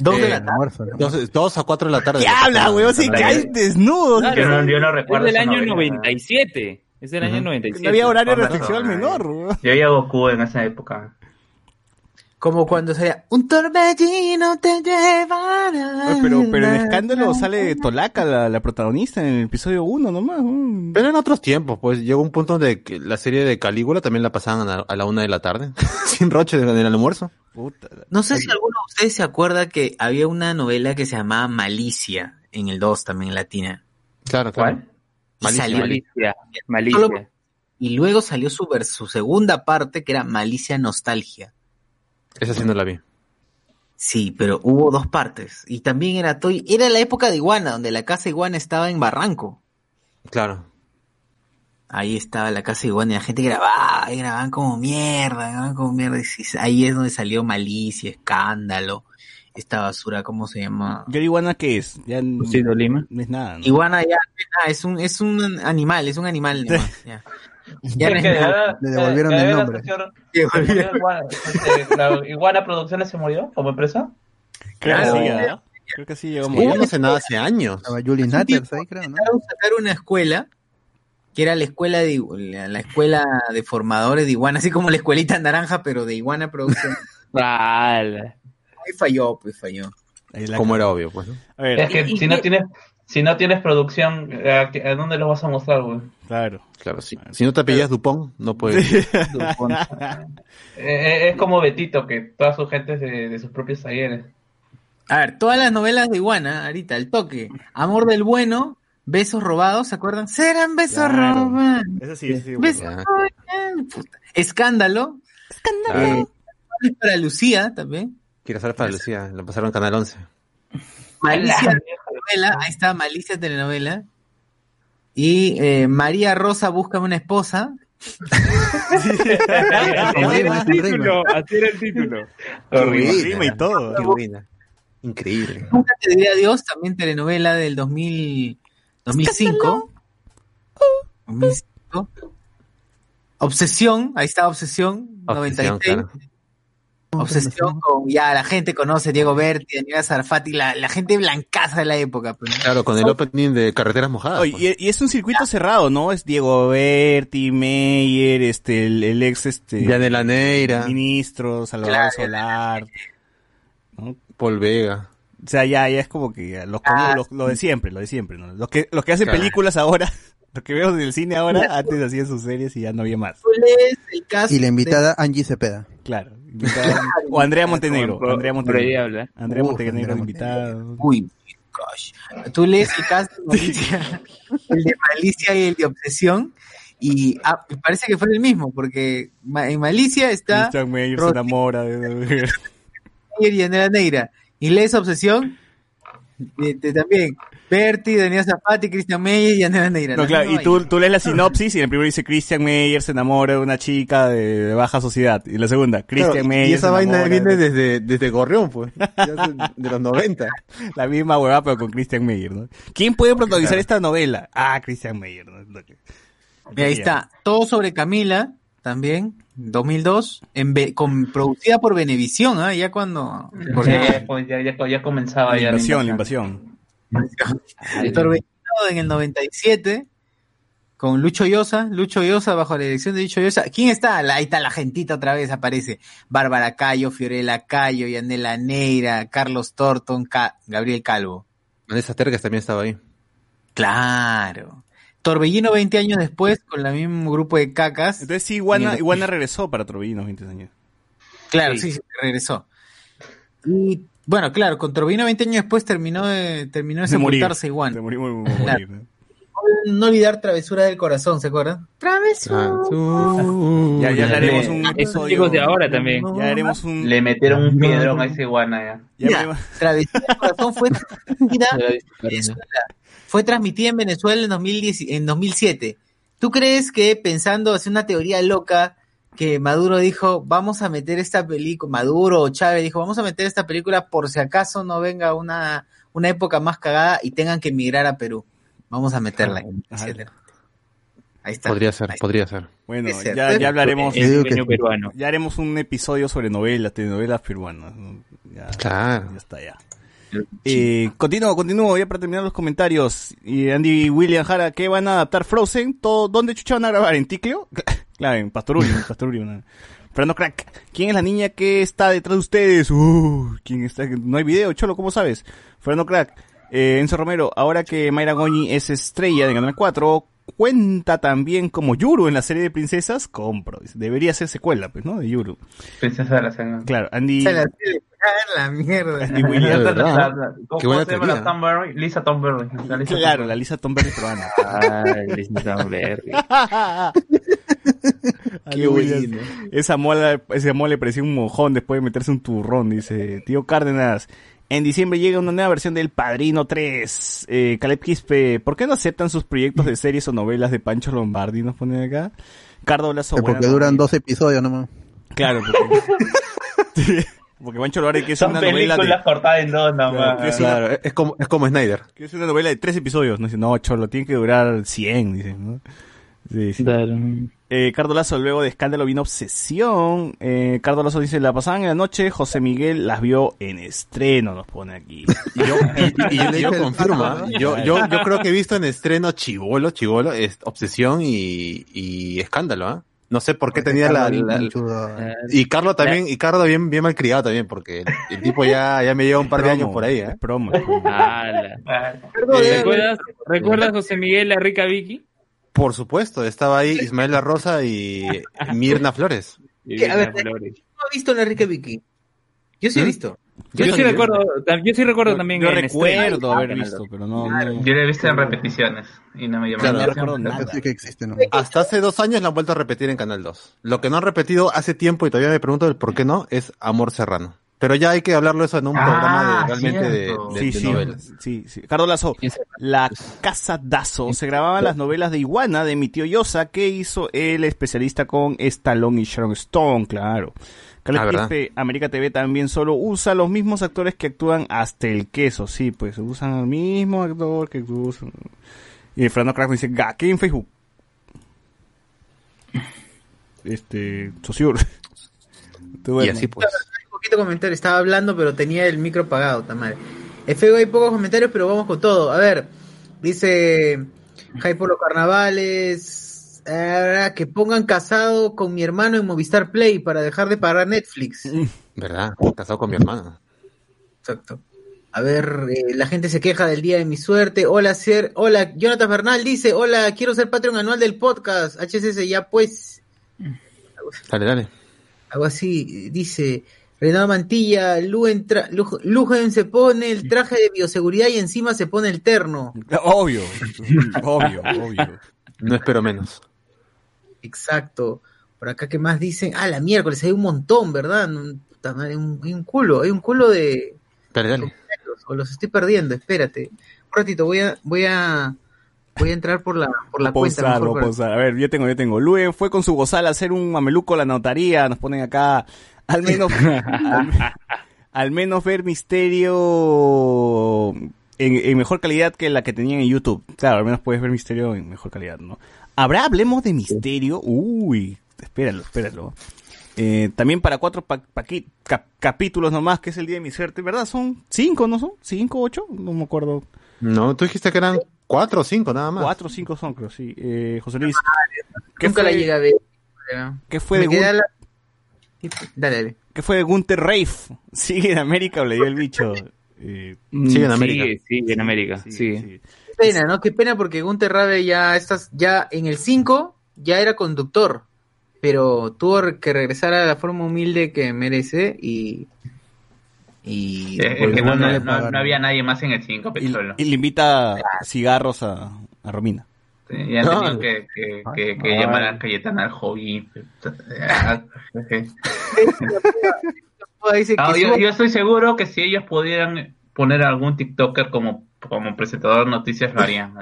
Dos de Eh, la tarde. ¿no? Dos, dos a cuatro de la tarde. ¿Qué habla, weón? Sí, que hay desnudos. Claro. Yo no, yo no Es recuerdo. del esa año novela. 97. Es del año Ujú. 97. No había horario de restricción al menor, weón. Yo veía Goku en esa época. Como cuando salía, un torbellino te llevará. Ay, pero, pero en Escándalo sale Tolaca, la, la protagonista, en el episodio 1 nomás. Pero en otros tiempos, pues llegó un punto donde que la serie de Calígula también la pasaban a, a la una de la tarde, sin roche en el almuerzo. Puta. No sé si alguno de ustedes se acuerda que había una novela que se llamaba Malicia, en el 2 también latina. Claro, claro. ¿Cuál? Y Malicia, salió- Malicia. Malicia. Solo- Y luego salió su, su segunda parte que era Malicia Nostalgia. Esa sí no la vi. Sí, pero hubo dos partes. Y también era Toy, era la época de Iguana, donde la casa Iguana estaba en Barranco. Claro. Ahí estaba la casa Iguana y la gente grababa, y grababan como mierda, grababan como mierda. Y ahí es donde salió Malicia, Escándalo, esta basura, ¿cómo se llama? ¿Yo iguana qué es? Ya n- Lucido Lima. no es nada. ¿no? Iguana ya, ah, es un, es un animal, es un animal nomás, ya. Ya no es que de nada. verdad, Le devolvieron de- de el nombre. señor, Sí, Iguana, este, la Iguana Producciones se murió como empresa. Creo que Claro. sí, ¿ah? Creo que sí llegó a Yo no sé nada hace años. Estaba Julie Natters ahí, creo, ¿no? sacar una escuela que era la escuela de la, la escuela de formadores de iguana, así como la escuelita naranja, pero de iguana producción. Vale. Ahí falló, pues falló. Ahí la- Como era obvio, pues. ¿no? A ver, Es que y- si y- no tienes, si no tienes producción, ¿a, qué- a dónde lo vas a mostrar, güey? claro. Claro, sí. Si no te apellidas Dupont, no puedes. Eh, eh, es como Betito, que toda su gente es de, de sus propios talleres. A ver, todas las novelas de iguana, ahorita, el toque. Amor del bueno, besos robados, ¿se acuerdan? Serán besos Claro. robados. Eso sí, eso sí. Besos robados. Escándalo. Claro. Eh, para Lucía también. Quiero hacer para Lucía, lo pasaron en Canal 11. Malicia telenovela, ahí está, Malicia telenovela. Y eh, María Rosa busca una esposa. Así era el título, así era el título. Horrible. Rima y todo. Qué buena. Increíble. Nunca te diré adiós, también telenovela del 2000, 2005. 2005. Obsesión, ahí está Obsesión, Obsesión, 96. claro. Obsesión con, ya la gente conoce Diego Berti, Daniela Zarfati, la, la gente blancaza de la época. pues, ¿no? Claro, con el opening de Carreteras Mojadas. Oye, pues. y, y es un circuito cerrado, ¿no? Es Diego Berti, Meyer, este, el, el ex, este, Yanela Neira, ministro, Salvador Claro. Solar. ¿no? Paul Vega. O sea, ya, ya es como que los, Ah, los- lo de siempre, lo de siempre, ¿no? Los que, los que hacen Claro. películas ahora, los que vemos en el cine ahora, antes hacían sus series y ya no había más. ¿Cuál es el caso Y la de- invitada Angie Cepeda. Claro. O Andrea Montenegro. Por- Andrea Montenegro. habla. Andrea Uf, Montenegro Andrea invitada. Uy, gosh. Tú lees el caso de Malicia, el de Malicia y el de Obsesión, y ah, parece que fue el mismo, porque en Malicia está Christian Meyer se enamora de... Y Daniela Neira, y lees Obsesión, este, también Berti, Daniela Zapati, Cristian Meyer y Daniela Neira. No, La claro, y tú, tú lees la sinopsis y en el primero dice Christian Meyer se enamora de una chica de, de baja sociedad. Y en la segunda, Christian Claro, y- Meyer y esa se vaina viene de- desde, desde Gorrión, pues. De los 90. La misma huevada, pero con Christian Meyer, ¿no? ¿Quién puede protagonizar esta novela? Ah, Christian Meyer, ¿no? Es lo que- Y ahí está, todo sobre Camila, también, 2002, en con, producida por Venevisión, ¿ah? ya cuando... porque- Ya, pues, ya, ya, ya comenzaba La ya invasión, la invasión. Torventado en el 97 con Lucho Llosa, Lucho Llosa bajo la dirección de Lucho Llosa. ¿Quién está? La- ahí está la gentita otra vez, aparece Bárbara Cayo, Fiorella Cayo, Yanela Neira, Carlos Torton, Ca- Gabriel Calvo. Vanessa Tergas también estaba ahí. Claro. Torbellino 20 años después con el mismo grupo de cacas. Entonces sí, Iguana. Iguana regresó para Torbellino 20 años. Claro, Sí. sí, sí, regresó. Y bueno, claro, con Torbellino 20 años después terminó de, terminó de De morir. sepultarse igual. De morir, morir, morir, Claro. ¿no? No olvidar Travesura del Corazón, ¿se acuerdan? Travesura. Ya, ya le haremos un Esos episodio. chicos de ahora también. Ya haremos un... Le metieron un piedrón a ese iguana ya. ya Travesura del Corazón fue transmitida, en. Venezuela. fue transmitida en Venezuela en, 2010, en 2007. ¿Tú crees que pensando, hacer una teoría loca, que Maduro dijo, vamos a meter esta película, Maduro o Chávez dijo, vamos a meter esta película por si acaso no venga una, una época más cagada y tengan que emigrar a Perú? Vamos a meterla. ahí, etcétera. Ahí está. Podría ser, podría ser. Bueno, ser, ya, ya hablaremos... El peruano. Ya haremos un episodio sobre novelas, telenovelas peruanas. Ya, Claro. ya está, ya. Eh, continúo, continúo, ya para terminar los comentarios. Y Andy William Jara, ¿qué van a adaptar Frozen? ¿Todo, ¿Dónde chucha van a grabar? ¿En Ticlio? claro, en Pastoruli, en Pastoruli. ¿no? Fernando Crack, ¿quién es la niña que está detrás de ustedes? Uh, ¿quién está? No hay video, Cholo, ¿cómo sabes? Fernando Crack, eh, Enzo Romero, ahora que Mayra Goñi es estrella de Canal 4, cuenta también como Yuru en la serie de princesas, compro. Debería ser secuela, pues, ¿no? De Yuru. Princesa de la selva. Claro, Andy, Se la la mierda. Andy William. de verdad. La- la- ¿Cómo Qué buena se llama la. Thunberry? Lisa. La Lisa Claro, la Lisa Tomberry peruana. Ay, Lisa Berry. Qué bueno. Esa mola, ese mole parecía un mojón después de meterse un turrón, dice tío Cárdenas. En diciembre llega una nueva versión del Padrino 3. Eh, Caleb Quispe, ¿por qué no aceptan sus proyectos de series o novelas de Pancho Lombardi? Nos ponen acá. Cardo Lazo. porque buena duran novela. dos episodios nomás. Claro, porque, porque Pancho Lombardi que es Son una novela películas de, cortadas en dos Claro, nomás. que es una- Claro, es como, es como Snyder. que es una novela de tres episodios. No dice, no, cholo, tiene que durar 100, dice, ¿no? Sí, sí. Claro. Eh, Cardo Lazo, luego de escándalo vino obsesión. Eh, Cardo Lazo dice, la pasaban en la noche, José Miguel las vio en estreno, nos pone aquí. Y yo, y, yo, Le yo. ¿no? yo, yo, yo creo que he visto en estreno Chivolo, Chivolo, es Obsesión y, y Escándalo, ¿ah? No sé por qué tenía la, la- y Carlos también, y Carlos bien, bien malcriado también, porque el, el tipo ya, ya me lleva un par de años por ahí, ¿eh? Promo. Ah, Eh, ¿Recuerdas, ¿Recuerdas José Miguel la rica Vicky? Por supuesto, estaba ahí Ismael La Rosa y Mirna Flores. Y. A ver. No he visto la Enrique Vicky. Yo sí he ¿Mm? visto. Yo, sí recuerdo, yo sí recuerdo también Yo en recuerdo haber visto, pero no, no, Yo la he visto en repeticiones y no me llamó Claro, la no atención. recuerdo nada. Así que existe, ¿no? Hasta hace dos años la han vuelto a repetir en Canal 2. Lo que no han repetido hace tiempo y todavía me pregunto el por qué no, es Amor Serrano. Pero ya hay que hablarlo eso en un Ah, programa de, realmente de, cierto. de- Sí, de sí, novelas. sí, sí. Cardo Lazo, La Casa Dazo. Se grababan las novelas de Iguana de mi tío Yosa, que hizo el especialista con Stallone y Sharon Stone, claro. Carlos Ah, América TV también solo usa los mismos actores que actúan hasta el queso, sí, pues usan al mismo actor que usan. Y Fernando Crack dice, ga, ¿qué en Facebook? Este, Sociur. Y así pues. Poquito comentario, estaba hablando, pero tenía el micro apagado, tamar. Es feo, hay pocos comentarios, pero vamos con todo. A ver, dice Jai por los carnavales. ah, que pongan casado con mi hermano en Movistar Play para dejar de pagar Netflix. ¿Verdad? Casado con mi hermana. Exacto. A ver, eh, la gente se queja del día de mi suerte. Hola, ser, hola, Jonathan Bernal dice, hola, quiero ser Patreon anual del podcast. HCS, ya pues, Dale, dale. algo así, dice, Renato Mantilla, Luen, tra- Lu- Lujen se pone el traje de bioseguridad y encima se pone el terno. Obvio, obvio, obvio. No espero menos. Exacto. Por acá, ¿qué más dicen? Ah, la miércoles, hay un montón, ¿verdad? Hay un, hay un culo, hay un culo de... Dale, dale. O los estoy perdiendo, espérate. Un ratito, voy a, voy a, voy a entrar por la, por la cuenta. Pausar, mejor. A ver, yo tengo, yo tengo. Luen fue con su gozal a hacer un mameluco a la notaría. Nos ponen acá. Al menos, al, al menos ver misterio en, en mejor calidad que la que tenían en YouTube. Claro, al menos puedes ver misterio en mejor calidad, ¿no? ¿Habrá hablemos de misterio? Uy, espéralo, espéralo. Eh, también para cuatro pa- paqui- cap- capítulos nomás, que es el día de mi suerte, ¿verdad? Son cinco, ¿no son? ¿Cinco, ocho? No me acuerdo. No, tú dijiste que eran cuatro o cinco nada más. Cuatro o cinco son, creo, sí. Eh, José Luis, Nunca la llegué a ver. ¿qué fue, Me de quedé a Gun- la- Dale, dale. ¿qué fue de Gunter Reif? ¿Sigue en América o le dio el bicho? Eh, Sigue en América. Sigue, sigue en América, sí, sigue. sí. Qué pena, ¿no? Qué pena porque Gunter Rabe ya estás, ya en el 5 ya era conductor, pero tuvo que regresar a la forma humilde que merece y y Eh, es pues, que no, no- le no- no había nadie más en el 5 Y, y le invita cigarros a, a Romina. Sí, ya han No. tenido que, que, que, que Ay. llamar a Cayetana al hobby. Ah, yo, suba- yo estoy seguro que si ellos pudieran poner a algún TikToker como, como presentador de noticias lo harían.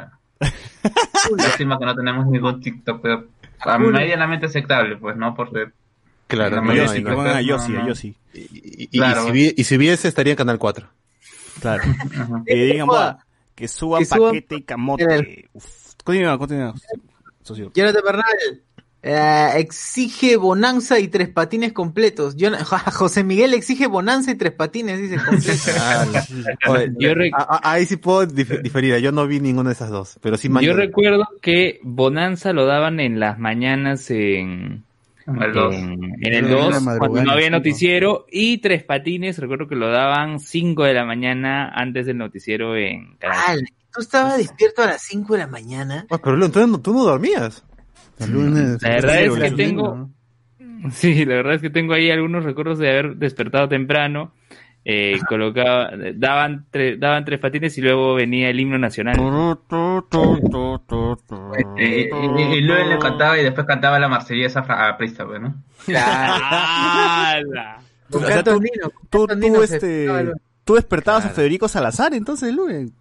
Lástima que no tenemos ningún TikToker ah, medianamente aceptable, pues, ¿no? Porque Claro, La no, A mayoría no, Yossi, no, a Yossi. Y, y- y si, vi- y si hubiese estaría en Canal 4. Claro. Y digan, "Buah, que suban Que suban- paquete y camote. Uf. Continúa, continúa. socio. Jonathan Bernal eh, exige bonanza y tres patines completos. José Miguel exige bonanza y tres patines, dice. Ah, Oye, Yo re- a- a- ahí sí puedo dif- diferir. Yo no vi ninguna de esas dos. Pero sí Yo recuerdo que Bonanza lo daban en las mañanas en, En el dos. en, en el En la 2, madrugada, cuando no había noticiero, y Tres Patines, recuerdo que lo daban 5 de la mañana antes del noticiero en Canal tú estabas despierto a las 5 de la mañana. Ah, pero entonces no- tú no dormías. El lunes. La verdad es que tengo-. Sí, la verdad es que tengo ahí algunos recuerdos de haber despertado temprano, eh, colocaba, daban, tre- daban tres patines y luego venía el himno nacional. Y, y, y- y luego le cantaba y después cantaba la marsellesa a Prista, pues, ¿no? Este, tú despertabas a Federico Salazar, entonces, Luen.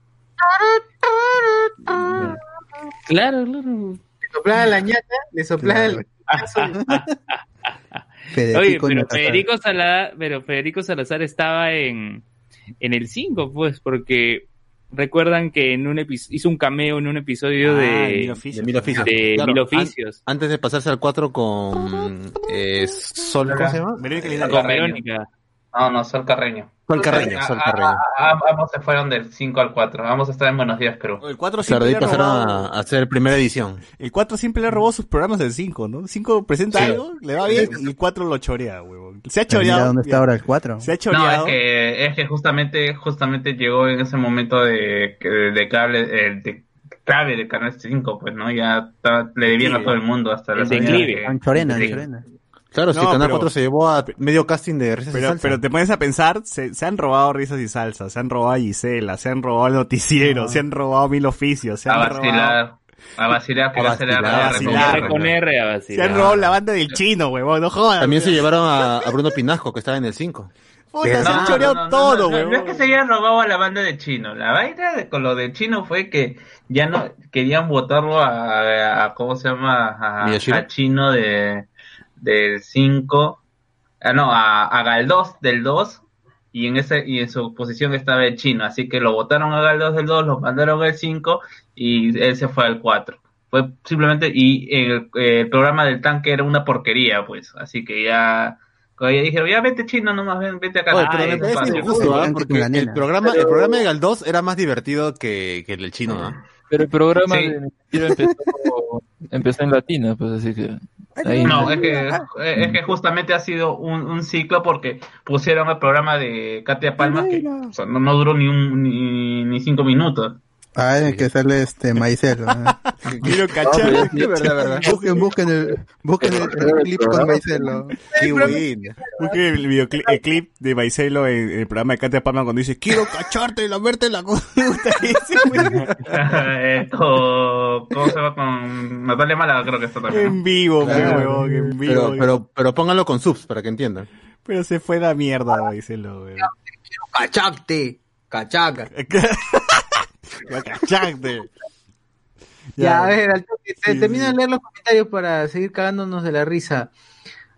Claro, claro. Le soplaba la ñata, le soplaba el... Oye, Federico pero. Federico Salazar, pero Federico Salazar estaba en, en el 5, pues, porque recuerdan que en un hizo un cameo en un episodio Ah, de, Mil Oficios. De Mil Oficios. de Claro, Mil an- Oficios. antes de pasarse al 4 con eh, Sol, ¿cómo se llama? Verónica Linares. Con Carreño. Verónica. No, no, Sol Carreño. Sol Carreño, Sol Carreño. Ambos se fueron del 5 al 4. Vamos a estar en Buenos Días, Perú. El 4 Claro, siempre, ha pasaron robado, a, hacer primera edición. el 4 siempre le robado sus programas del 5, ¿no? 5 presenta Sí. algo, le va bien, y el 4 lo chorea, huevón. Se ha mira choreado. dónde está ahora el 4. Se ha No, choreado. es que, es que justamente, justamente llegó en ese momento de, de cable, eh, de clave del canal 5, pues, ¿no? Ya le debían a todo el mundo hasta la El salida declive. Anchorena. Anchorena. Claro, si No, Canal pero- 4 se llevó a medio casting de risas y Pero, salsa. pero te pones a pensar, se, se han robado risas y salsa, se han robado a Gisela, se han robado el noticiero, se han robado mil oficios, se A han robado, vacilar, a vacilar, que A a vacilar, la a vacilar. Con R a se vacilar. han robado la banda del chino, huevón, no jodas. También se llevaron a, a Bruno Pinasco, que estaba en el 5. Puta, se han No, choreado no, no, todo, no, no. No es que se hayan robado a la banda de Chino. La vaina de- con lo de Chino fue que ya no querían votarlo a, a- ¿cómo se llama? A, a Chino de del 5. Ah, no, a, a Galdós del 2. Y en ese y en su posición estaba el Chino. Así que lo votaron a Galdós del 2, lo mandaron al 5 y él se fue al 4. Fue simplemente, y el, el programa del tanque era una porquería, pues. Así que ya. Ya dijeron, ya vete chino nomás, ven, vete acá. Oye, pero Ay, me parece compadre. injusto, ¿ah? Porque el programa, el programa de Galdós era más divertido que, que el del chino, ¿ah? Pero el programa Sí. de Mentira empezó, empezó en latina, pues así que... No, es que, es que justamente ha sido un, un ciclo porque pusieron el programa de Katia Palma que o sea, no, no duró ni, un, ni, ni cinco minutos. Ah, en el que sale este Maicelo. ¿no? Quiero cachar. Es verdad, verdad. Busquen, busquen el, busquen el, el clip con Maicelo. Qué bueno. Busquen el videoclip el clip de Maicelo en, en el programa de Katia Palma cuando dice quiero cacharte, la verte la. Eh, con- ¿Cómo se va con Natalia Málaga? Creo que está también. en vivo, Claro. huevón, en vivo. Pero, pero, pero pónganlo con subs para que entiendan. Pero se fue la mierda, Maicelo, weón. Cachacte, cachaca. Cacharte. Ya, a ver, al toque, te- Sí, termino sí. de leer los comentarios para seguir cagándonos de la risa.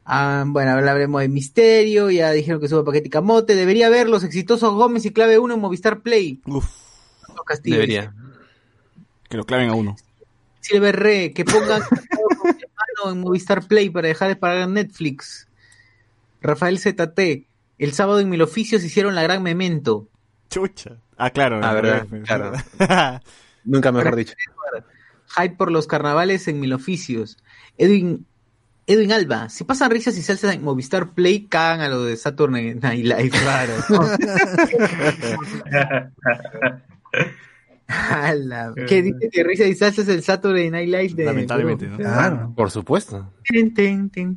Ah, bueno, ahora hablaremos de Misterio, ya dijeron que sube paquete y camote. Debería ver los exitosos Gómez y Clave 1 en Movistar Play. Uf, Castillo. Debería. que lo claven a uno. Silver Re, que pongan mano en Movistar Play para dejar de pagar Netflix. Rafael ZT, el sábado en Mil Oficios hicieron la gran memento. Chucha. Ah, claro. Ah, verdad, claro. Nunca mejor dicho. Hype por los carnavales en Mil Oficios. Edwin, Edwin Alba, si pasan risas y salsas en Movistar Play, cagan a lo de Saturn Night Live. Claro. Ala, ¿Qué dice que risas y salsas el Saturday Night Live de Lamentablemente, ¿no? Claro. Por supuesto. Tin, tin, tin,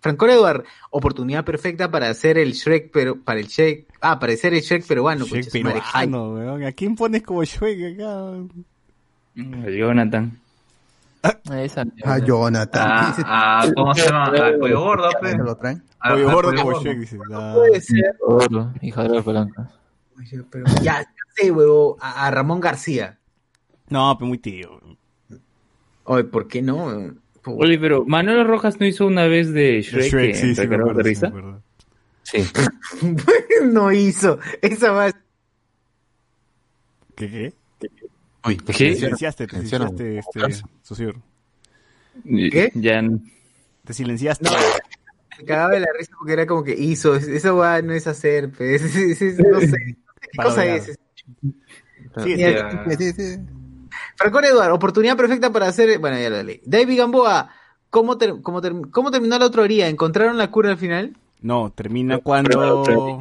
Franco Eduard, oportunidad perfecta para hacer el Shrek, pero para el Shrek, ah, para hacer el Shrek peruano, Shrek madre, peruano, weón. ¿A quién pones como Shrek acá? Jonathan. Esa Ah, Jonathan. Ah, Dice- ah, ¿Cómo se llama? Al pollo gordo, pe. ¿Se lo traen? Al- Pollo gordo como gordo. Shrek, dice. Ah. Puede ser, Oro, hija de la palanca. Pero ya, ya sé, huevo, a, a Ramón García. No, pero muy tío. Oye, ¿por qué no? Oye, pero Manuel Rojas no hizo una vez de Shrek, Shrek, en sí, sí, me acuerdo, de sí, me risa. acuerdo. Sí. no hizo. Esa va. ¿Qué, qué? Uy, te ¿Qué? Silenciaste, te silenciaste, este, socio. ¿Qué? Ya, Te silenciaste. No, me cagaba de la risa porque era como que hizo. Eso va, no es hacer, pues. es- es- es- no sé. No sé qué cosa es. Sí, Sí, sí. Franco Eduardo, oportunidad perfecta para hacer. Bueno, ya lo leí. David Gamboa, ¿cómo, ter- cómo, ter- ¿cómo terminó la otra orilla? ¿Encontraron la cura al final? No, termina cuando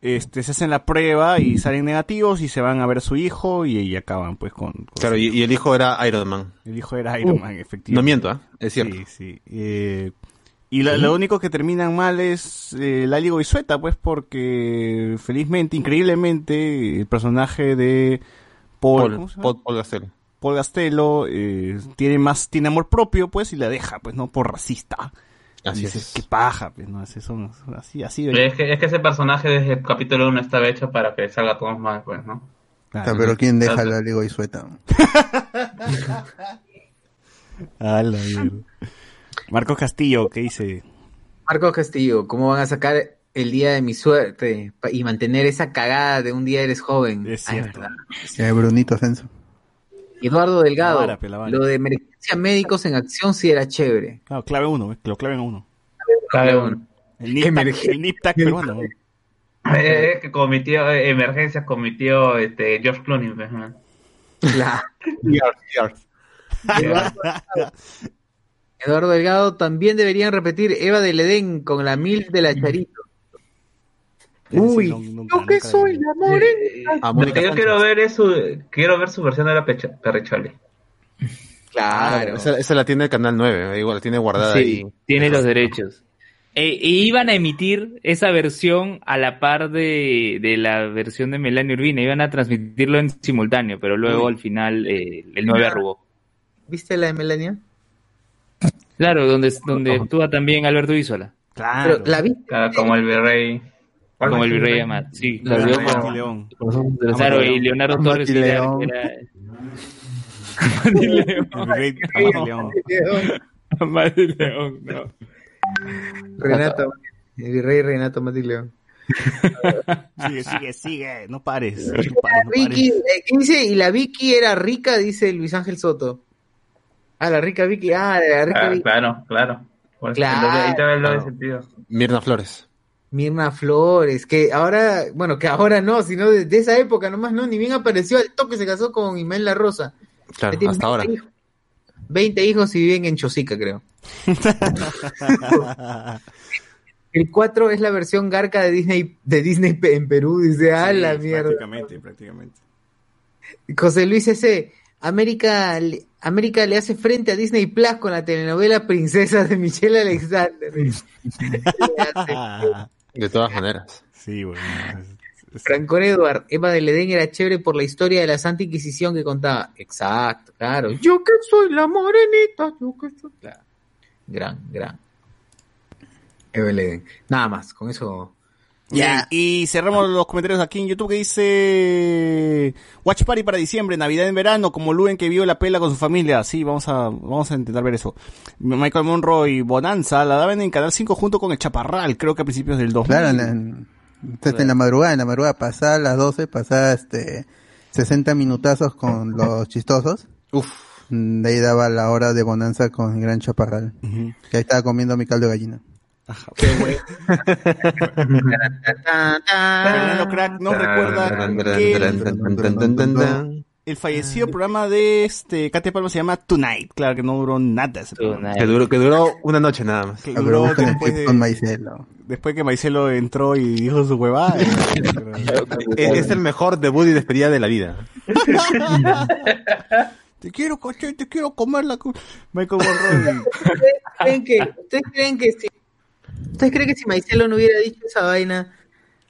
este, se hacen la prueba y salen negativos y se van a ver a su hijo y, y acaban pues con, con Claro, y, y el hijo era Iron Man. el hijo era Iron Man, efectivamente. No miento, ¿ah? Es cierto. Sí, sí. Eh, y la- lo único que terminan mal es eh, Láligo y Sueta, pues porque felizmente, increíblemente, el personaje de Paul, Paul. Paul, Paul Gastel. Paul Gastelo eh, tiene más, tiene amor propio, pues, y la deja, pues, no por racista. Así Dices, es. qué paja, pues, no, Así son, son así, así. Es que, es que ese personaje desde el capítulo 1 estaba hecho para que salga todo mal, pues, ¿no? Claro. Pero ¿quién deja la Liga y sueta? A la mierda. Marcos Castillo, ¿qué dice? Marcos Castillo, ¿cómo van a sacar el día de mi suerte y mantener esa cagada de un día eres joven? Es Ay, cierto. Eh, Brunito Ascenso. Eduardo Delgado, La vara, pe, la vara. lo de emergencia médicos en acción sí era chévere. Claro, clave uno, que lo claven a uno. Cada uno. El nip tac, Emergen- el nip tac peruano. Eh, Es que cometió eh, emergencias, cometió este, George Clooney, pues, ¿no? Claro. Eduardo, Eduardo Delgado también deberían repetir Eva del Edén con la mil de la Charito. Uy, Sí, nunca, yo que nunca soy la morena. A Lo que yo quiero ver es su, quiero ver su versión de la pecha- Perricholi. Claro. Esa, esa la tiene el Canal 9, igual la tiene guardada sí, ahí. tiene los derechos. E, e iban a emitir esa versión a la par de, de la versión de Melania Urbina, iban a transmitirlo en simultáneo, pero luego al final eh, el 9 arrugó. ¿Viste la de Melania? Claro, donde, donde actúa también Alberto Isola. Claro. Pero la vi. Claro, como el virrey. ¿Cuál Como el virrey Amat. Sí, La claro. vio Mati con- León. Claro, y Leonardo Torres era- León. era- León. Mati León, no. Renato, el virrey Renato Mati León. Sigue, sigue, sigue. No pares. No pares, no Vicky, pares. eh, ¿qué dice? Y la Vicky era rica, dice Luis Ángel Soto. Ah, la rica Vicky. Ah, la rica Ah, Vicky. claro, claro. Por Claro. Ahí te ve el doble sentido. Mirna Flores. Mirna Flores, que ahora, bueno, que ahora no, sino de, de esa época nomás, no, ni bien apareció al toque se casó con Imael La Rosa. Claro, hasta ahora. 20 hijos. 20 hijos y viven en Chosica, creo. El 4 es la versión garca de Disney, de Disney en Perú, dice, ah, Sí, la mierda. Prácticamente, prácticamente. José Luis S. América, le- América le hace frente a Disney Plus con la telenovela Princesa de Michelle Alexander. De todas maneras. Sí, bueno. Franco Edward, Eva de Ledén era chévere por la historia de la Santa Inquisición que contaba. Exacto, claro. Yo que soy la morenita, yo que soy. Claro. Gran, gran. Eva de Ledén. Nada más, con eso. Y cerramos los comentarios aquí en YouTube que dice Watch Party para diciembre, Navidad en verano, como Luen que vio la pela con su familia. Sí, vamos a, vamos a intentar ver eso. Michael Monroe y Bonanza la daban en Canal 5 junto con el Chaparral, creo que a principios del 2000. Claro, en, en- entonces, en la madrugada, en la madrugada, pasada las 12, pasada este 60 minutazos con los chistosos. Uf. De ahí daba la hora de bonanza con el gran chaparral. Que ahí estaba comiendo mi caldo de gallina. Ajá. Crack nos recuerda que el, el fallecido programa de este Katy Palma se llama Tonight. Claro que no duró nada ese programa. Que duró, que duró una noche nada más. Que duró después, de- con Maicelo. después que Maicelo entró y dijo su huevada. Es, es el mejor debut y despedida de la vida. te quiero coche, te quiero comer la Michael Monroe. ¿Ustedes creen que, ustedes creen que si, ustedes creen que si Maicelo no hubiera dicho esa vaina,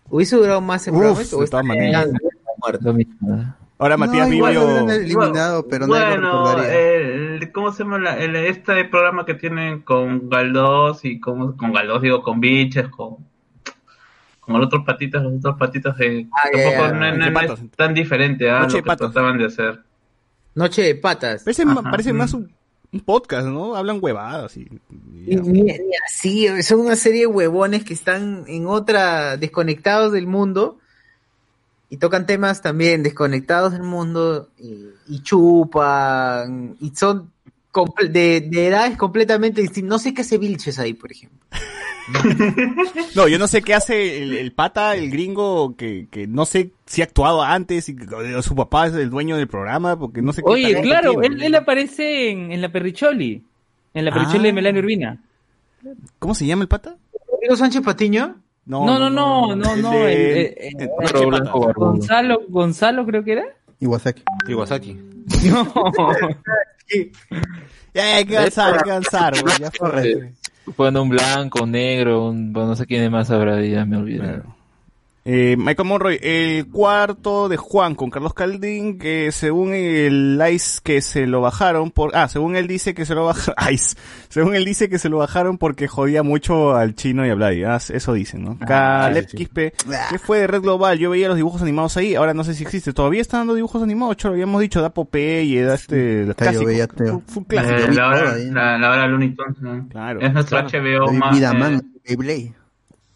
hubiese durado más el Uf, programa? de ¿O todas estaría maneras. muerto? Lo mismo. Ahora Matías no, Vivio. eliminado, pero nadie lo bueno, el, ¿cómo se llama la- el- este programa que tienen con Galdós y con, con Galdós, digo, con Biches, con, con los otros patitos, los otros patitos de Ah, tampoco no, no- no es tan diferente a Noche lo de que patos. trataban de hacer. Noche de patas. Parece, Ajá. parece más un, un podcast, ¿no? Hablan huevadas y. y Ni, así, son una serie de huevones que están en otra, desconectados del mundo y tocan temas también desconectados del mundo y, y chupan y son de edades completamente distintas. No sé qué hace Vilches ahí, por ejemplo. No, yo no sé qué hace el, el pata, el gringo, que, que no sé si ha actuado antes y su papá es el dueño del programa, porque no sé qué Oye, claro, tiene. él, él aparece en, en la Perricholi. En la Perricholi Ah. de Melania Urbina. ¿Cómo se llama el pata? Rodrigo Sánchez Patiño. No, no, no, no, no, de- el- el-. Gonzalo, Gonzalo creo que era. Iwasaki. Iwasaki. No. Ya hay que avanzar, hay que avanzar, ya fue. Pone un blanco, un negro, un, bueno, no sé quién más habrá, ya me olvidé. Eh, Michael Monroy, el cuarto de Juan con Carlos Caldín, que según el ICE que se lo bajaron por, ah, según él dice que se lo bajaron, ICE, según él dice que se lo bajaron porque jodía mucho al chino y a Vladi, ah, eso dicen, ¿no? Caleb sí. Quispe, ¿qué fue de Red Global? Yo veía los dibujos animados ahí, ahora no sé si existe, todavía están dando dibujos animados, lo habíamos dicho, da Popeye, da este, los Hasta yo clásicos, veía, fue- Teo. fue un clásico. Eh, la, hora, la, la hora Looney Tunes, ¿no? Claro, Es nuestro claro. HBO más. Vida eh, Man.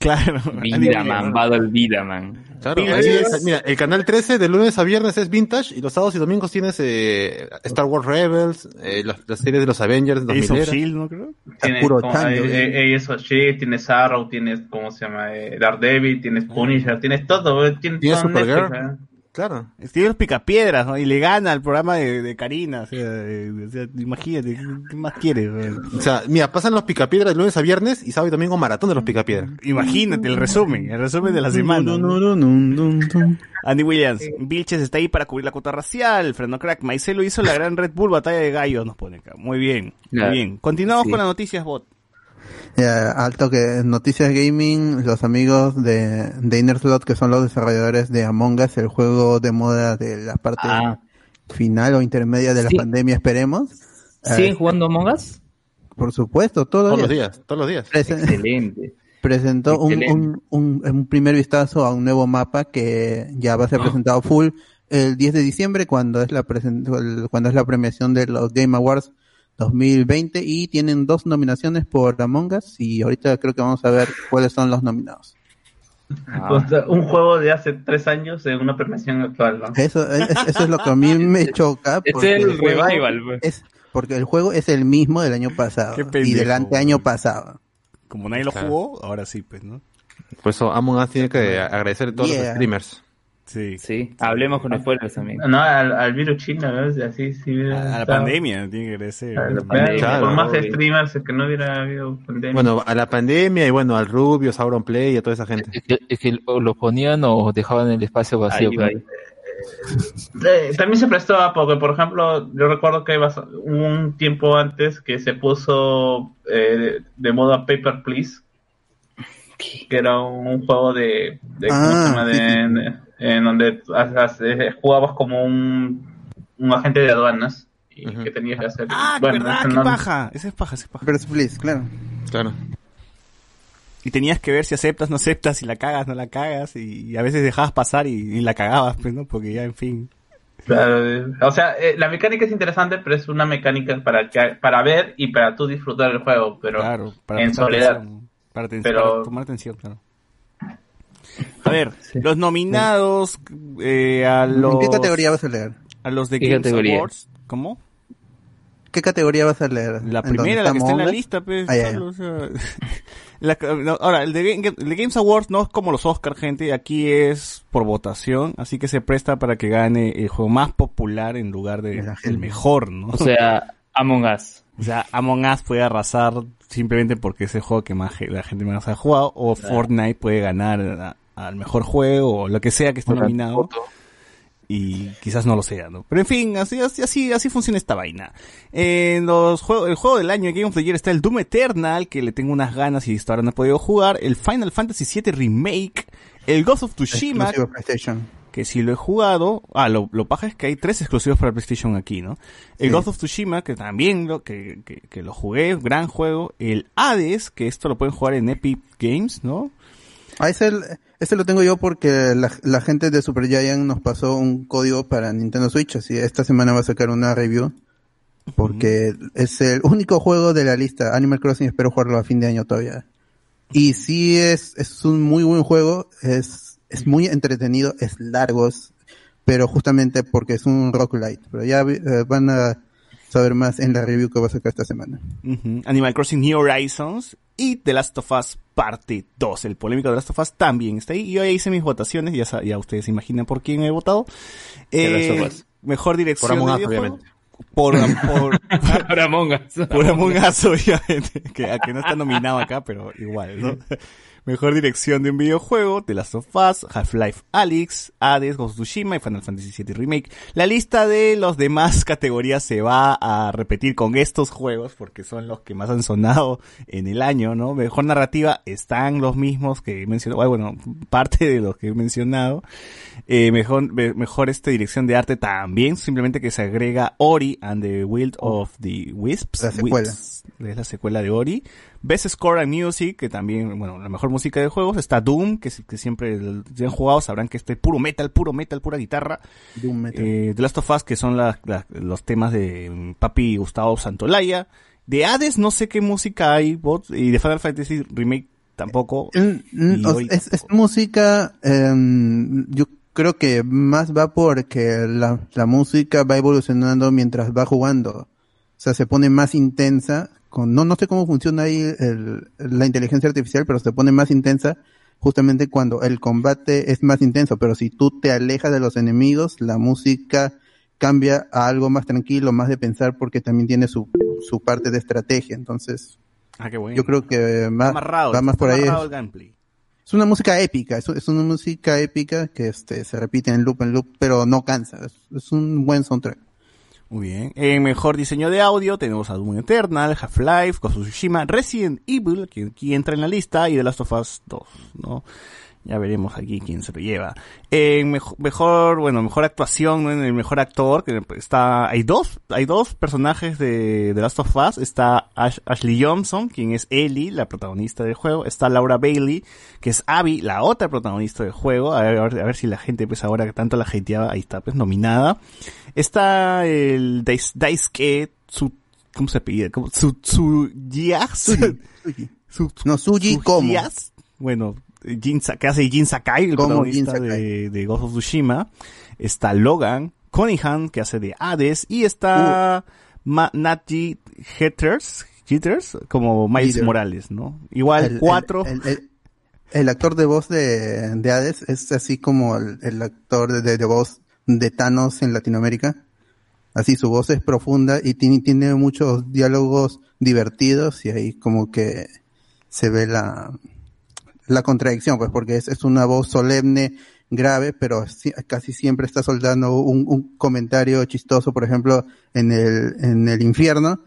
Claro. Vida, man, va el vida, man. Claro, Mira, ahí es- es- mira, el canal 13 de lunes a viernes es Vintage y los sábados y domingos tienes eh, Star Wars Rebels, eh, las, las series de los Avengers, Ace of 2000 Shield, ¿no creo? Tienes puro como, eh, eh, tienes Arrow, tienes, ¿cómo se llama? Eh, Daredevil, tienes Punisher, tienes todo, eh, tienes, Tienes todo Supergirl. Netflix, eh. Claro. Tiene los picapiedras, ¿no? Y le gana al programa de, de Karina. O sea, eh, o sea, imagínate, ¿qué, más quieres? O sea, mira, pasan los picapiedras de lunes a viernes y sábado y domingo maratón de los picapiedras. Imagínate el resumen, el resumen de la semana. Andy Williams, Vilches está ahí para cubrir la cuota racial. Fernando Crack, Maicelo hizo la gran Red Bull batalla de gallos, nos pone acá. Muy bien, muy bien. Continuamos Sí. con las noticias, bot. Ya, alto que noticias gaming, los amigos de, de Inner Slot, que son los desarrolladores de Among Us, el juego de moda de la parte Ah, final o intermedia de la Sí. pandemia, esperemos. ¿siguen Eh, jugando Among Us? por supuesto, todo Todos los días, todos los días. Presen- Excelente. presentó un, Excelente. un, un, un primer vistazo a un nuevo mapa que ya va a ser presentado full el 10 de diciembre cuando es la cuando es la premiación de los Game Awards 2020 y tienen dos nominaciones por Among Us y ahorita creo que vamos a ver cuáles son los nominados. Ah, O sea, un juego de hace tres años en una premiación actual, ¿no? Eso, es, eso es lo que a mí me choca. Es el revival, pues. Es, porque el juego es el mismo del año pasado y del anteaño pasado. Como nadie lo Claro. jugó, ahora sí, pues, ¿no? Por eso Among Us tiene que agradecer a todos Yeah. los streamers. Sí. Sí, hablemos con spoilers también. No, al, al virus chino, ¿ves? Así, sí, A, a la pandemia tiene que agradecer. a la ¿no? pandemia. Claro. Por más obvio. streamers que no hubiera habido pandemia. Bueno, a la pandemia y bueno, al Rubio, Sauron Play y a toda esa gente. Es que, es que lo ponían o dejaban el espacio vacío. Ahí, ahí. Eh, también se prestó a porque, por ejemplo, yo recuerdo que un tiempo antes que se puso eh, de, moda Paper Please, que era un juego de, de ¿cómo Ah, se llama? De- sí, sí. de- en donde eh, jugabas como un, un agente de aduanas y que tenías que hacer. Ah, bueno, ¿verdad? ese ¡Qué no- paja! Ese es paja, ese es paja. Pero please, claro. Claro. Y tenías que ver si aceptas, no aceptas, si la cagas, no la cagas, y, y a veces dejabas pasar y, y la cagabas, pues, ¿no? Porque ya, en fin. Claro, eh, o sea, eh, la mecánica es interesante, pero es una mecánica para que, para ver y para tú disfrutar el juego, pero claro, para en soledad. atención, para, Pero- para tomar atención, claro. A ver, los nominados eh, a los... ¿En qué categoría vas a leer? A los de ¿Qué Games categoría? Awards. ¿Cómo? ¿Qué categoría vas a leer? La ¿En dónde primera, la que está en la lista, pues. Ah, ya, ya. solo, o sea, la- no, ahora, el de, Game- el de Games Awards no es como los Oscar, gente. Aquí es por votación, así que se presta para que gane el juego más popular en lugar de el mejor, ¿no? O sea, Among Us. O sea, Among Us puede arrasar simplemente porque es el juego que más la gente más ha jugado, o Fortnite puede ganar al mejor juego, o lo que sea que esté nominado, foto. y quizás no lo sea, ¿no? Pero en fin, así, así, así, así funciona esta vaina. En los juegos, el juego del año de Game of the Year está el Doom Eternal, que le tengo unas ganas y hasta ahora no he podido jugar, el Final Fantasy VII Remake, el Ghost of Tsushima, que sí lo he jugado. Ah, lo, lo paja es que hay tres exclusivos para PlayStation aquí, ¿no? El Sí. Ghost of Tsushima, que también lo, que, que, que lo jugué, gran juego. El Hades, que esto lo pueden jugar en Epic Games, ¿no? Ah, ese, ese lo tengo yo porque la, la gente de Super Giant nos pasó un código para Nintendo Switch, así esta semana va a sacar una review. Porque es el único juego de la lista. Animal Crossing espero jugarlo a fin de año todavía. Y sí es, es un muy buen juego, es, es muy entretenido, es largo, pero justamente porque es un rock light. Pero ya eh, van a saber más en la review que va a sacar esta semana. Ujú. Animal Crossing New Horizons y The Last of Us Parte 2. El polémico de The Last of Us también está ahí. Yo ya hice mis votaciones, ya, ya ustedes se imaginan por quién he votado. The Last Eh, of Us. mejor dirección Por Among de Us, obviamente. Por, por, Ahora Among Us. Por Among Us, obviamente, que, a que no está nominado acá, pero igual, ¿no? Mejor dirección de un videojuego, The Last of Us, Half-Life Alyx, Hades, Ghost of Tsushima y Final Fantasy VII Remake. La lista de los demás categorías se va a repetir con estos juegos porque son los que más han sonado en el año, ¿no? Mejor narrativa están los mismos que he mencionado, bueno, parte de los que he mencionado. Eh, mejor, me- mejor este dirección de arte también, simplemente que se agrega Ori and the Wild of the Wisps. La secuela. Wisps, es la secuela de Ori. Best Score and Music, que también, bueno, la mejor música de juegos. Está Doom, que, que siempre, si han jugado, sabrán que este puro metal, puro metal, pura guitarra. Doom Metal. Eh, The Last of Us, que son la- la- los temas de Papi Gustavo Santolaya. De Hades, no sé qué música hay, bot, y de Final Fantasy Remake tampoco. Mm, o- es, es tampoco. música, em, yo creo que más va porque la, la música va evolucionando mientras va jugando. O sea, se pone más intensa. Con, no, no sé cómo funciona ahí el- la inteligencia artificial, pero se pone más intensa justamente cuando el combate es más intenso. Pero si tú te alejas de los enemigos, la música cambia a algo más tranquilo, más de pensar, porque también tiene su, su parte de estrategia. Entonces, Ah, qué bueno. yo creo que Está va, amarrado, va más por ahí. el. Es una música épica, es, es una música épica que este se repite en loop en loop, pero no cansa. Es, es un buen soundtrack. Muy bien. En mejor diseño de audio tenemos a Doom Eternal, Half-Life, Ghost Resident Evil, que aquí entra en la lista, y The Last of Us 2, ¿no? Ya veremos aquí quién se lo lleva. En mejo- mejor, bueno, mejor actuación, en el mejor actor, que está, hay dos, hay dos personajes de The Last of Us. Está Ash- Ashley Johnson, quien es Ellie, la protagonista del juego. Está Laura Bailey, que es Abby, la otra protagonista del juego. A ver, a ver, si la gente, pues ahora que tanto la hateaba, ahí está, pues nominada. Está el Dais- Daisuke Tsu- ¿cómo se? ¿Cómo? Suji, Suji. Su- No, Suji como. Tsuyas. Bueno, Jin, que hace Jin Sakai, el Como protagonista Jin Sakai. de, de Ghost of Tsushima. Está Logan Cunningham, que hace de Hades. Y está Ma- Natji Hetters, Jitters, como Miles. Morales, ¿no? Igual El- cuatro. El, el- el actor de voz de, de Hades es así como el, el actor de, de voz de Thanos en Latinoamérica. Así su voz es profunda y tiene, tiene muchos diálogos divertidos y ahí como que se ve la, la contradicción, pues porque es, es una voz solemne, grave, pero si- casi siempre está soltando un, un comentario chistoso, por ejemplo, en el, en el infierno,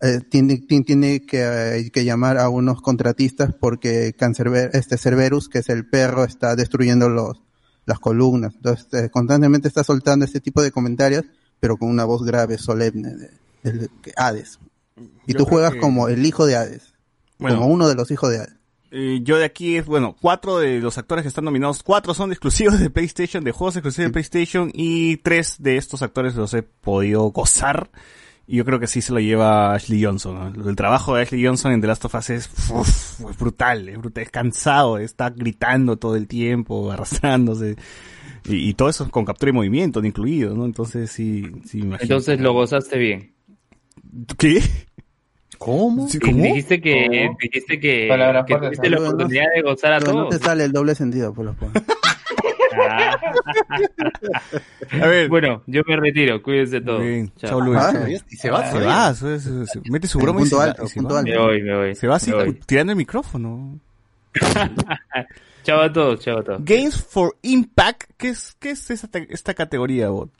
eh, tiene, tiene, tiene que, eh, que llamar a unos contratistas porque Cancerber, este Cerberus, que es el perro, está destruyendo los, las columnas. Entonces, eh, constantemente está soltando este tipo de comentarios, pero con una voz grave, solemne, de, de- de Hades. Y Yo tú juegas que- como el hijo de Hades. Bueno. como uno de los hijos de Hades. Eh, yo de aquí es, bueno, cuatro de los actores que están nominados, cuatro son exclusivos de PlayStation, de juegos exclusivos de PlayStation, y tres de estos actores los he podido gozar. Y yo creo que sí se lo lleva Ashley Johnson. ¿no? El trabajo de Ashley Johnson en The Last of Us es, uf, es brutal, es brutal, es cansado, está gritando todo el tiempo, arrastrándose. Y, y todo eso con captura y movimiento incluido, ¿no? Entonces sí, sí, imagino. Entonces lo gozaste bien. ¿Qué? ¿Cómo? Sí, Y ¿Cómo? Dijiste que, ¿Cómo? dijiste que, Palabras que tuviste la ¿no? oportunidad de gozar a Pero no todos. te sale el doble sentido, por lo cual. A ver. Bueno, yo me retiro. Cuídense todos. bien. Chao. Chao, Luis. Ah, Y se va, Se va, se, se- se- mete su broma y punto se, alto, va, y se punto va. alto. Me voy, me voy. Se va así tirando el micrófono. Chao a todos, chao a todos. Games for Impact, ¿qué es, qué es esa te- esta categoría, bot?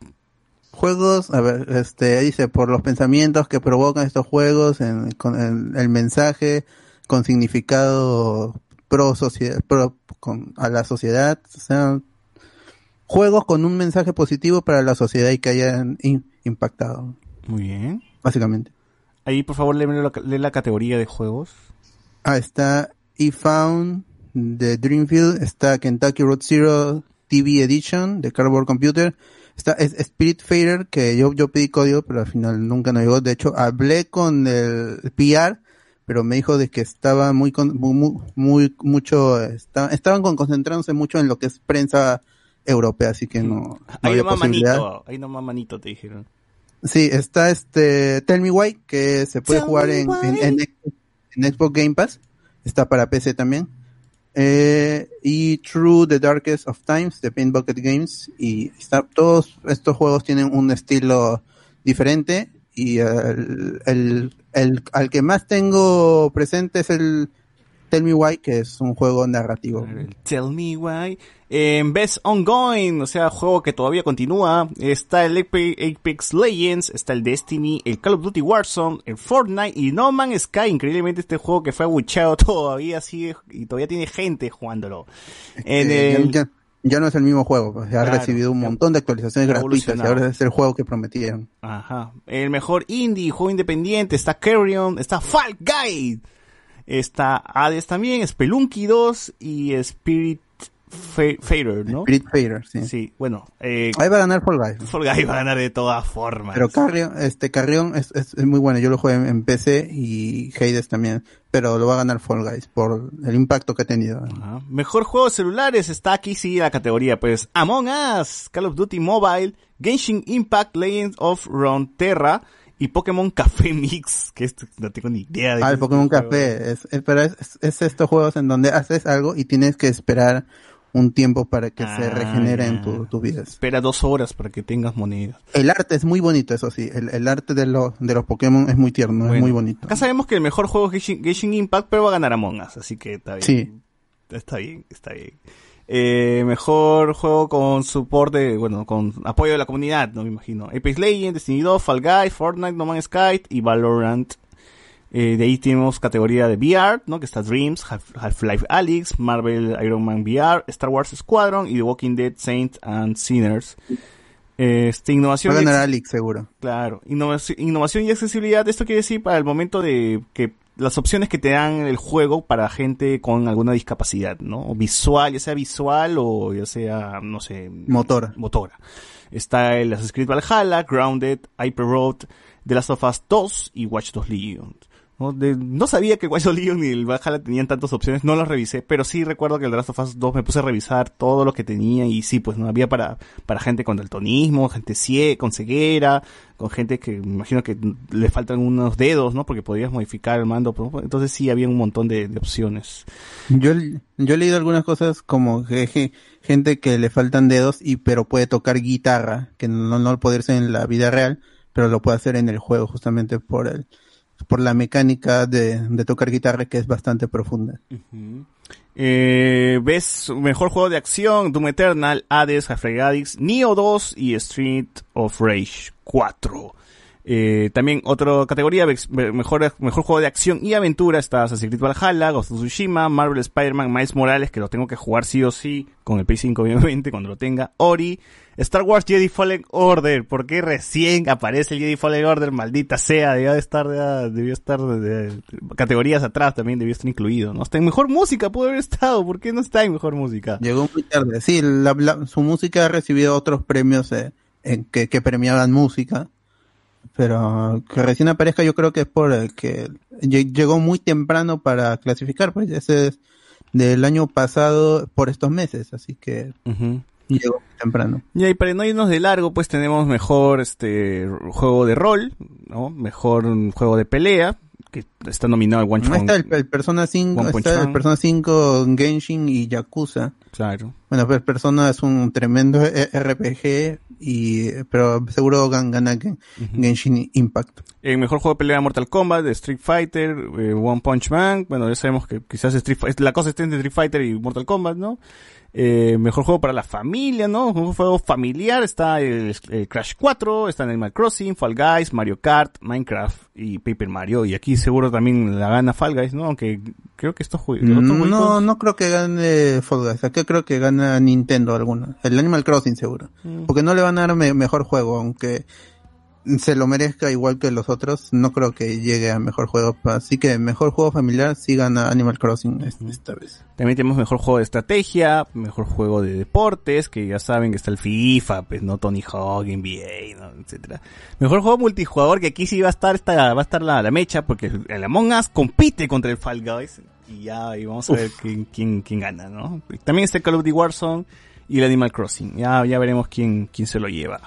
Juegos, a ver, este, dice, por los pensamientos que provocan estos juegos, en, con el, el mensaje, con significado pro sociedad, pro, con, a la sociedad, o sea, juegos con un mensaje positivo para la sociedad y que hayan in- impactado, Muy bien. básicamente. Ahí, por favor, la, lee la categoría de juegos. Ah, está E-Found de Dreamfield, está Kentucky Road Zero TV Edition de Cardboard Computer, está es- Spirit Fader, que yo, yo pedí código, pero al final nunca nos llegó. De hecho, hablé con el PR, pero me dijo de que estaba muy, con- muy, muy, mucho, está- estaban con- concentrándose mucho en lo que es prensa europea, así que no, no ahí había nomás posibilidad. manito, ahí nomás manito te dijeron. Sí, está este Tell Me Why, que se puede Tell jugar en Xbox Game Pass. Está para PC también. Eh, y True The Darkest of Times de Paint Bucket Games. Y todos estos juegos tienen un estilo diferente. Y el, el, el- al que más tengo presente es el Tell Me Why, que es un juego narrativo. El Tell me why. En Best Ongoing, o sea, juego que todavía continúa, está el Ape- Apex Legends, está el Destiny, el Call of Duty Warzone, el Fortnite y No Man's Sky. Increíblemente este juego que fue abucheado todavía sigue y todavía tiene gente jugándolo. En Eh, el, ya, ya no es el mismo juego, pues, ha recibido un montón de actualizaciones gratuitas y ahora es el juego que prometían. Ajá. El mejor indie, juego independiente, está Carrion, está Fall Guy, está Hades también, Spelunky 2 y Spirit Fa- Fader, ¿no? Spirit Fader, sí. Sí, bueno, eh, Ahí va a ganar Fall Guys. Fall Guy va a ganar de todas formas. Pero Carrion, este Carrion es, es, es muy bueno. Yo lo jugué en, en PC y Hades también. Pero lo va a ganar Fall Guys por el impacto que ha tenido. Ajá. Mejor juego de celulares está aquí sí la categoría, pues Among Us, Call of Duty Mobile, Genshin Impact, Legends of Runeterra y Pokémon Café Mix, que esto no tengo ni idea de Ah, el Pokémon este juego. Café. Es, es, pero es, es- es estos juegos en donde haces algo y tienes que esperar un tiempo para que se Ah, regeneren tu, tus vidas. Espera dos horas para que tengas monedas. El arte es muy bonito, eso sí. El, el arte de, los de los Pokémon es muy tierno, es muy bonito. Acá sabemos que el mejor juego es Genshin, Genshin Impact, pero va a ganar Among Us, así que está bien. Sí. Está bien, está bien. Eh, mejor juego con soporte, bueno, con apoyo de la comunidad, no me imagino. Apex Legends, Destiny 2, Fall Guys, Fortnite, No Man's Sky y Valorant. Eh, de ahí tenemos categoría de VR, ¿no? Que está Dreams, Half- Half-Life Alyx, Marvel Iron Man VR, Star Wars Squadron y The Walking Dead Saints and Sinners. Este, innovación. Va a ganar Alex, seguro. Claro, innovación, innovación y accesibilidad, esto quiere decir para el momento de que las opciones que te dan el juego para gente con alguna discapacidad, ¿no? Visual, ya sea visual o ya sea, no sé, Motora. motora. Está el Assassin's Creed Valhalla, Grounded, Hyper Road, The Last of Us 2 y Watch Dogs Legion. ¿No? Sabía que Legion ni el Valhalla tenían tantas opciones, no los revisé, pero sí recuerdo que el The Last of Us 2 me puse a revisar todo lo que tenía y sí, pues no había para, para gente con daltonismo, gente ciega, con ceguera, con gente que me imagino que le faltan unos dedos, ¿no? Porque podías modificar el mando, ¿no? entonces sí había un montón de, opciones. Yo, yo he leído algunas cosas como gente que le faltan dedos y pero puede tocar guitarra, que no, no lo puede hacer en la vida real, pero lo puede hacer en el juego justamente por el, por la mecánica de, tocar guitarra que es bastante profunda. Eh, ves mejor juego de acción, Doom Eternal, Hades, Half-Life Neo 2 y Street of Rage 4. Eh, también otra categoría, mejor, mejor juego de acción y aventura está Assassin's Creed Valhalla, Ghost of Tsushima, Marvel Spider-Man, Miles Morales, que lo tengo que jugar sí o sí, con el Play 5 obviamente, cuando lo tenga, Ori, Star Wars Jedi Fallen Order, ¿por qué recién aparece el Jedi Fallen Order? Maldita sea, debió de estar, debió estar de- categorías atrás también, debió estar incluido, ¿no? Está en mejor música, pudo haber estado, ¿por qué no está en mejor música? Llegó muy tarde. Sí, la- la- su música ha recibido otros premios eh, en que, que premiaban música, pero que recién aparezca yo creo que es por el que lle- llegó muy temprano para clasificar, pues ese es del año pasado por estos meses, así que. Llegó muy temprano. Y ahí para no irnos de largo, pues tenemos mejor este juego de rol, ¿no? Mejor juego de pelea, que está nominado el One Punch está el, el Persona 5, One Punch está el. Persona 5, Genshin y Yakuza. Claro. Bueno, pues Persona es un tremendo e- RPG y pero seguro gan- gana Gen- Genshin Impact. En mejor juego de pelea Mortal Kombat, Street Fighter, eh, One Punch Man, bueno, ya sabemos que quizás Street la cosa está entre Street Fighter y Mortal Kombat, ¿no? Eh, mejor juego para la familia, ¿no? Un juego familiar, está el, el Crash 4, está Animal Crossing, Fall Guys, Mario Kart, Minecraft y Paper Mario. Y aquí seguro también la gana Fall Guys, ¿no? Aunque creo que estos juegos... No, no creo que gane Fall Guys. Acá creo que gana Nintendo alguna. El Animal Crossing seguro. Mm. Porque no le van a dar me- mejor juego, aunque se lo merezca igual que los otros. No creo que llegue a mejor juego. Así que mejor juego familiar sí gana Animal Crossing es- esta vez. También tenemos mejor juego de estrategia, mejor juego de deportes, que ya saben que está el FIFA, pues no Tony Hawk, NBA, ¿no? etcétera. Mejor juego multijugador, que aquí sí va a estar esta, va a estar la, la mecha, porque el, Among Us compite contra el Fall Guys, y ya y vamos a ver quién, quién, quién gana, ¿no? También está el Call of Duty Warzone y el Animal Crossing, ya, ya veremos quién, quién se lo lleva.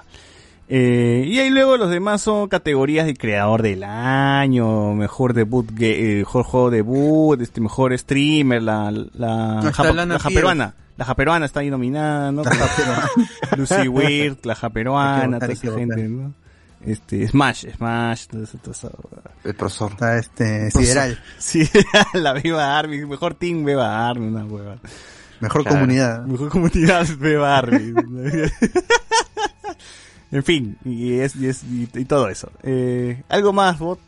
Eh, y ahí luego los demás son categorías de creador del año, mejor debut, eh, mejor juego debut, este mejor streamer, la, la, japa- Lana la japeruana. La japeruana está ahí nominada, ¿no? Lucy Weird, la japeruana, toda esa gente, ¿no? Este, Smash, Smash, todo eso, todo eso. El profesor. Está este, Sideral. Sí, la Beba Army, mejor team Beba Army, una hueva. Mejor Claro. comunidad. Mejor comunidad Beba Army. en fin, y es, y es, y, y todo eso. Eh, algo más, bot.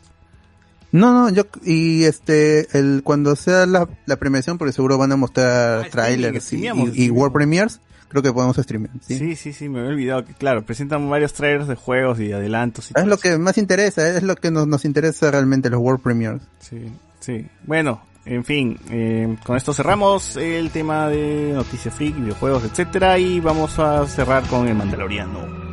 No, no, yo, y este, el, cuando sea la, la premiación, porque seguro van a mostrar Ah, trailers y. World Premiers, creo que podemos streamear, ¿sí? ¿sí? sí, sí, me había olvidado que, claro, presentan varios trailers de juegos y adelantos. Y Es lo eso. que más interesa, es lo que nos, nos interesa realmente, los World Premiers. Sí, sí. Bueno, en fin, eh, con esto cerramos el tema de noticias freak, videojuegos, etcétera, y vamos a cerrar con el Mandaloriano.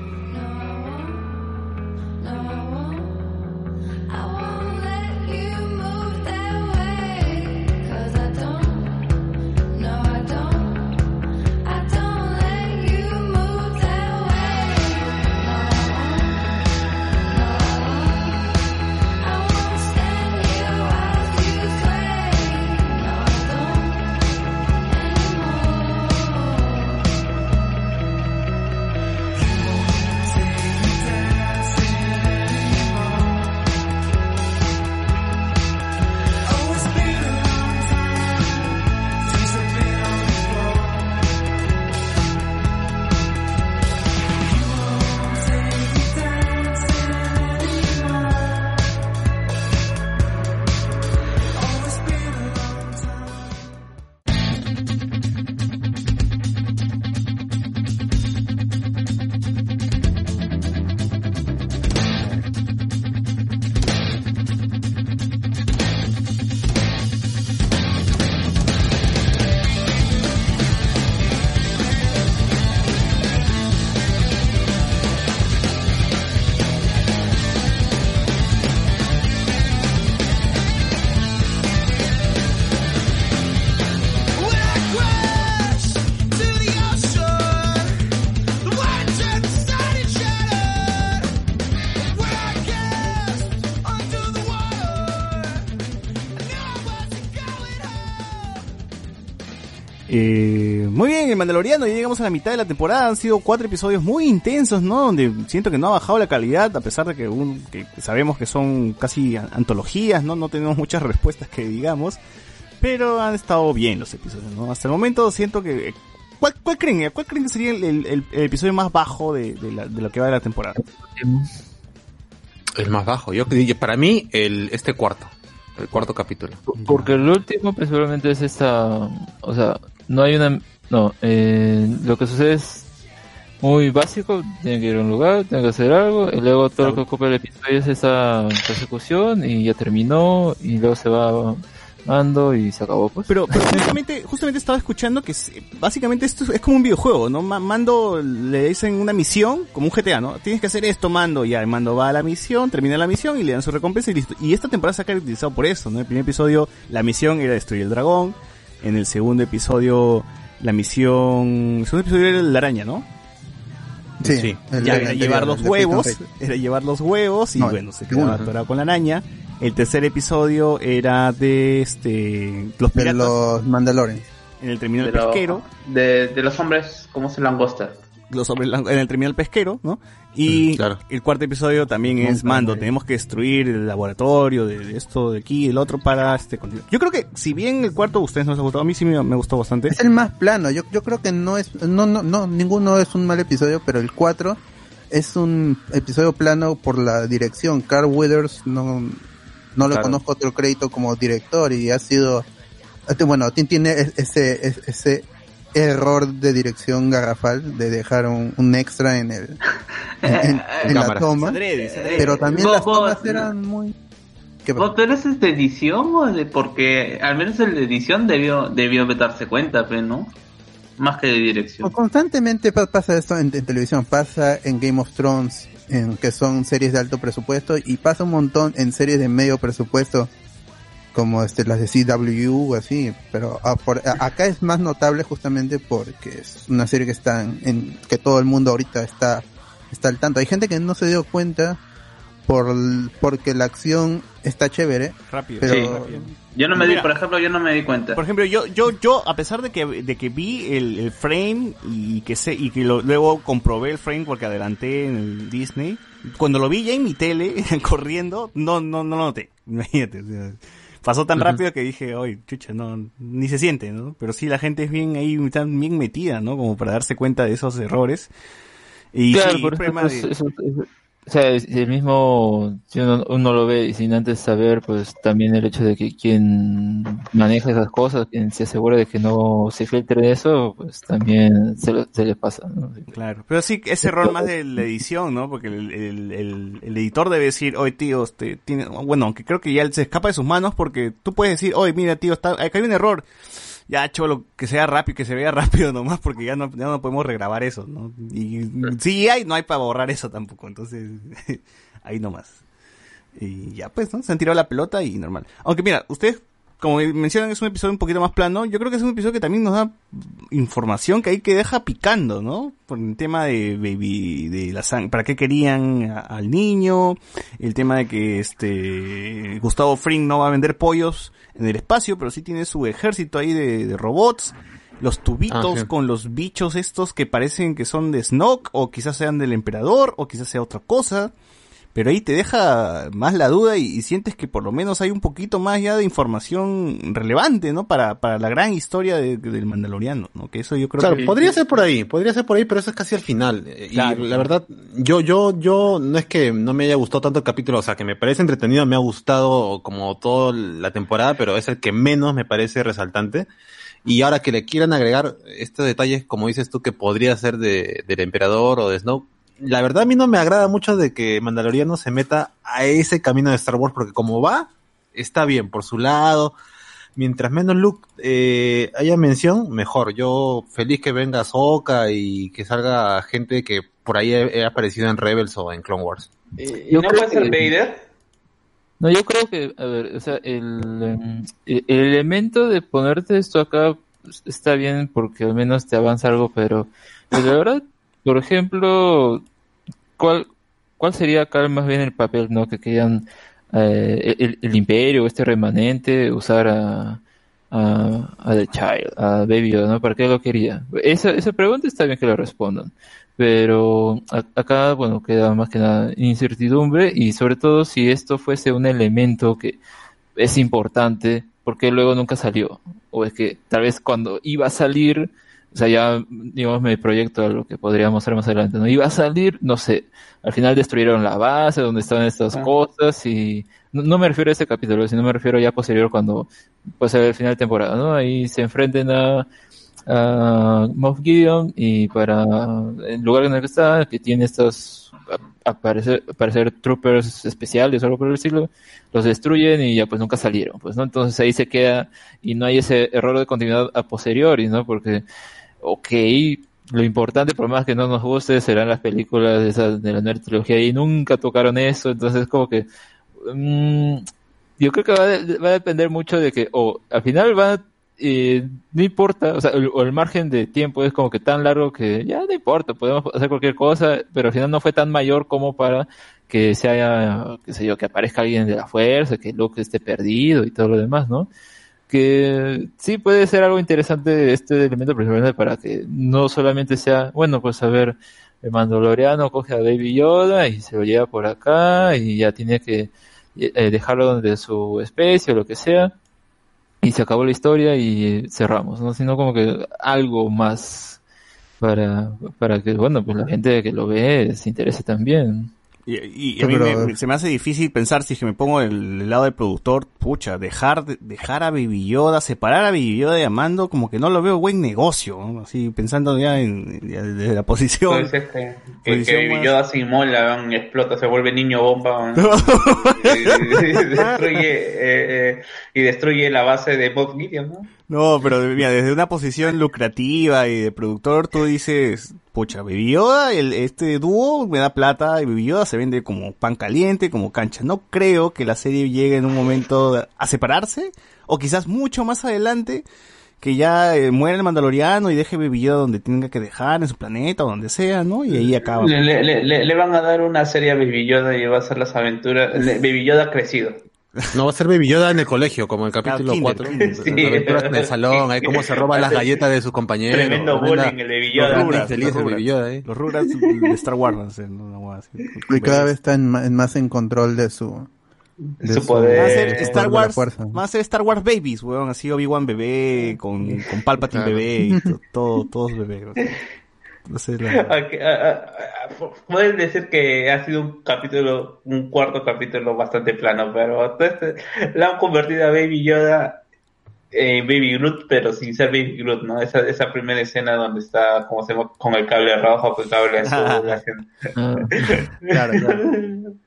El Mandaloriano, ya llegamos a la mitad de la temporada, han sido cuatro episodios muy intensos, ¿no? Donde siento que no ha bajado la calidad, a pesar de que, un- que sabemos que son casi an- antologías, ¿no? No tenemos muchas respuestas que digamos, pero han estado bien los episodios, ¿no? Hasta el momento siento que... ¿Cuál, cuál creen? ¿Cuál creen que sería el, el- el- el episodio más bajo de, de la- de lo que va de la temporada? El más bajo. Yo para mí, el este cuarto. El cuarto capítulo. Porque el último, pues seguramente es esta. O sea, no hay una. No, eh, lo que sucede es muy básico. Tienen que ir a un lugar, tienen que hacer algo. Y luego todo lo que ocupa el episodio es esa persecución. Y ya terminó. Y luego se va Mando y se acabó, pues. Pero, pero justamente, justamente estaba escuchando que básicamente esto es como un videojuego, ¿no? Ma- Mando le dicen una misión, como un GTA, ¿no? Tienes que hacer esto, Mando, ya, el Mando va a la misión, termina la misión y le dan su recompensa y listo. Y esta temporada se ha caracterizado por eso, ¿no? En el primer episodio, la misión era destruir el dragón. En el segundo episodio, la misión... El segundo episodio era la araña, ¿no? Sí, el- ya el era llevar los el de huevos, era llevar los huevos y No, bueno, se quedaba atorado con la araña. El tercer episodio era de este los De piratas los Mandalorians. en el terminal De lo- pesquero, De, de los hombres, ¿cómo se langosta? Lang- en el terminal pesquero, ¿no? Y Mm, claro. el cuarto episodio también es mando, tenemos que destruir el laboratorio de, de esto de aquí, el otro para este continuar. Yo creo que si bien el cuarto a ustedes no les ha gustado, a mí sí me, me gustó bastante. Es el más plano. Yo, yo creo que no es, no, no, no, ninguno es un mal episodio, pero el 4 es un episodio plano por la dirección. Carl Withers no, no le Claro. conozco otro crédito como director y ha sido, bueno, ti- tiene ese, ese error de dirección garrafal de dejar un, un extra en el, en, en- en la toma. Pero también las tomas eran muy. ¿Vos pero ese de edición o de porque al menos el de edición debió debió darse cuenta, pero no? Más que de dirección. Pues constantemente pa- pasa esto en, en televisión, pasa en Game of Thrones, en que son series de alto presupuesto, y pasa un montón en series de medio presupuesto, como este las de CW o así, pero ah, por- a- acá es más notable justamente porque es una serie que está en, en- que todo el mundo ahorita está está al tanto. Hay gente que no se dio cuenta por porque la acción está chévere, rápido. pero Sí. Yo no me di, por ejemplo, yo no me di cuenta. Por ejemplo, yo, yo, yo, a pesar de que, de que vi el, el frame y que sé, y que lo- luego comprobé el frame porque adelanté en el Disney, cuando lo vi ya en mi tele, corriendo, no, no, no lo noté. Imagínate. o sea, pasó tan rápido que dije, oye, chucha, no, ni se siente, ¿no? Pero sí, la gente es bien ahí, tan bien metida, ¿no? Como para darse cuenta de esos errores. Y claro, sí, por el eso, problema de- eso- eso- o sea, el mismo, si uno, uno lo ve sin antes saber, pues también el hecho de que quien maneja esas cosas, quien se asegura de que no se filtre eso, pues también se, lo- se le pasa. Claro, pero sí, ese error más de la edición, ¿no? Porque el, el, el, el editor debe decir, oye tío, este, tiene, bueno, aunque creo que ya se escapa de sus manos porque tú puedes decir, oye mira tío, está, acá hay un error. Ya, cholo, que sea rápido, que se vea rápido nomás porque ya no, ya no podemos regrabar eso, ¿no? Y si hay, no hay para borrar eso tampoco, entonces, ahí nomás. Y ya pues, ¿no? Se han tirado la pelota y normal. Aunque mira, ustedes, como mencionan, es un episodio un poquito más plano. Yo creo que es un episodio que también nos da información que hay que deja picando, ¿no? Por el tema de baby, de la sangre, para qué querían a- al niño, el tema de que este Gustavo Fring no va a vender pollos en el espacio, pero sí tiene su ejército ahí de, de robots. Los tubitos Ah, sí. con los bichos estos que parecen que son de Snoke, o quizás sean del emperador, o quizás sea otra cosa pero ahí te deja más la duda y, y sientes que por lo menos hay un poquito más ya de información relevante, ¿no? Para, para la gran historia de- del Mandaloriano, ¿no? Que eso yo creo Claro, que... podría ser por ahí, podría ser por ahí, pero eso es casi al final. Eh, Claro. Y la verdad, yo, yo, yo, no es que no me haya gustado tanto el capítulo, o sea, que me parece entretenido, me ha gustado como toda la temporada, pero es el que menos me parece resaltante. Y ahora que le quieran agregar estos detalles, como dices tú, que podría ser de, del emperador o de Snow, la verdad a mí no me agrada mucho de que Mandaloriano se meta a ese camino de Star Wars, porque como va, está bien por su lado. Mientras menos Luke eh, haya mención, mejor. Yo feliz que venga Soka y que salga gente que por ahí he, he aparecido en Rebels o en Clone Wars. Yo ¿No creo puede ser que- Vader? No, yo creo que, a ver, o sea, el, em, el el elemento de ponerte esto acá pues, está bien porque al menos te avanza algo, pero, pero la verdad, por ejemplo, ¿cuál, cuál sería acá más bien el papel, no? Que querían eh, el, el imperio, este remanente, usar a, a, a The Child, a Baby ¿no? ¿Para qué lo quería? Esa, esa pregunta está bien que lo respondan. Pero a- acá, bueno, queda más que nada incertidumbre y sobre todo si esto fuese un elemento que es importante, porque luego nunca salió. O es que tal vez cuando iba a salir, o sea, ya, digamos, me proyecto a lo que podríamos hacer más adelante, ¿no? Iba a salir, no sé, al final destruyeron la base donde estaban estas Ah. cosas y no, no me refiero a ese capítulo, sino me refiero ya posterior cuando, pues, el final de temporada, ¿no? Ahí se enfrenten a, a Moff Gideon y para el lugar en el que está, que tiene estos aparecer, aparecer troopers especiales o algo por el estilo, los destruyen y ya pues nunca salieron, pues, ¿no? Entonces ahí se queda y no hay ese error de continuidad a posteriori, ¿no? Porque, ok, lo importante, por más que no nos guste, serán las películas de, de la nueva trilogía y nunca tocaron eso, entonces como que mm, yo creo que va, de- va a depender mucho de que, o al final va, eh, no importa, o sea, el, o el margen de tiempo es como que tan largo que ya no importa, podemos hacer cualquier cosa, pero al final no fue tan mayor como para que se haya, qué sé yo, que aparezca alguien de la fuerza, que Luke esté perdido y todo lo demás, ¿no? Que sí puede ser algo interesante este elemento, para que no solamente sea, bueno, pues a ver, el Mandaloriano coge a Baby Yoda y se lo lleva por acá y ya tiene que eh, dejarlo donde su especie o lo que sea y se acabó la historia y cerramos, ¿no? Sino como que algo más para, para que, bueno, pues la gente que lo ve se interese también. Y, a mí me- se me hace difícil pensar si es que me pongo el, el lado del productor, pucha, dejar de- dejar a Baby Yoda, separar a Baby Yoda de Amando, como que no lo veo buen negocio, ¿no? así pensando ya en ya desde la posición. dices que, que, Posición que más- Yoda se inmola, y explota, se vuelve niño bomba y destruye, eh, eh, y destruye la base de Bob Gideon, ¿no? No, pero mira, desde una posición lucrativa y de productor, tú dices, pucha, Baby Yoda, el, este dúo me da plata y Baby Yoda se vende como pan caliente, como cancha. No creo que la serie llegue en un momento a separarse, o quizás mucho más adelante, que ya eh, muera el Mandaloriano y deje Baby Yoda donde tenga que dejar, en su planeta o donde sea, ¿no? Y ahí acaba. Le, van a dar una serie a Baby y va a ser las aventuras. Baby Yoda crecido. No va a ser Baby Yoda en el colegio, como en el capítulo kinder, 4. kinder. Sí. En el salón, ahí cómo se roban las galletas de sus compañeros. Tremendo bullying el Baby los Yoda. Rugrats, Los feliz el Rugrats. Baby Yoda, ¿eh? Los Rugrats de Star Wars, no sé, no, no voy a decir. Y cada vez está en, más en control de su, de Su poder. Va a ser Star Wars, va a ser Star Wars Babies, weón, así Obi-Wan bebé, con, con Palpatine Claro. bebé y to- todo, todos bebés. No sé, la- ah, ah, ah, Pueden decir que ha sido un capítulo, un cuarto capítulo bastante plano, pero todo este- la han convertido a Baby Yoda en Baby Groot, pero sin ser Baby Groot, ¿no? Esa, esa primera escena donde está, como se llama, con el cable rojo, con el cable azul, Ah, Claro, claro.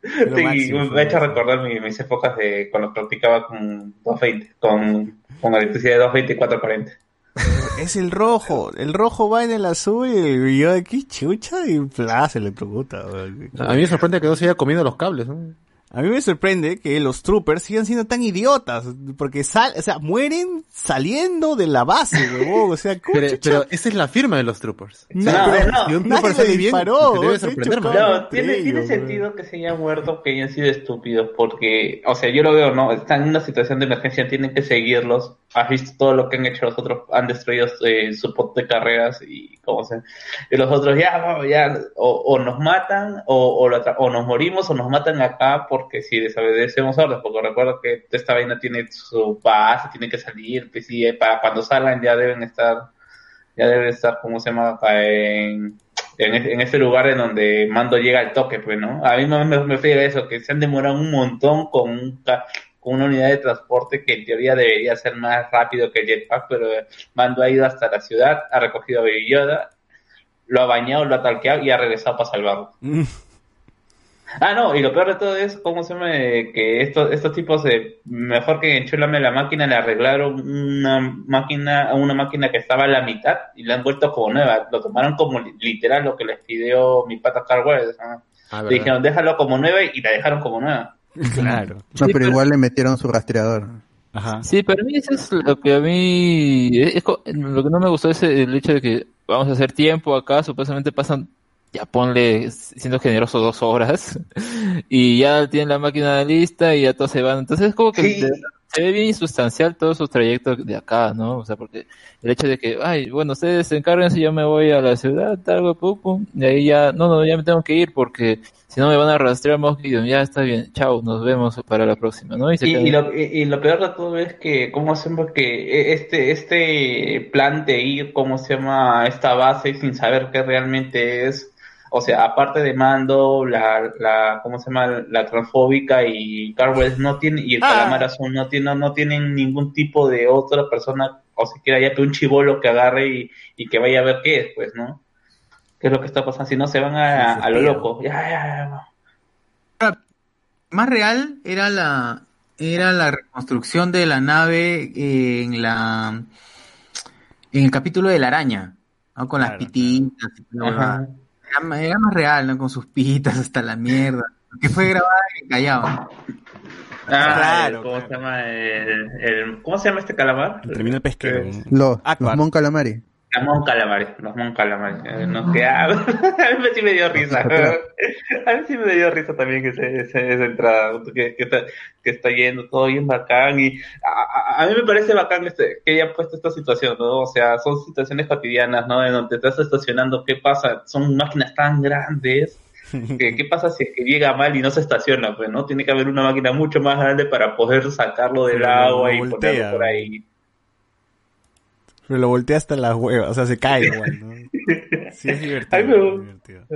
Sí, máximo, me ha hecho recordar mi- mis épocas de cuando practicaba con 220, con, con electricidad de 220 y 440. Es el rojo, el rojo va en el azul y yo aquí chucha y pla, se le pregunta. A mí me sorprende que no se haya comido los cables, ¿no? A mí me sorprende que los troopers sigan siendo tan idiotas, porque sal, o sea, mueren saliendo de la base, huevón, o sea, ¿cómo Pero, pero esa es la firma de los troopers. No, No, pero no, si un nadie trooper le sale bien, disparó, te debe sorprender. No, tiene, tiene sentido que se hayan muerto, que hayan sido estúpidos, porque, o sea, yo lo veo, ¿no? Están en una situación de emergencia, tienen que seguirlos. Has visto todo lo que han hecho los otros, han destruido eh, su pot de carreras y, como se Y los otros, ya, ya, o, o nos matan, o, o, lo o nos morimos, o nos matan acá, porque si desobedecemos órdenes, porque recuerdo que esta vaina tiene su base, tiene que salir, pues sí, eh, para cuando salgan ya deben estar, ya deben estar, ¿cómo se llama? En, en, en ese lugar en donde Mando llega al toque, pues, ¿no? A mí me, me, me friega eso, que se han demorado un montón con, un con una unidad de transporte que en teoría debería ser más rápido que el jetpack, pero Mando ha ido hasta la ciudad, ha recogido a Baby Yoda, lo ha bañado, lo ha talqueado y ha regresado para salvarlo. Ah, no, y lo peor de todo es, ¿cómo se llama? Que estos, estos tipos, de, mejor que enchulame la máquina, le arreglaron una máquina, una máquina que estaba a la mitad y la han vuelto como nueva. Lo tomaron como li- literal lo que les pidió mi pata Carwell. Ah, Le dijeron, déjalo como nueva y la dejaron como nueva. Claro. No, Sí, pero igual le metieron su rastreador. Ajá. Sí, para mí eso es lo que a mí, es co- lo que no me gustó es el hecho de que vamos a hacer tiempo acá, supuestamente pasan, ya ponle, siendo generoso, dos horas, y ya tienen la máquina lista y ya todos se van. Entonces es como que Sí. se ve bien insustancial todo su trayecto de acá, ¿no? O sea, porque el hecho de que, ay, bueno, ustedes se encargan si yo me voy a la ciudad, tal, pum, pum, y ahí ya, no, no, ya me tengo que ir porque si no me van a rastrear Gideon, ya está bien, chao, nos vemos para la próxima, ¿no? se Y, y lo, y, y lo peor de todo es que, ¿cómo hacemos que este, este plan de ir, ¿cómo se llama? Esta base sin saber qué realmente es, o sea, aparte de Mando, la, la ¿cómo se llama? La transfóbica y Carwell no tiene, y el Ah. Calamar Azul no, tiene, no tienen ningún tipo de otra persona, o siquiera ya que un chivolo que agarre y, y que vaya a ver qué es, pues, ¿no? ¿Qué es lo que está pasando? Si no se van a, a lo loco. Ya, ya, ya. Más real era la era la reconstrucción de la nave en la en el capítulo de la araña, ¿no? Con las pititas y huevada. Era, más- era más real, ¿no? Con sus pitas hasta la mierda. Que fue grabada en Callao. Ah, Claro, ¿cómo se llama? El, el- ¿Cómo se llama este calamar? El terminal pesquero. Los, los Mon Calamari. Calamares, los Mon Calamares. Eh, no, que, ah, a mí sí me dio risa. A mí sí me dio risa también que ese, ese- esa entrada, que, que, está, que está yendo todo bien bacán. Y a, a- a mí me parece bacán este, que haya puesto esta situación, ¿no? O sea, son situaciones cotidianas, ¿no? En donde te estás estacionando, ¿qué pasa? Son máquinas tan grandes. que ¿Qué pasa si es que llega mal y no se estaciona? Pues, ¿no? Tiene que haber una máquina mucho más grande para poder sacarlo del agua y voltea. ponerlo por ahí. Pero lo voltea hasta las huevas, o sea, se cae igual, ¿no? Sí, es divertido. Pero- es divertido.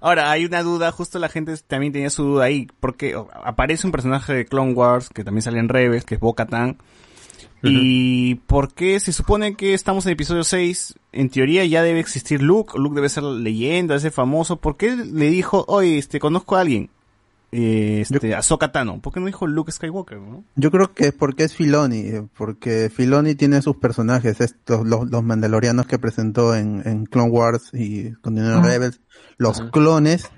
Ahora, hay una duda, justo la gente también tenía su duda ahí, porque aparece un personaje de Clone Wars, que también sale en Rebels, que es Bo-Katan, y ¿por qué se supone que estamos en episodio 6? En teoría ya debe existir Luke, Luke debe ser leyenda, ese famoso, ¿por qué le dijo, oye, este, conozco a alguien? Eh, este, Ahsoka Tano, ¿por qué no dijo Luke Skywalker, no? Yo creo que es porque es Filoni, eh, porque Filoni tiene sus personajes, estos, los, los mandalorianos que presentó en, en Clone Wars y Ah. Rebels, los clones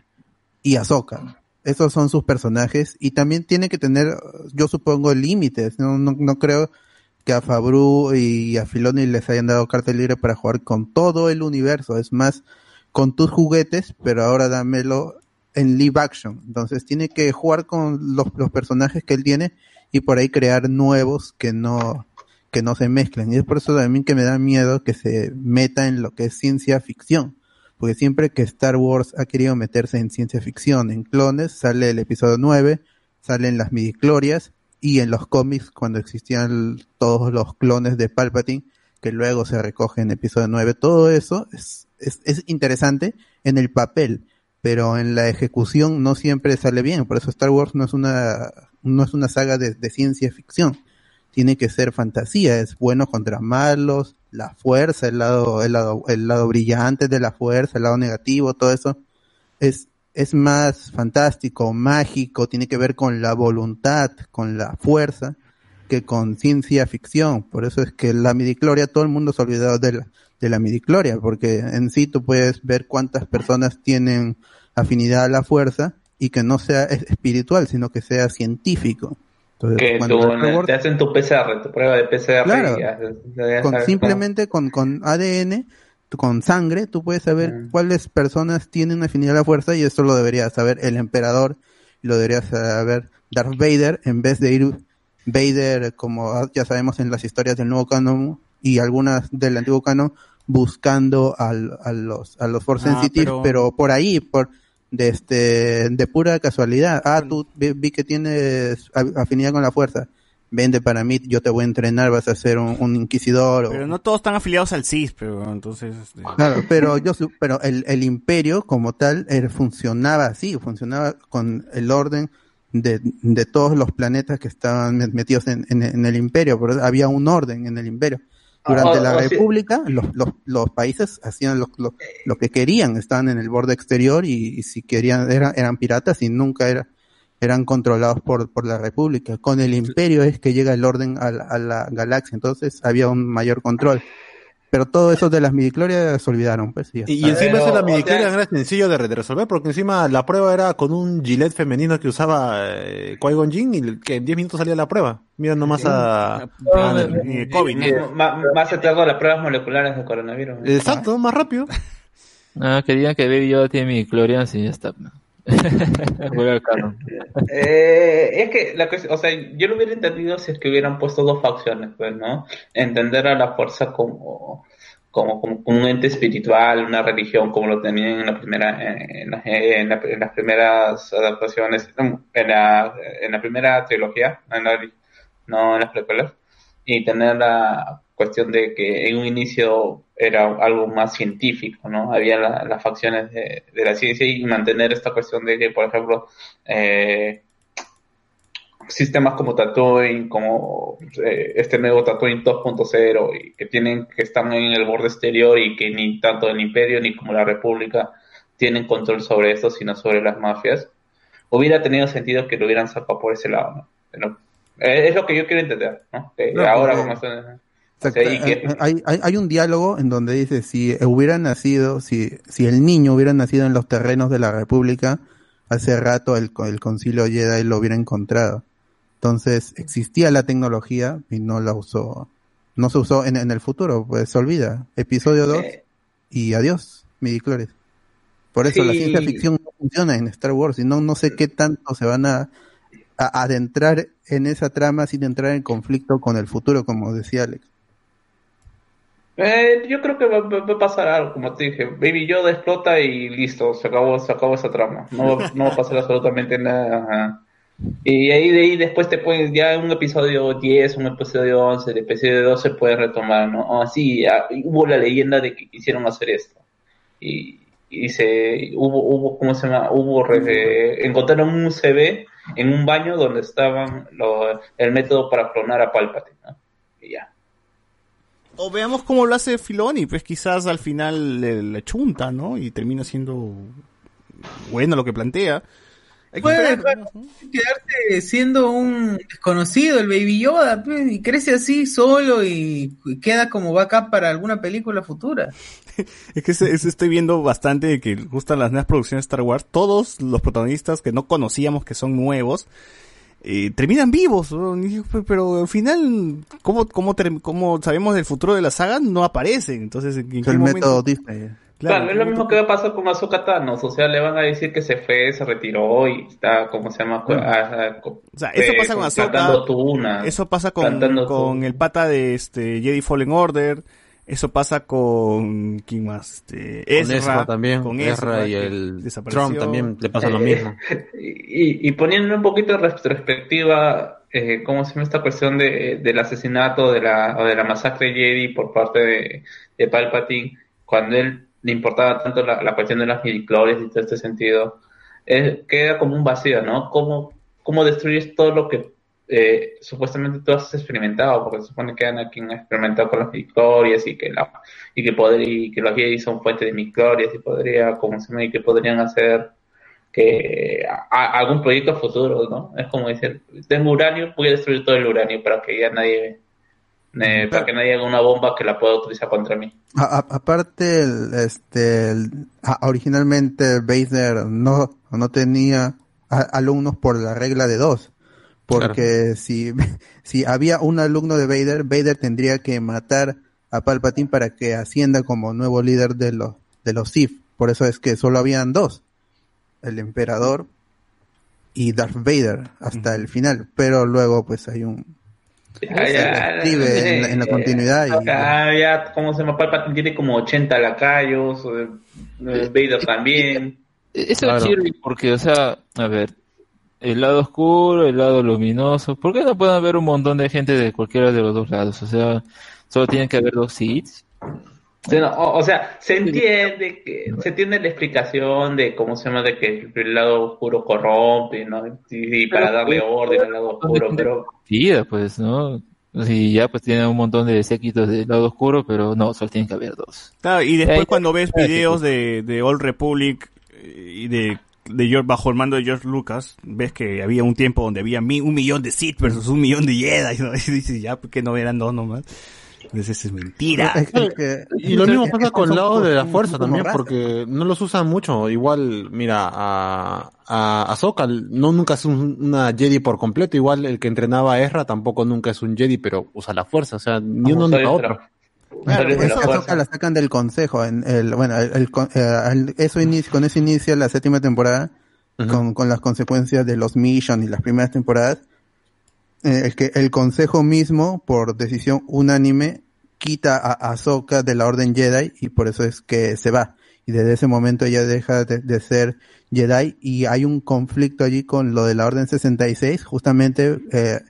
y Ahsoka. Esos son sus personajes y también tiene que tener, yo supongo, límites. No, no, no creo que a Fabru y a Filoni les hayan dado carta libre para jugar con todo el universo. Es más, con tus juguetes, pero ahora dámelo en live action. Entonces tiene que jugar con los, personajes que él tiene y por ahí crear nuevos que no que no se mezclen. Y es por eso también que me da miedo que se meta en lo que es ciencia ficción. Porque siempre que Star Wars ha querido meterse en ciencia ficción, en clones, sale el episodio 9, salen las midichlorias y en los cómics cuando existían todos los clones de Palpatine, que luego se recoge en episodio 9, todo eso es, es, es interesante en el papel, pero en la ejecución no siempre sale bien. Por eso Star Wars no es una, no es una saga de, ciencia ficción. Tiene que ser fantasía, es bueno contra malos, la fuerza, el lado, el lado, el lado brillante de la fuerza, el lado negativo, todo eso es, es más fantástico, mágico, tiene que ver con la voluntad, con la fuerza, que con ciencia ficción. Por eso es que la midicloria, todo el mundo se ha olvidado de la, de la midicloria, porque en sí tú puedes ver cuántas personas tienen afinidad a la fuerza y que no sea es- espiritual, sino que sea científico. Entonces, Que cuando tú, te hacen tu PCR, tu prueba de PCR Claro. con sabes simplemente con, con ADN, con sangre, tú puedes saber cuáles personas tienen afinidad a la fuerza y eso lo debería saber el emperador lo debería saber Darth Vader en vez de ir Vader como ya sabemos en las historias del nuevo canon y algunas del antiguo canon buscando al- a los a los Force Ah, Sensitive pero- pero... por ahí por de este de pura casualidad ah tú vi, vi que tienes afinidad con la fuerza vende para mí, yo te voy a entrenar, vas a ser un, un inquisidor. o- Pero no todos están afiliados al CIS, pero entonces... este, Claro, pero yo, pero el, el imperio como tal era- funcionaba así, funcionaba con el orden de, de todos los planetas que estaban met- metidos en, en- en el imperio, pero había un orden en el imperio. Durante la república, los, los, los países hacían lo, lo, lo que querían, estaban en el borde exterior y, y si querían, eran, eran piratas y nunca era, eran controlados por, por la república. Con el imperio es que llega el orden a a la galaxia, entonces había un mayor control. Pero todo eso de las midichlorias se olvidaron, pues. y Y, encima Pero, eso la o midicloria sea- era sencillo de, de resolver porque encima la prueba era con un gilet femenino que usaba eh, Qui-Gon Jinn y que en 10 minutos salía la prueba. Mira nomás a... ah, a- COVID, ¿no? Eh, Más eterno las pruebas moleculares de coronavirus. Exacto, más rápido. Ah, que digan que Baby Yoda tiene mi Clorians y ya está. Eh, es que la cuestión, o sea, yo lo hubiera entendido si es que hubieran puesto dos facciones, pues, ¿no? Entender a la fuerza como, como, como un ente espiritual, una religión, como lo tenían en la primera, en, la- en la- en las primeras adaptaciones, en la, en la primera trilogía, no en las precuelas, y tener la cuestión de que en un inicio era algo más científico, ¿no? Había la- las facciones de, de la ciencia y mantener esta cuestión de que, por ejemplo, eh, sistemas como Tatooine, como eh, este nuevo Tatooine 2.0 y que tienen que están en el borde exterior y que ni tanto el Imperio ni como la República tienen control sobre esto, sino sobre las mafias, hubiera tenido sentido que lo hubieran sacado por ese lado, ¿no? Pero, eh, es lo que yo quiero entender, ¿no? Que No, ahora porque- como que- Eh, Hay, hay, hay un diálogo en donde dice si hubiera nacido, si, si el niño hubiera nacido en los terrenos de la República, hace rato el, el concilio Jedi lo hubiera encontrado. Entonces existía la tecnología y no la usó, no se usó en, en el futuro, pues se olvida. Episodio 2 eh, y adiós, midichlorians. Por eso la ciencia ficción no funciona en Star Wars y no, no sé qué tanto se van a, a adentrar en esa trama sin entrar en conflicto con el futuro, como decía Alex. Eh, yo creo que va, va- va a pasar algo, como te dije. Baby Yoda explota y listo, se acabó, se acabó esa trama. No, no va a pasar absolutamente nada. Y ahí de ahí después te pueden, ya en un episodio 10, un episodio 11, el episodio 12 puede retomar, ¿no? Oh, sí, ah, hubo la leyenda de que quisieron hacer esto. Y, y se, hubo, hubo, ¿cómo se llama? Hubo, encontraron un CV en un baño donde estaban lo- el método para clonar a Palpatine, ¿no? Y ya. O veamos cómo lo hace Filoni, pues quizás al final le, le chunta, ¿no? Y termina siendo bueno lo que plantea. Hay que Puede, esperar, puede quedarse siendo un desconocido el Baby Yoda pues, y crece así solo y, y queda como backup para alguna película futura. Es que se- se estoy viendo bastante que gustan las nuevas producciones de Star Wars. Todos los protagonistas que no conocíamos que son nuevos eh, terminan vivos. ¿no? Y dije, "Pe- Pero al final, ¿cómo, cómo, term- cómo sabemos del futuro de la saga? No aparecen. Entonces, ¿en qué el momento? método Disney. Claro, Claro, es lo mismo que va a pasar con Ahsoka Thanos, o sea, le van a decir que se fue, se retiró y está, ¿cómo se llama? Bueno. Ah, ah, O sea, eso eh, pasa con plantando tunas, Eso pasa con, con el pata de este Jedi Fallen Order. Eso pasa con quién más, este, Con Ezra, también, con Ezra y el. Trump también le pasa lo Eh, mismo. Y, y poniendo un poquito de retrospectiva, eh, ¿cómo se llama esta cuestión de, del asesinato de la, o de la masacre Jedi por parte de, de Palpatine, cuando él le importaba tanto la, la cuestión de las midichlorians y todo este sentido, eh, queda como un vacío, ¿no? ¿Cómo, cómo destruyes todo lo que eh, supuestamente tú has experimentado? Porque se supone que Anakin ha experimentado con las midichlorians y que, la, y que, poder, y que los Jedi son fuentes de midichlorians y podría, como se y que podrían hacer que algún proyecto futuro, ¿no? Es como decir, tengo uranio, voy a destruir todo el uranio para que ya nadie, para que nadie haga una bomba que la pueda utilizar contra mí. Aparte, este, originalmente Vader no, no tenía alumnos por la regla de dos. Porque si, si había un alumno de Vader, Vader tendría que matar a Palpatine para que ascienda como nuevo líder de los, de los Sith. Por eso es que solo habían dos. El emperador y Darth Vader hasta el final. Pero luego pues hay un... Ya, se en la- en la eh, continuidad y- ya, ya, ¿cómo se llama? Palpatine tiene como 80 lacayos, eh, Vader también. Eso Claro. es porque, o sea, a ver, el lado oscuro, el lado luminoso, ¿por qué no pueden haber un montón de gente de cualquiera de los dos lados? O sea, solo tienen que haber dos seats. Sí, no, o, o sea, se entiende que se entiende la explicación de cómo se llama de que el lado oscuro corrompe, ¿no? Y, y para darle orden al lado oscuro, pero Vida, pues, ¿no? Y ya pues tienen un montón de séquitos del lado oscuro, pero no, solo tienen que haber dos. Claro, y después cuando ves videos de, de Old Republic eh, y de, de George, bajo el mando de George Lucas, ves que había un tiempo donde había mi- un millón de Sith versus un millón de Jedi, ¿no? Y dices, ya, ¿por qué no eran dos nomás? Entonces es mentira. Es- es que- Y lo mismo pasa con el lado de la fuerza también, porque no los usan mucho. Igual, mira, a, a Ahsoka no nunca es un- una Jedi por completo. Igual el que entrenaba a Ezra tampoco nunca es un Jedi, pero usa la fuerza. O sea, ni uno ni para otra. Claro, eso la sacan del consejo. En el, bueno, el, el con- eh, eso inicia, con eso inicia la séptima temporada con, con las consecuencias de los Mission y las primeras temporadas, eh, el que el consejo mismo, por decisión unánime, quita a Ahsoka de la Orden Jedi y por eso es que se va. Y desde ese momento ella deja de, de ser Jedi y hay un conflicto allí con lo de la Orden 66. Justamente eh,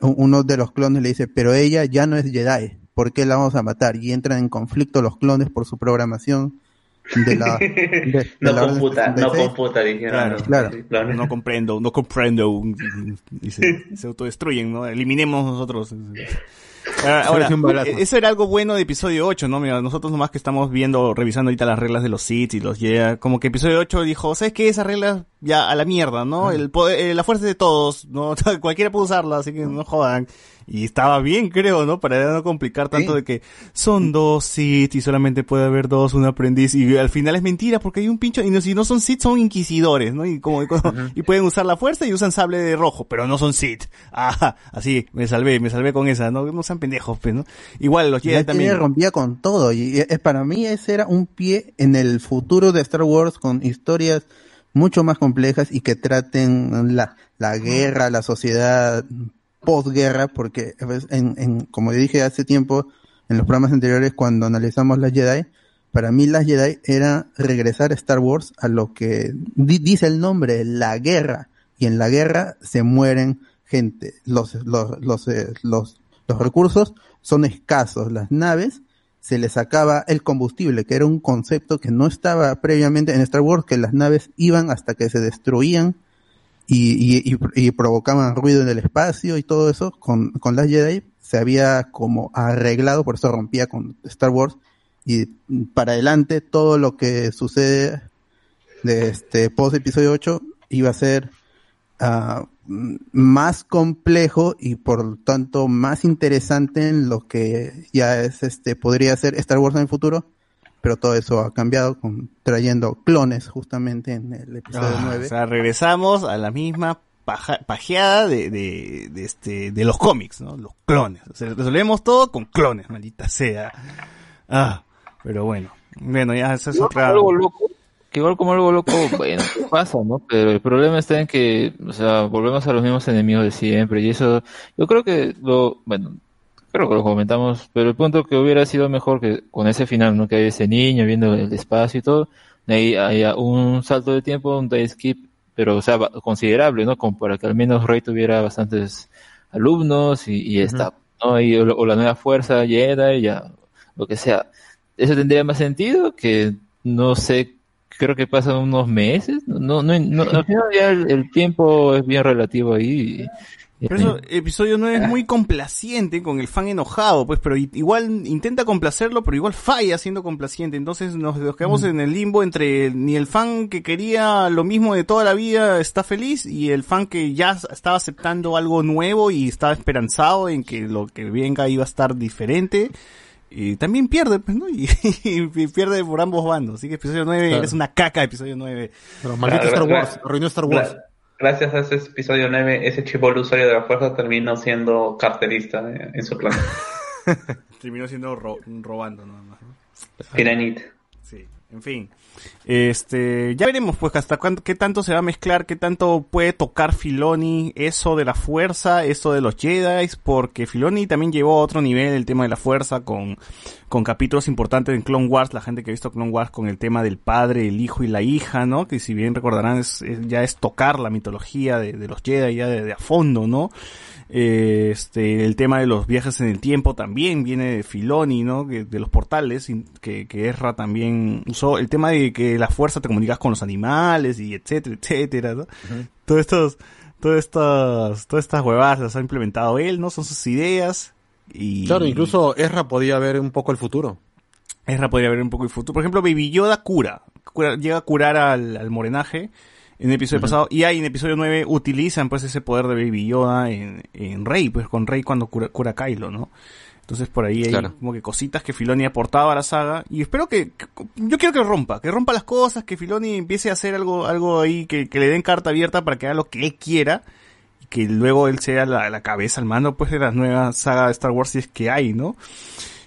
uno de los clones le dice, pero ella ya no es Jedi, ¿por qué la vamos a matar? Y entran en conflicto los clones por su programación de la, de- de no la computa, no 66. computa, dijeron. Claro, claro. clones. No comprendo, no comprendo. Y se, se autodestruyen, ¿no? Eliminemos nosotros. Ah, Ahora, balazo. eso era algo bueno de episodio 8, ¿no? Mira, nosotros nomás que estamos viendo, revisando ahorita las reglas de los Sith y los Jedi, como que episodio 8 dijo, ¿sabes qué? Esas reglas ya a la mierda, ¿no? El poder, eh, la fuerza es de todos, ¿no? Cualquiera puede usarla, así que no jodan. Y estaba bien, creo, ¿no? Para no complicar tanto de que son dos Sith y solamente puede haber dos, un aprendiz. Y al final es mentira porque hay un pincho, y no, si no son Sith, son inquisidores, ¿no? Y como, y como- y pueden usar la fuerza y usan sable de rojo, pero no son Sith. Ah, así, me salvé, me salvé con esa, ¿no? No sean pendejos, pues, ¿no? Igual los Jedi La también. también rompía con todo y es para mí ese era un pie en el futuro de Star Wars con historias mucho más complejas y que traten la, la guerra, la sociedad posguerra, porque en, en, como dije hace tiempo en los programas anteriores cuando analizamos las Jedi, para mí las Jedi era regresar a Star Wars a lo que di- dice el nombre, la guerra, y en la guerra se mueren gente, los, los, los, eh, los, los recursos son escasos, las naves se les acaba el combustible, que era un concepto que no estaba previamente en Star Wars, que las naves iban hasta que se destruían y, y, provocaban ruido en el espacio y todo eso, con, con las Jedi se había como arreglado, por eso rompía con Star Wars, y para adelante todo lo que sucede de este post episodio 8 iba a ser mm, más complejo y por lo tanto más interesante en lo que ya es este podría ser Star Wars en el futuro pero todo eso ha cambiado con trayendo clones justamente en el episodio Ah, 9 O sea, regresamos a la misma paja- pajeada de, de, de este, de los cómics, ¿no? Los clones. O sea, resolvemos todo con clones, maldita sea. Ah, pero bueno. Bueno, ya esa es Igual otra. como algo loco, que igual como algo loco, bueno, pasa, ¿no? Pero el problema está en que, o sea, volvemos a los mismos enemigos de siempre y eso, yo creo que lo, bueno, creo que lo comentamos, pero el punto que hubiera sido mejor que con ese final, ¿no? Que hay ese niño viendo el espacio y todo, ahí haya un salto de tiempo, un time skip, pero o sea, considerable, ¿no? Como para que al menos Rey tuviera bastantes alumnos y, y está, ¿no? Y, o, o la nueva fuerza Jedi, ya, lo que sea. Eso tendría más sentido que, no sé, creo que pasan unos meses, no, no, no, al final ya el, el tiempo es bien relativo ahí. Pero eso, episodio 9 es muy complaciente con el fan enojado, pues, pero igual intenta complacerlo, pero igual falla siendo complaciente. Entonces nos, quedamos en el limbo entre ni el fan que quería lo mismo de toda la vida está feliz y el fan que ya estaba aceptando algo nuevo y estaba esperanzado en que lo que venga iba a estar diferente. Y también pierde, pues, ¿no? Y, y pierde por ambos bandos. Así que episodio 9 Claro. es una caca, episodio 9. Pero maldito Claro, Star Wars, claro. arruinó Star Wars. Gra- Gracias a ese episodio 9, ese chivolo usuario de la fuerza terminó siendo carterista eh, en su clan. Terminó siendo ro- robando, nada más. En fin. Este, ya veremos pues hasta cuánto, qué tanto se va a mezclar, qué tanto puede tocar Filoni eso de la fuerza, eso de los Jedi, porque Filoni también llevó a otro nivel el tema de la fuerza con, con capítulos importantes en Clone Wars, la gente que ha visto Clone Wars con el tema del padre, el hijo y la hija, ¿no? Que si bien recordarán es, es- ya es tocar la mitología de, de los Jedi ya de, de a fondo, ¿no? Eh, este, el tema de los viajes en el tiempo también viene de Filoni, ¿no? Que- de los portales, que, que Ezra también usó. El tema de que la fuerza te comunicas con los animales y etcétera, etcétera, ¿no? Todos estos, todas estas, todas estas huevadas las ha implementado él, ¿no? Son sus ideas. Y Claro, incluso Ezra podía ver un poco el futuro. Ezra podría ver un poco el futuro. Por ejemplo, Baby Yoda cura. Cura- llega a curar al, al morenaje en el episodio pasado. Y ahí en episodio 9 utilizan pues ese poder de Baby Yoda en, en Rey, pues con Rey cuando cura, cura a Kylo, ¿no? Entonces por ahí hay Claro. como que cositas que Filoni ha aportado a la saga. Y espero que, que- yo quiero que rompa, que rompa las cosas, que Filoni empiece a hacer algo, algo ahí, que, que le den carta abierta para que haga lo que él quiera. Y que luego él sea la, la cabeza al mando pues de la nueva saga de Star Wars si es que hay, ¿no?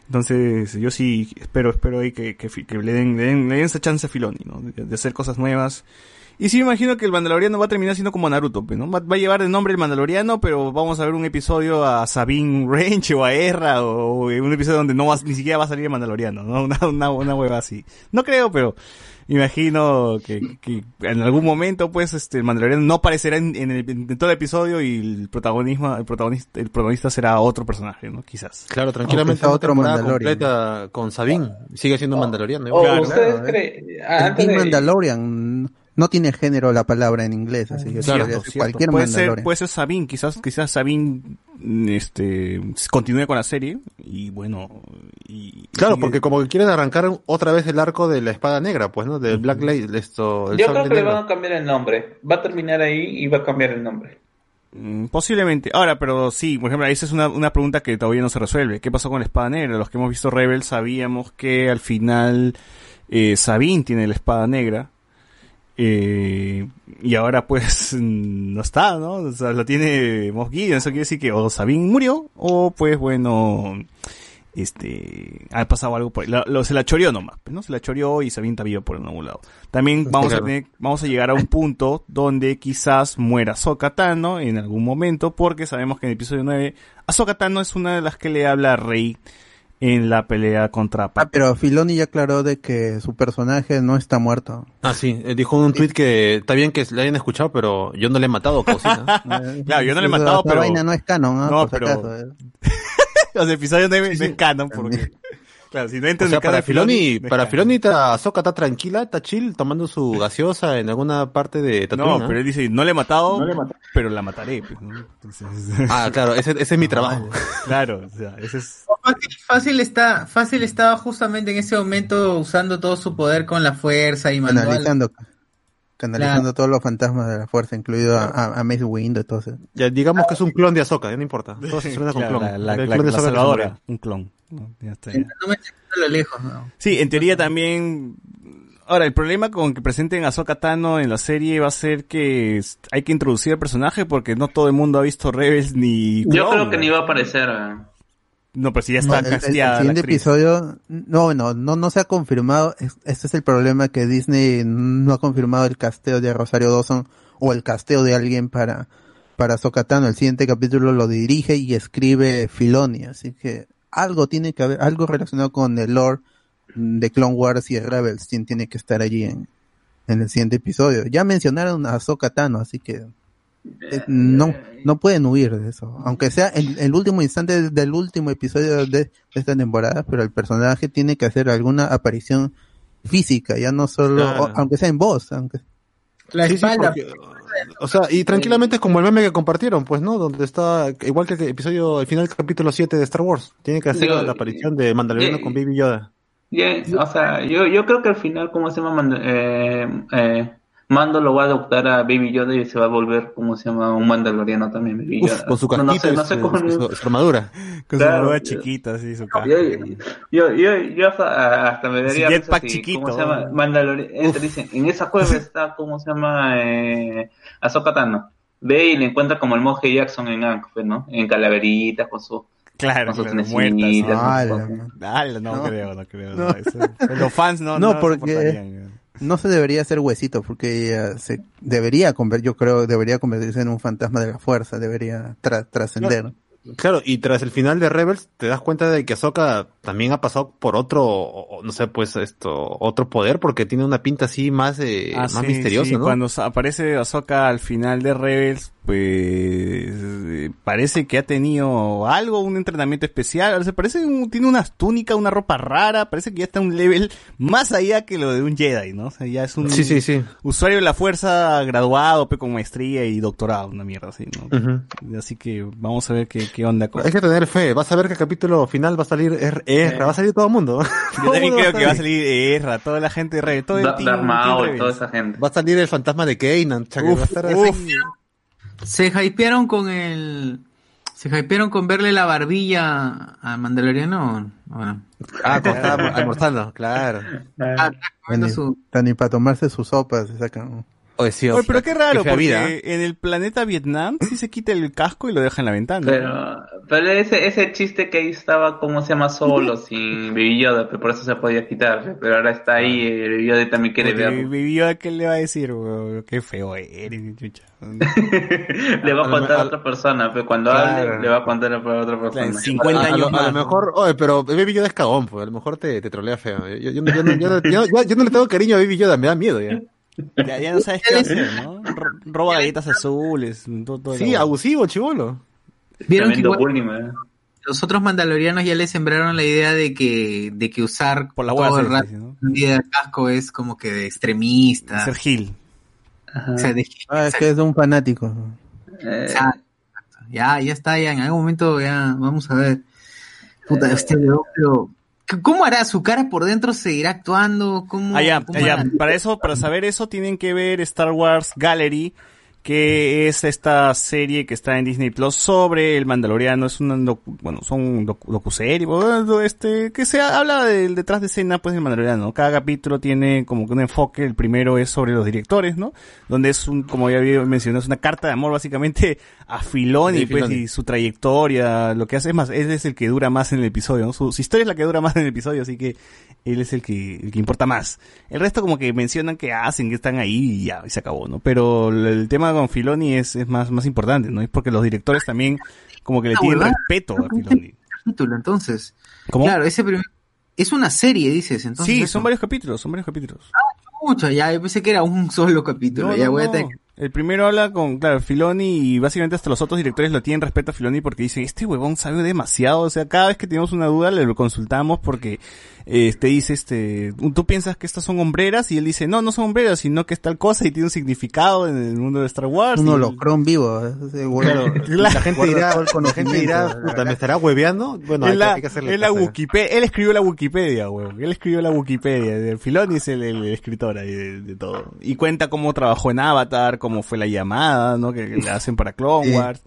Entonces, yo sí espero, espero ahí que, que, le, den, le, den, le den esa chance a Filoni, ¿no? De, de hacer cosas nuevas. Y sí me imagino que el Mandaloriano va a terminar siendo como Naruto, pues, ¿no? Va, va a llevar el nombre el Mandaloriano, pero vamos a ver un episodio a Sabine Range o a Erra o, o un episodio donde no va, ni siquiera va a salir el Mandaloriano, ¿no? Una, una, una hueva así. No creo, pero imagino que, que en algún momento, pues, este, el Mandaloriano no aparecerá en, en, el- en todo el episodio y el protagonismo, el protagonista, el protagonista será otro personaje, ¿no? Quizás. Claro, tranquilamente una otro Mandalorian. completa con Sabine. Sigue siendo mandaloriano. O igual. ustedes claro, creen, El antes de- Mandalorian no tiene género la palabra en inglés, así que Claro, podría Cierto, ser cierto. cualquier puede ser, puede ser Sabine, quizás, quizás Sabine, este, continúe con la serie y bueno, y, Claro, y- porque como que quieren arrancar otra vez el arco de la espada negra, pues, ¿no? Del Black Blade, esto, el Yo creo que le van a cambiar el nombre. Va a terminar ahí y va a cambiar el nombre. Mm, Posiblemente. Ahora, pero sí, por ejemplo, esa es una, una pregunta que todavía no se resuelve. ¿Qué pasó con la espada negra? Los que hemos visto Rebel sabíamos que al final eh, Sabine tiene la espada negra. Eh, y ahora pues no está, ¿no? O sea, lo tiene Gideon. Eso quiere decir que o Sabine murió o pues bueno, este, ha pasado algo por ahí. Lo- se la choreó nomás, ¿no? Se la choreó y Sabine está viva por algún lado. También vamos Claro. a tener, vamos a llegar a un punto donde quizás muera Ahsoka Tano en algún momento, porque sabemos que en el episodio 9, Ahsoka Tano es una de las que le habla a Rey en la pelea contra Ah, Pat. pero Filoni ya aclaró de que su personaje no está muerto. Ah, sí, eh, dijo en un tweet que está bien que le hayan escuchado, pero yo no le he matado, causina. Claro, yo no le he matado, pero- vaina no es canon, ¿ah? No, Por si pero- acaso, eh. o sea, el episodio 9 no es canon, porque, claro, si no O en para Filoni, para. Filoni está, Ahsoka está tranquila, está chill, tomando su gaseosa en alguna parte de Tatooine. No, pero él dice, no le he matado, pero la mataré. pues, ¿no? Entonces, Ah, claro, ese, ese es mi trabajo. claro, o sea, ese es... Fácil, fácil está, fácil estaba justamente en ese momento usando todo su poder con la fuerza y mandó al- Canalizando, todos los fantasmas de la fuerza, incluido a, a, a Mace Windu y todo eso. Ya digamos que es un clon de Ahsoka, ya no importa. Todo se suena con Claro, clon. la, la, El la- clon de salvadora, un clon. ¿no? Ya está, ya. No me a lo lejos, ¿no? Sí, en teoría también. Ahora, el problema con que presenten a Ahsoka Tano en la serie va a ser que hay que introducir al personaje porque no todo el mundo ha visto Rebels ni. Yo Clone creo que ni va a aparecer. eh. No, pero si ya No, está el, el- el casteada. la siguiente actriz. episodio, no, no, no, no se ha confirmado. Es- Este es el problema que Disney no ha confirmado el casteo de Rosario Dawson o el casteo de alguien para para Sokatano. El siguiente capítulo lo dirige y escribe Filoni, así que algo tiene que haber, algo relacionado con el lore de Clone Wars y Rebels tiene, tiene que estar allí en, en el siguiente episodio. Ya mencionaron a Sokatano, así que no, no pueden huir de eso. Aunque sea el, el último instante del último episodio de, de esta temporada, pero el personaje tiene que hacer alguna aparición física, ya no solo, Claro. o- aunque sea en voz, aunque La Sí, sí, espalda. porque- o sea, y tranquilamente es como el meme que compartieron, pues, ¿no? Donde está, igual que el episodio, el final del capítulo 7 de Star Wars. Tiene que hacer la aparición de Mandaloriano eh, con Baby Yoda. O sea, yo, yo creo que al final, ¿cómo se llama? Eh, eh, Mando lo va a adoptar a Baby Yoda y se va a volver, ¿cómo se llama? Un mandaloriano también, Baby Uf, Yoda. con su No, no casquito sé, no sé su, cómo. su- su armadura. Con Claro. su nueva chiquita, así, su cara. Yo, yo, yo, hasta, hasta me daría risa jetpack si, chiquito. ¿Cómo se llama? Mandaloriano. Dicen, en esa cueva está, ¿cómo se llama? Eh, Ahsoka Tano. Ve y le encuentra como el monje Jackson en Ankh, pues, ¿no? En calaveritas con su... Claro, con sus claro, muertas. no, No. creo, no creo. No. no, eso- los fans no, No, no porque-. No se debería hacer huesito, porque ella se debería convertir, yo creo, debería convertirse en un fantasma de la fuerza, debería tra- trascender. Claro, y tras el final de Rebels te das cuenta de que Ahsoka también ha pasado por otro, no sé, pues esto, otro poder, porque tiene una pinta así más, eh, Ah, más sí, misteriosa, sí, ¿no? Cuando aparece Ahsoka al final de Rebels, pues eh, parece que ha tenido algo, un entrenamiento especial. O sea, parece un- tiene una túnica, una ropa rara. Parece que ya está a un level más allá que lo de un Jedi, ¿no? O sea, ya es un Sí, sí, sí. usuario de la fuerza graduado, pe, con maestría y doctorado, una mierda así, ¿no? Así que vamos a ver qué, qué onda con. Hay que tener fe, vas a ver que el capítulo final va a salir Er- va a salir todo el mundo. Yo también creo que va a salir Ezra, toda la gente todo el Da- team, Darth team toda esa gente. Va a salir el fantasma de Kanan, Uf, va a estar así. Se hypearon con el. Se hypearon con verle la barbilla al Mandaloriano. o no? Ah, cuando estaba almorzando, claro. Ah, su- ni para tomarse sus sopas se sacan. Oye, sí, Oye, pero qué raro, porque vida, en el planeta Vietnam sí se quita el casco y lo deja en la ventana. Pero, pero ese, ese chiste que ahí estaba, ¿cómo se llama? Solo, sin Baby Yoda, pero por eso se podía quitar. Pero ahora está ahí, y Baby Yoda también quiere verlo. vivió, ¿qué le va a decir, weón? Qué feo eres, chucha. le va a A lo contar a otra persona, pero cuando Claro. hable, le va a contar a otra persona. En 50 a, a lo, a mejor, oye, pero Baby Yoda es cagón, pues. A lo mejor te, te trolea feo. Yo, yo, yo, no- yo no- yo no- yo- yo- yo no le tengo cariño a Baby Yoda, me da miedo ya. Ya, ya no sabes qué hacer, ¿no? Ro- Roba galletas azules. Todo, todo Sí, abusivo, chivolo. Vieron que igual ¿eh? los otros mandalorianos ya le sembraron la idea de que, de que usar Por la todo el rato ¿no? un día de casco es como que de extremista. Ser Gil. O sea, de- Ah, es que es un fanático. Eh, Exacto. Ya, ya está, ya en algún momento ya, vamos a ver. Puta, este weón, pero ¿cómo hará? ¿Su cara por dentro seguirá actuando? ¿Cómo, Ah, ya, cómo ya. hará? Para eso, para saber eso, tienen que ver Star Wars Gallery, que es esta serie que está en Disney Plus sobre el Mandaloriano. Es una, docu- bueno, son docu- docuserie, este, que se habla del detrás de escena, pues, del Mandaloriano. ¿no? Cada capítulo tiene como que un enfoque. El primero es sobre los directores, ¿no? Donde es un, como ya había mencionado, es una carta de amor básicamente a Filoni, pues, Filoni. y su trayectoria, lo que hace es más, él es el que dura más en el episodio, ¿no? Su, su historia es la que dura más en el episodio, así que él es el que, el que importa más. El resto como que mencionan que hacen, que están ahí y ya, y se acabó, ¿no? Pero el, el con Filoni es, es más, más importante, ¿no? Es porque los directores también como que le Ah, tienen huevada. respeto a Filoni. capítulo, entonces. ¿Cómo? Claro, ese primer... Es una serie, dices, entonces. sí, eso. son varios capítulos, son varios capítulos. Mucho, ya, yo pensé que era un solo capítulo. No, ya no, voy a tener- El primero habla con, claro, Filoni y básicamente hasta los otros directores lo tienen respeto a Filoni porque dicen, este huevón sabe demasiado, o sea, cada vez que tenemos una duda le lo consultamos porque eh, te dice, este, tú piensas que estas son hombreras y él dice, no, no son hombreras, sino que es tal cosa y tiene un significado en el mundo de Star Wars. Un holocrón vivo. ese güey. Claro, la gente dirá, la gente dirá, puta, ¿me estará hueveando? Bueno, hay, que- la, hay que hacerle la ¿eh? Wikipedia, él escribió la Wikipedia, weón. Él escribió la Wikipedia. Filoni es el, el escritor ahí de, de todo. Y cuenta cómo trabajó en Avatar, cómo fue la llamada, ¿no? Que, que le hacen para Clone. Wars.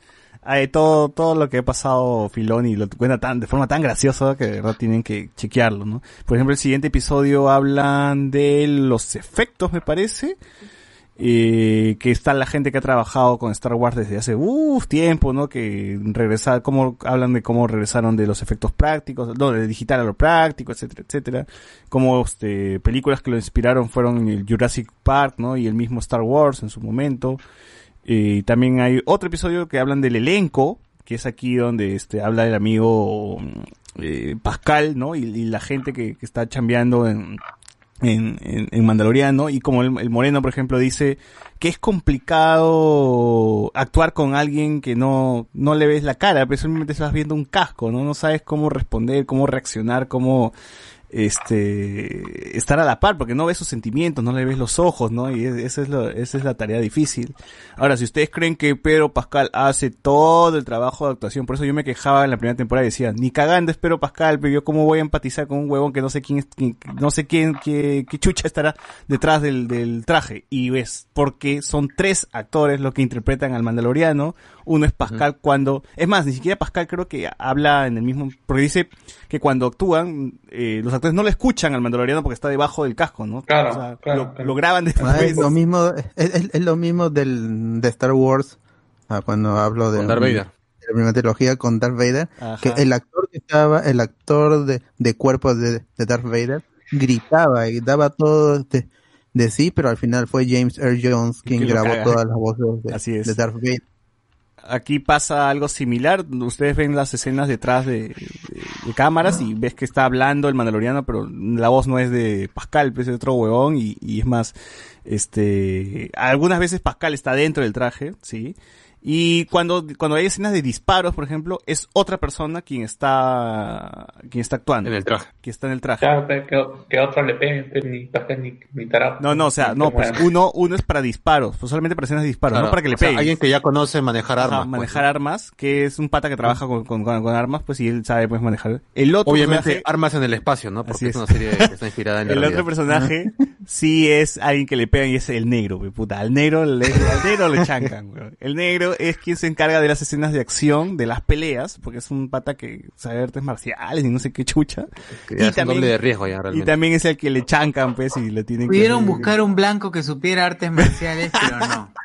Hay todo, todo lo que ha pasado Filoni lo cuenta tan, de forma tan graciosa que de verdad tienen que chequearlo, ¿no? Por ejemplo, el siguiente episodio hablan de los efectos, me parece. Eh, que está la gente que ha trabajado con Star Wars desde hace uff tiempo, ¿no? Que regresar, cómo hablan de cómo regresaron de los efectos prácticos, no, de digital a lo práctico, etcétera, etcétera. Como este, películas que lo inspiraron fueron el Jurassic Park, ¿no? Y el mismo Star Wars en su momento. Eh, también hay otro episodio que hablan del elenco, que es aquí donde este habla el amigo eh, Pascal, ¿no? Y, y la gente que, está chambeando en, en, en, en Mandaloriano y como el, el Moreno, por ejemplo, dice que es complicado actuar con alguien que no, no le ves la cara, pero simplemente estás viendo un casco, ¿no? No sabes cómo responder, cómo reaccionar, cómo este estar a la par porque no ves sus sentimientos, no le ves los ojos, ¿no? Y es- esa es esa es la tarea difícil. Ahora, si ustedes creen que Pedro Pascal hace todo el trabajo de actuación, por eso yo me quejaba en la primera temporada y decía, ni cagando es Pedro Pascal, pero yo cómo voy a empatizar con un huevón que no sé quién, quién- no sé quién, qué, qué chucha estará detrás del, del traje. Y ves, porque son tres actores los que interpretan al Mandaloriano, uno es Pascal cuando, es más, ni siquiera Pascal creo que habla en el mismo, porque dice que cuando actúan, eh, los actores no le escuchan al Mandaloriano porque está debajo del casco, ¿no? Claro, O sea, claro, lo, claro. lo graban Ah, después. es lo mismo, es, es- es lo mismo del, de Star Wars, ah, cuando hablo de, Con Darth Vader. de la primera trilogía con Darth Vader, Ajá. que el actor que estaba, el actor de, de cuerpo de, de Darth Vader, gritaba y daba todo de, de sí, pero al final fue James Earl Jones quien Que lo grabó caga. todas las voces de, Así es. de Darth Vader. Aquí pasa algo similar. Ustedes ven las escenas detrás de, cámaras y ves que está hablando el mandaloriano, pero la voz no es de Pascal, pues es de otro huevón y, y es más, este, algunas veces Pascal está dentro del traje, sí. Y cuando, cuando hay escenas de disparos, por ejemplo, es otra persona quien está, quien está actuando. En el traje. Que está en el traje. Claro, que, que otro le peguen, pues, ni ni, ni Tarap. No, no, o sea, no, pues uno, uno es para disparos, pues solamente para escenas de disparos, Claro, no para que le peguen. alguien que ya conoce manejar armas. pues, manejar ¿no? armas, que es un pata que trabaja con, con, con- con armas, pues y él sabe pues manejar. El otro Obviamente, personaje, armas en el espacio, ¿no? Porque Así es es. una serie que está inspirada en el otro realidad. personaje sí es alguien que le pegan y es el negro, we, puta. Al negro le, al negro le chancan, weón. El negro es quien se encarga de las escenas de acción, de las peleas, porque es un pata que sabe artes marciales y no sé qué chucha. Que Y es un doble de riesgo ya y también es el que le chancan, pues, y le tienen que... Pudieron buscar un blanco que supiera artes marciales, pero no.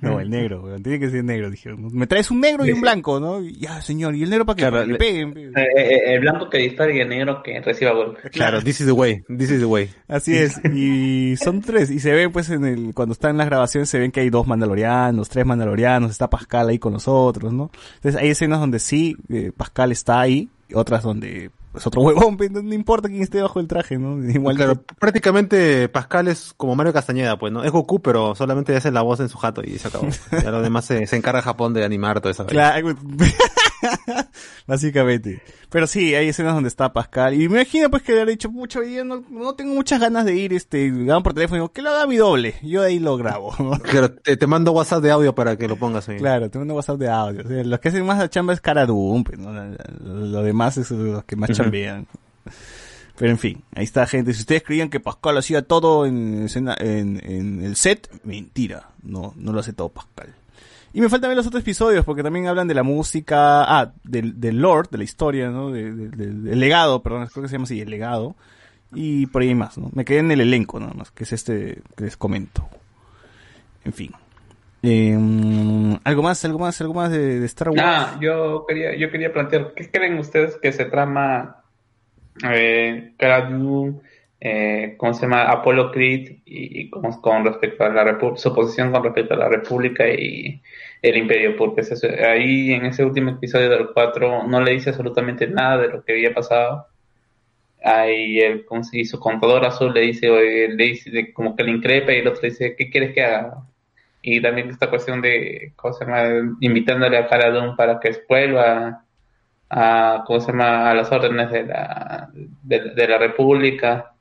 No, el negro. Tiene que ser negro, dijeron. Me traes un negro y un blanco, ¿no? Y, Ya, señor. ¿Y el negro para qué? Claro, Para que le le- peguen. pe. Eh, eh, el blanco que dispara y el negro que reciba golpes. Claro, this is the way, this is the way. Así es, y son tres, y se ven pues en el, cuando están en las grabaciones se ven que hay dos mandalorianos, tres mandalorianos, está Pascal ahí con los otros, ¿no? Entonces hay escenas donde sí, eh, Pascal está ahí, y otras donde es otro huevón, pe, no, importa quién esté bajo el traje, ¿no? Igual Claro, prácticamente Pascal es como Mario Castañeda, pues, ¿no? Es Goku, pero solamente hace la voz en su jato y se acabó. Ya lo demás se, se encarga Japón de animar toda esa. Claro, básicamente. Pero sí, hay escenas donde está Pascal. Y me imagino pues que le han dicho, mucho, hoy día no, no tengo muchas ganas de ir, este, graban por teléfono, digo, que lo haga mi doble. Yo de ahí lo grabo. Claro, te, te mando WhatsApp de audio para que lo pongas ahí. Claro, tengo un WhatsApp de audio. O sea, los que hacen más la chamba es Cara Dune, pues, Lo demás es los que más Ujú. chambean. Pero en fin, ahí está gente. Si ustedes creían que Pascal hacía todo en, escena- en, en el set, mentira. No, no lo hace todo Pascal. Y me faltan los otros episodios porque también hablan de la música, ah, del, del lore, de la historia, ¿no? De- de- del- legado, perdón, creo que se llama así, el legado. Y por ahí más, ¿no? Me quedé en el elenco nada más, que es este que les comento. En fin. Eh, algo más, algo más, algo más de, Star Wars. Ah, yo quería, yo quería plantear, ¿qué creen ustedes que se trama eh, eh, ¿cómo se llama? Apollo Creed y, y con respecto a la su posición con respecto a la República y el Imperio? Porque ahí en ese último episodio del 4 no le dice absolutamente nada de lo que había pasado. Ahí el, ¿cómo se? Su contador azul le dice, le dice como que le increpa y el otro dice, ¿qué quieres que haga? Y también esta cuestión de, ¿cómo se llama? Invitándole a Cara Dune para que vuelva a, ¿cómo se llama? A las órdenes de la, de la República,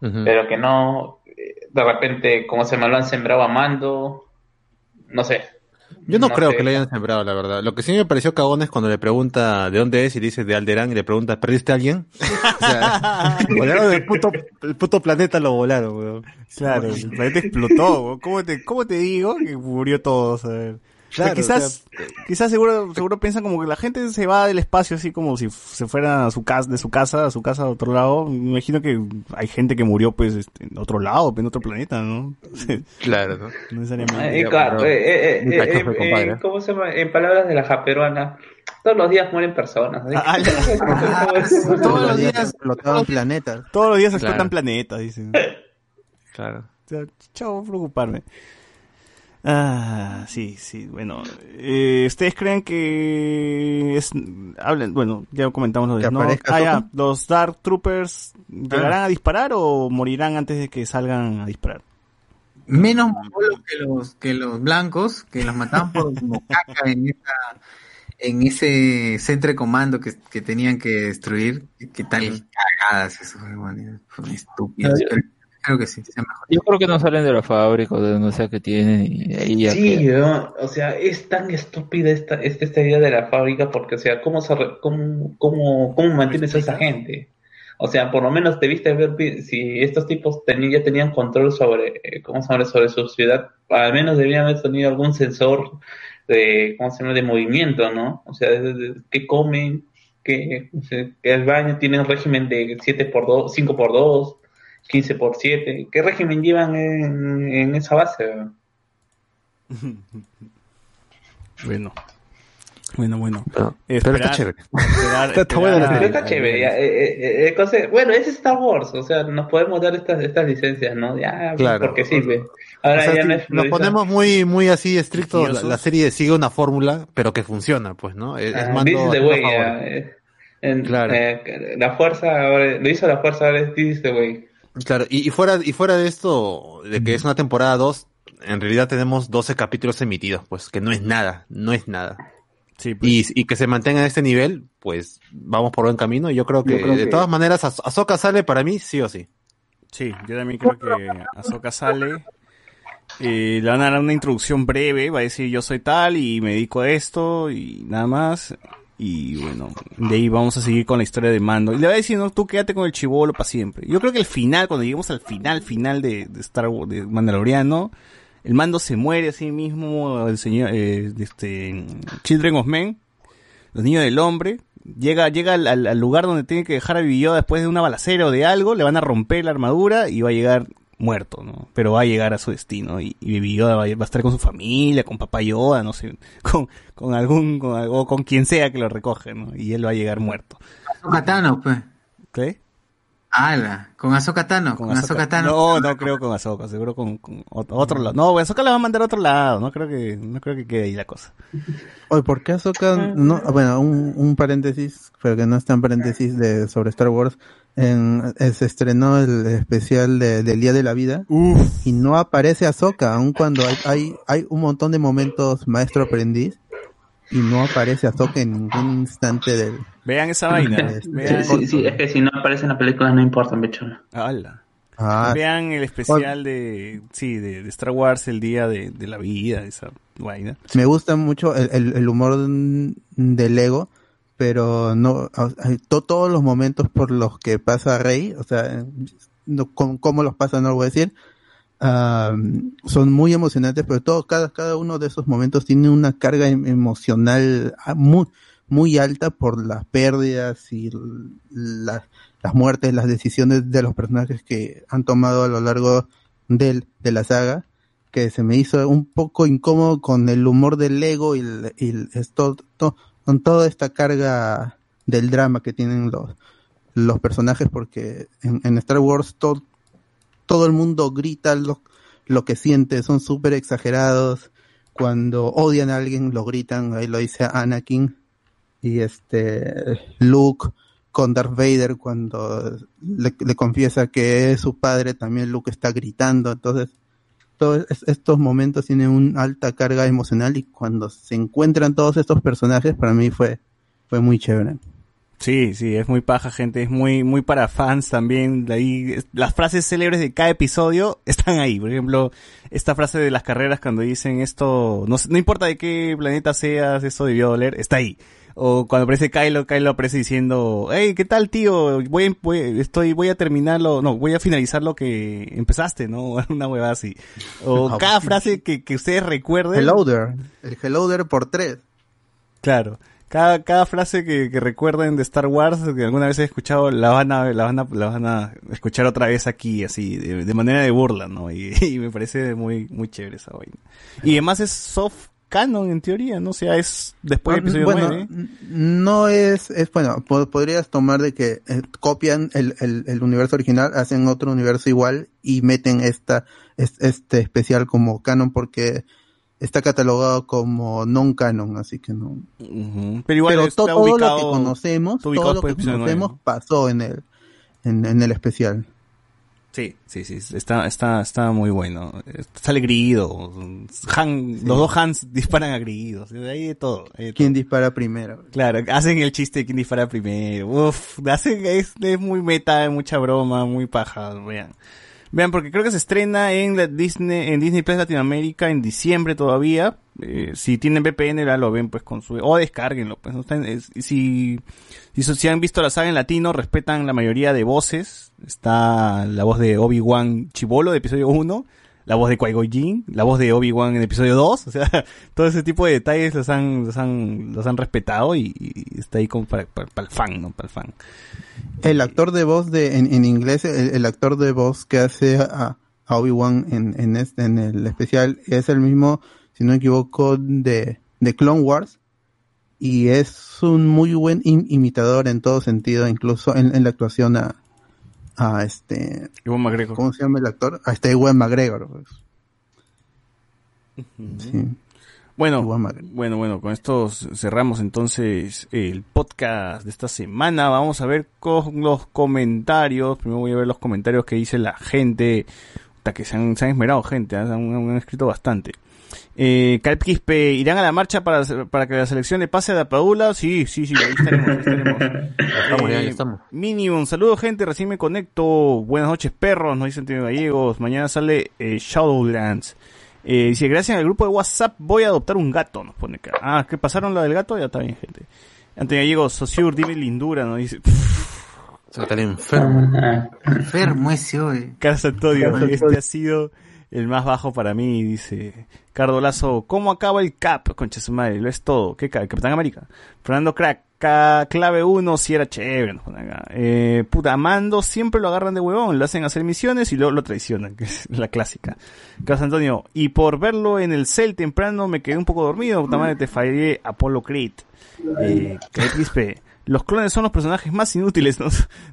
Pero que no, de repente, ¿cómo se llama? Lo han sembrado a mando, no sé. Yo no, No creo sé. que lo hayan sembrado, la verdad. Lo que sí me pareció cagón es cuando le pregunta de dónde es y dice de Alderán y le pregunta, ¿perdiste a alguien? O sea, volaron del puto, el puto planeta lo volaron, weón. Claro, el planeta explotó. weón. ¿Cómo te, ¿Cómo te digo que murió todo? A ver. Claro, quizás, quizás seguro, seguro piensan como que la gente se va del espacio así como si se fuera a su casa, de su casa, a su casa a otro lado. Me imagino que hay gente que murió pues este, en otro lado, en otro planeta, ¿no? Claro, ¿no? No necesariamente. Eh, claro, eh, eh, eh, Muy eh, cachoso, eh, compadre. eh, ¿cómo se llama? En palabras de la japeruana, todos los días mueren personas. Ah, Todos los días explotaban planetas. Todos los días Claro. explotan planetas, dicen. Claro. O sea, chao, preocuparme. Ah, sí, sí, bueno. Eh, ¿Ustedes creen que es, hablen, bueno, ya comentamos lo de ¿Que no, aparezca ah, ya, los Dark Troopers llegarán Ah. a disparar o morirán antes de que salgan a disparar? Menos mongolos que los, que los blancos, que los mataban por como caca en esa, en ese centro de comando que, que tenían que destruir. ¿Qué tal cagadas esos estúpidos. Yo- Pero creo que sí, sea mejor. Yo creo que no salen de la fábrica o de donde sea que tienen y ahí ya Sí, o sea, es tan estúpida esta, esta, esta idea de la fábrica porque, o sea, ¿cómo, se re- cómo, cómo, cómo mantienes a esa gente? O sea, por lo menos debiste ver si estos tipos tenían, ya tenían control sobre, eh, ¿cómo se llama? sobre su ciudad, al menos debían haber tenido algún sensor de, ¿cómo se llama? de movimiento, ¿no? O sea, de, de- qué comen, que el baño tiene un régimen de 7 por 2, 5 por 2, 15 por 7, ¿qué régimen llevan en, en esa base? Bueno. Bueno, bueno. Pero, Esperar- pero está chévere. esperar- Está la a- Pero está chévere, ya, eh, eh, eh, entonces, bueno, es Star Wars, o sea, nos podemos dar estas, estas licencias, ¿no? Ya, Claro. porque sirve. Ahora O sea, ya no es nos ponemos muy, muy así estrictos, la, la serie sigue una fórmula, pero que funciona, pues, ¿no? Es, es Ah, mando this is the way, en- Claro. eh, la fuerza, ahora, lo hizo la fuerza, ahora es this is the way. Claro, y, y fuera, y fuera de esto, de que es una temporada 2, en realidad tenemos 12 capítulos emitidos, pues, que no es nada, no es nada. Sí, pues. Y, y que se mantenga en este nivel, pues, vamos por buen camino, y yo creo que, de todas maneras, Az- Ahsoka sale para mí, sí o sí. Sí, yo también creo que Ahsoka sale. eh, le van a dar una introducción breve, va a decir yo soy tal y me dedico a esto y nada más. Y bueno, de ahí vamos a seguir con la historia de Mando. Y le voy a decir, no, tú quédate con el chivolo para siempre. Yo creo que el final, cuando lleguemos al final, final de, Star Wars, de Mandaloriano, el Mando se muere a sí mismo, el señor, eh, este, Children of Men, los niños del hombre, llega, llega al, lugar donde tiene que dejar a Yoda después de una balacera o de algo, le van a romper la armadura y va a llegar muerto, ¿no? Pero va a llegar a su destino y, y Baby Yoda va a, va a estar con su familia, con papá Yoda, no sé, con, con algún, con, algo- con quien sea que lo recoge, ¿no? Y él va a llegar muerto. Ahsoka Tano, pues. ¿Qué? Ala, con Ahsoka Tano, con, Ahsoka Tano. No, no creo con Ahsoka, seguro con, con ot- otro lado. No, Ahsoka la va a mandar a otro lado, no creo que, no creo que quede ahí la cosa. Oye, ¿por qué Ahsoka no? Bueno, un, un paréntesis, pero que no es tan paréntesis de sobre Star Wars. En, eh, se estrenó el especial de- del Día de la Vida y no aparece Ahsoka, aun cuando hay, hay, hay un montón de momentos maestro aprendiz y no aparece Ahsoka en ningún instante del... Vean esa vaina. Este, Vean, Sí, sí, es que si no aparece en la película no importa, bicho. Ala. Ah, Vean el especial de, sí, de, de Star Wars, el día de, de la vida, esa vaina. Me gusta mucho el, el, el humor del ego, pero no to- todos los momentos por los que pasa Rey, o sea, no, con- cómo los pasa no lo voy a decir, son muy emocionantes, pero todo cada cada uno de esos momentos tiene una carga em- emocional ah, muy muy alta por las pérdidas y l- las muertes, las decisiones de los personajes que han tomado a lo largo del, de la saga que se me hizo un poco incómodo con el humor del ego y, esto, to- con toda esta carga del drama que tienen los, los personajes, porque en, en Star Wars to- todo el mundo grita lo, lo que siente, son súper exagerados. Cuando odian a alguien lo gritan, ahí lo dice Anakin. Y este Luke con Darth Vader cuando le, le confiesa que es su padre, también Luke está gritando. Entonces, todos es- estos momentos tienen una alta carga emocional y cuando se encuentran todos estos personajes, para mí fue, fue muy chévere. Sí, sí, es muy paja, gente, es muy, muy para fans también. de ahí, las frases célebres de cada episodio están ahí. Por ejemplo, esta frase de las carreras cuando dicen esto, no, no importa de qué planeta seas, esto debió doler, está ahí. O cuando aparece Kylo, Kylo aparece diciendo, hey, ¿qué tal tío? Voy, a- voy, estoy, voy a terminarlo, no, voy a finalizar lo que empezaste, ¿no? Una huevada así. O cada frase que, que ustedes recuerden. Hello there, el hello there por tres. Claro. Cada, cada frase que, que recuerden de Star Wars que alguna vez he escuchado la van a, la van a, la van a escuchar otra vez aquí, así, de, de manera de burla, ¿no? Y, y me parece muy, muy chévere esa vaina. Y además es soft canon en teoría, ¿no? O sea, es después del episodio bueno, 9. n- no es, es bueno, po- podrías tomar de que eh, copian el, el, el universo original, hacen otro universo igual y meten esta, es- este especial como canon porque está catalogado como non canon, así que no. Pero igual Pero está to- todo lo que conocemos, todo lo después que episodio conocemos pasó en el, en, en el especial. Sí, sí, sí, está, está, está muy bueno. Sale Grido, Han, los dos Hans disparan a Grido, de ahí de todo. de ¿Quién dispara primero? Claro, hacen el chiste de quién dispara primero. Uf, hacen, es, es muy meta, mucha broma, muy paja, vean. Vean, porque creo que se estrena en la Disney, en Disney Plus Latinoamérica en diciembre todavía. Eh, si tienen VPN, ya lo ven pues con su, o descarguenlo, pues si, si han visto la saga en latino, respetan la mayoría de voces. Está la voz de Obi-Wan Chibolo de episodio 1, la voz de Qui-Gon la voz de Obi-Wan en episodio 2, o sea, todo ese tipo de detalles los han, los han, los han respetado y, está ahí como para, el fan, ¿no? Para el fan. El actor de voz de, en, en inglés, el, actor de voz que hace a, a Obi-Wan en, en, este, en el especial es el mismo, si no me equivoco, de, de Clone Wars. Y es un muy buen im- imitador en todo sentido, incluso en, en la actuación a, a este, Iwan McGregor. ¿cómo se llama el actor? A este Ewan McGregor. pues. Sí. Bueno, bueno, bueno, con esto cerramos entonces el podcast de esta semana. Vamos a ver con los comentarios. Primero voy a ver los comentarios que dice la gente. Puta, que se han, se han esmerado gente, ¿eh? han, han escrito bastante. Eh, Calp Quispe, ¿irán a la marcha para, para que la selección le pase a la Padula? Sí, sí, sí, ahí estaremos, ahí estaremos. Estamos, ya, ya Eh, estamos. Minimum, saludos gente, recién me conecto. Buenas noches perros, nos dice Antonio Gallegos. Mañana sale eh, Shadowlands. Eh, dice, gracias al grupo de WhatsApp voy a adoptar un gato, nos pone acá. Ah, ¿qué pasaron lo del gato? Ya está bien, gente. Antonio Gallego, Sociur, dime lindura, ¿no? Dice, el enfermo. Enfermo ese hoy. Carlos Antonio, este ha sido el más bajo para mí, dice Cardo Lazo. ¿Cómo acaba el cap? Concha su lo es todo. ¿Qué ca- Capitán América? Fernando Crack, clave 1, si era chévere. Eh, puta, Mando siempre lo agarran de huevón, lo hacen hacer misiones y luego lo traicionan, que es la clásica. Carlos Antonio, y por verlo en el cel temprano me quedé un poco dormido, puta madre, te fallé Apollo Creed. Eh, Quispe, los clones son los personajes más inútiles, no,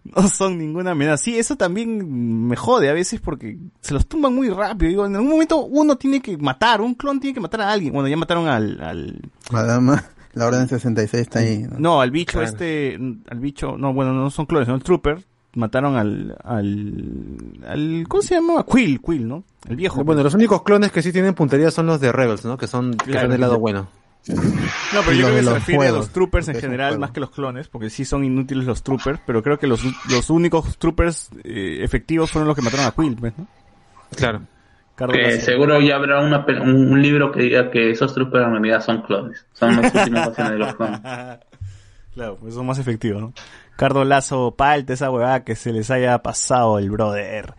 no son ninguna amenaza. Sí, eso también me jode a veces porque se los tumban muy rápido. Digo, en algún momento uno tiene que matar, un clon tiene que matar a alguien. Bueno, ya mataron al, al Madama, la orden 66 está ahí. ¿no? no, al bicho Claro. este, al bicho, no, bueno, no son clones, son el trooper. Mataron al, al, al, ¿cómo se llama? Quill, Quill, ¿no? El viejo. Bueno, los únicos clones que sí tienen puntería son los de Rebels, ¿no? Que son, que son del lado bueno. No, pero yo los creo que se los refiere a los troopers en general más que los clones, porque sí son inútiles los troopers, pero creo que los, los únicos troopers eh, efectivos fueron los que mataron a Quill, ¿ves, no? Claro. Que Lazo. seguro ya habrá una, un, un libro que diga que esos troopers en realidad son clones. Son últimas versiones de los clones. Claro, pues son más efectivos, ¿no? Cardo Lazo, palta esa huevada que se les haya pasado el brother.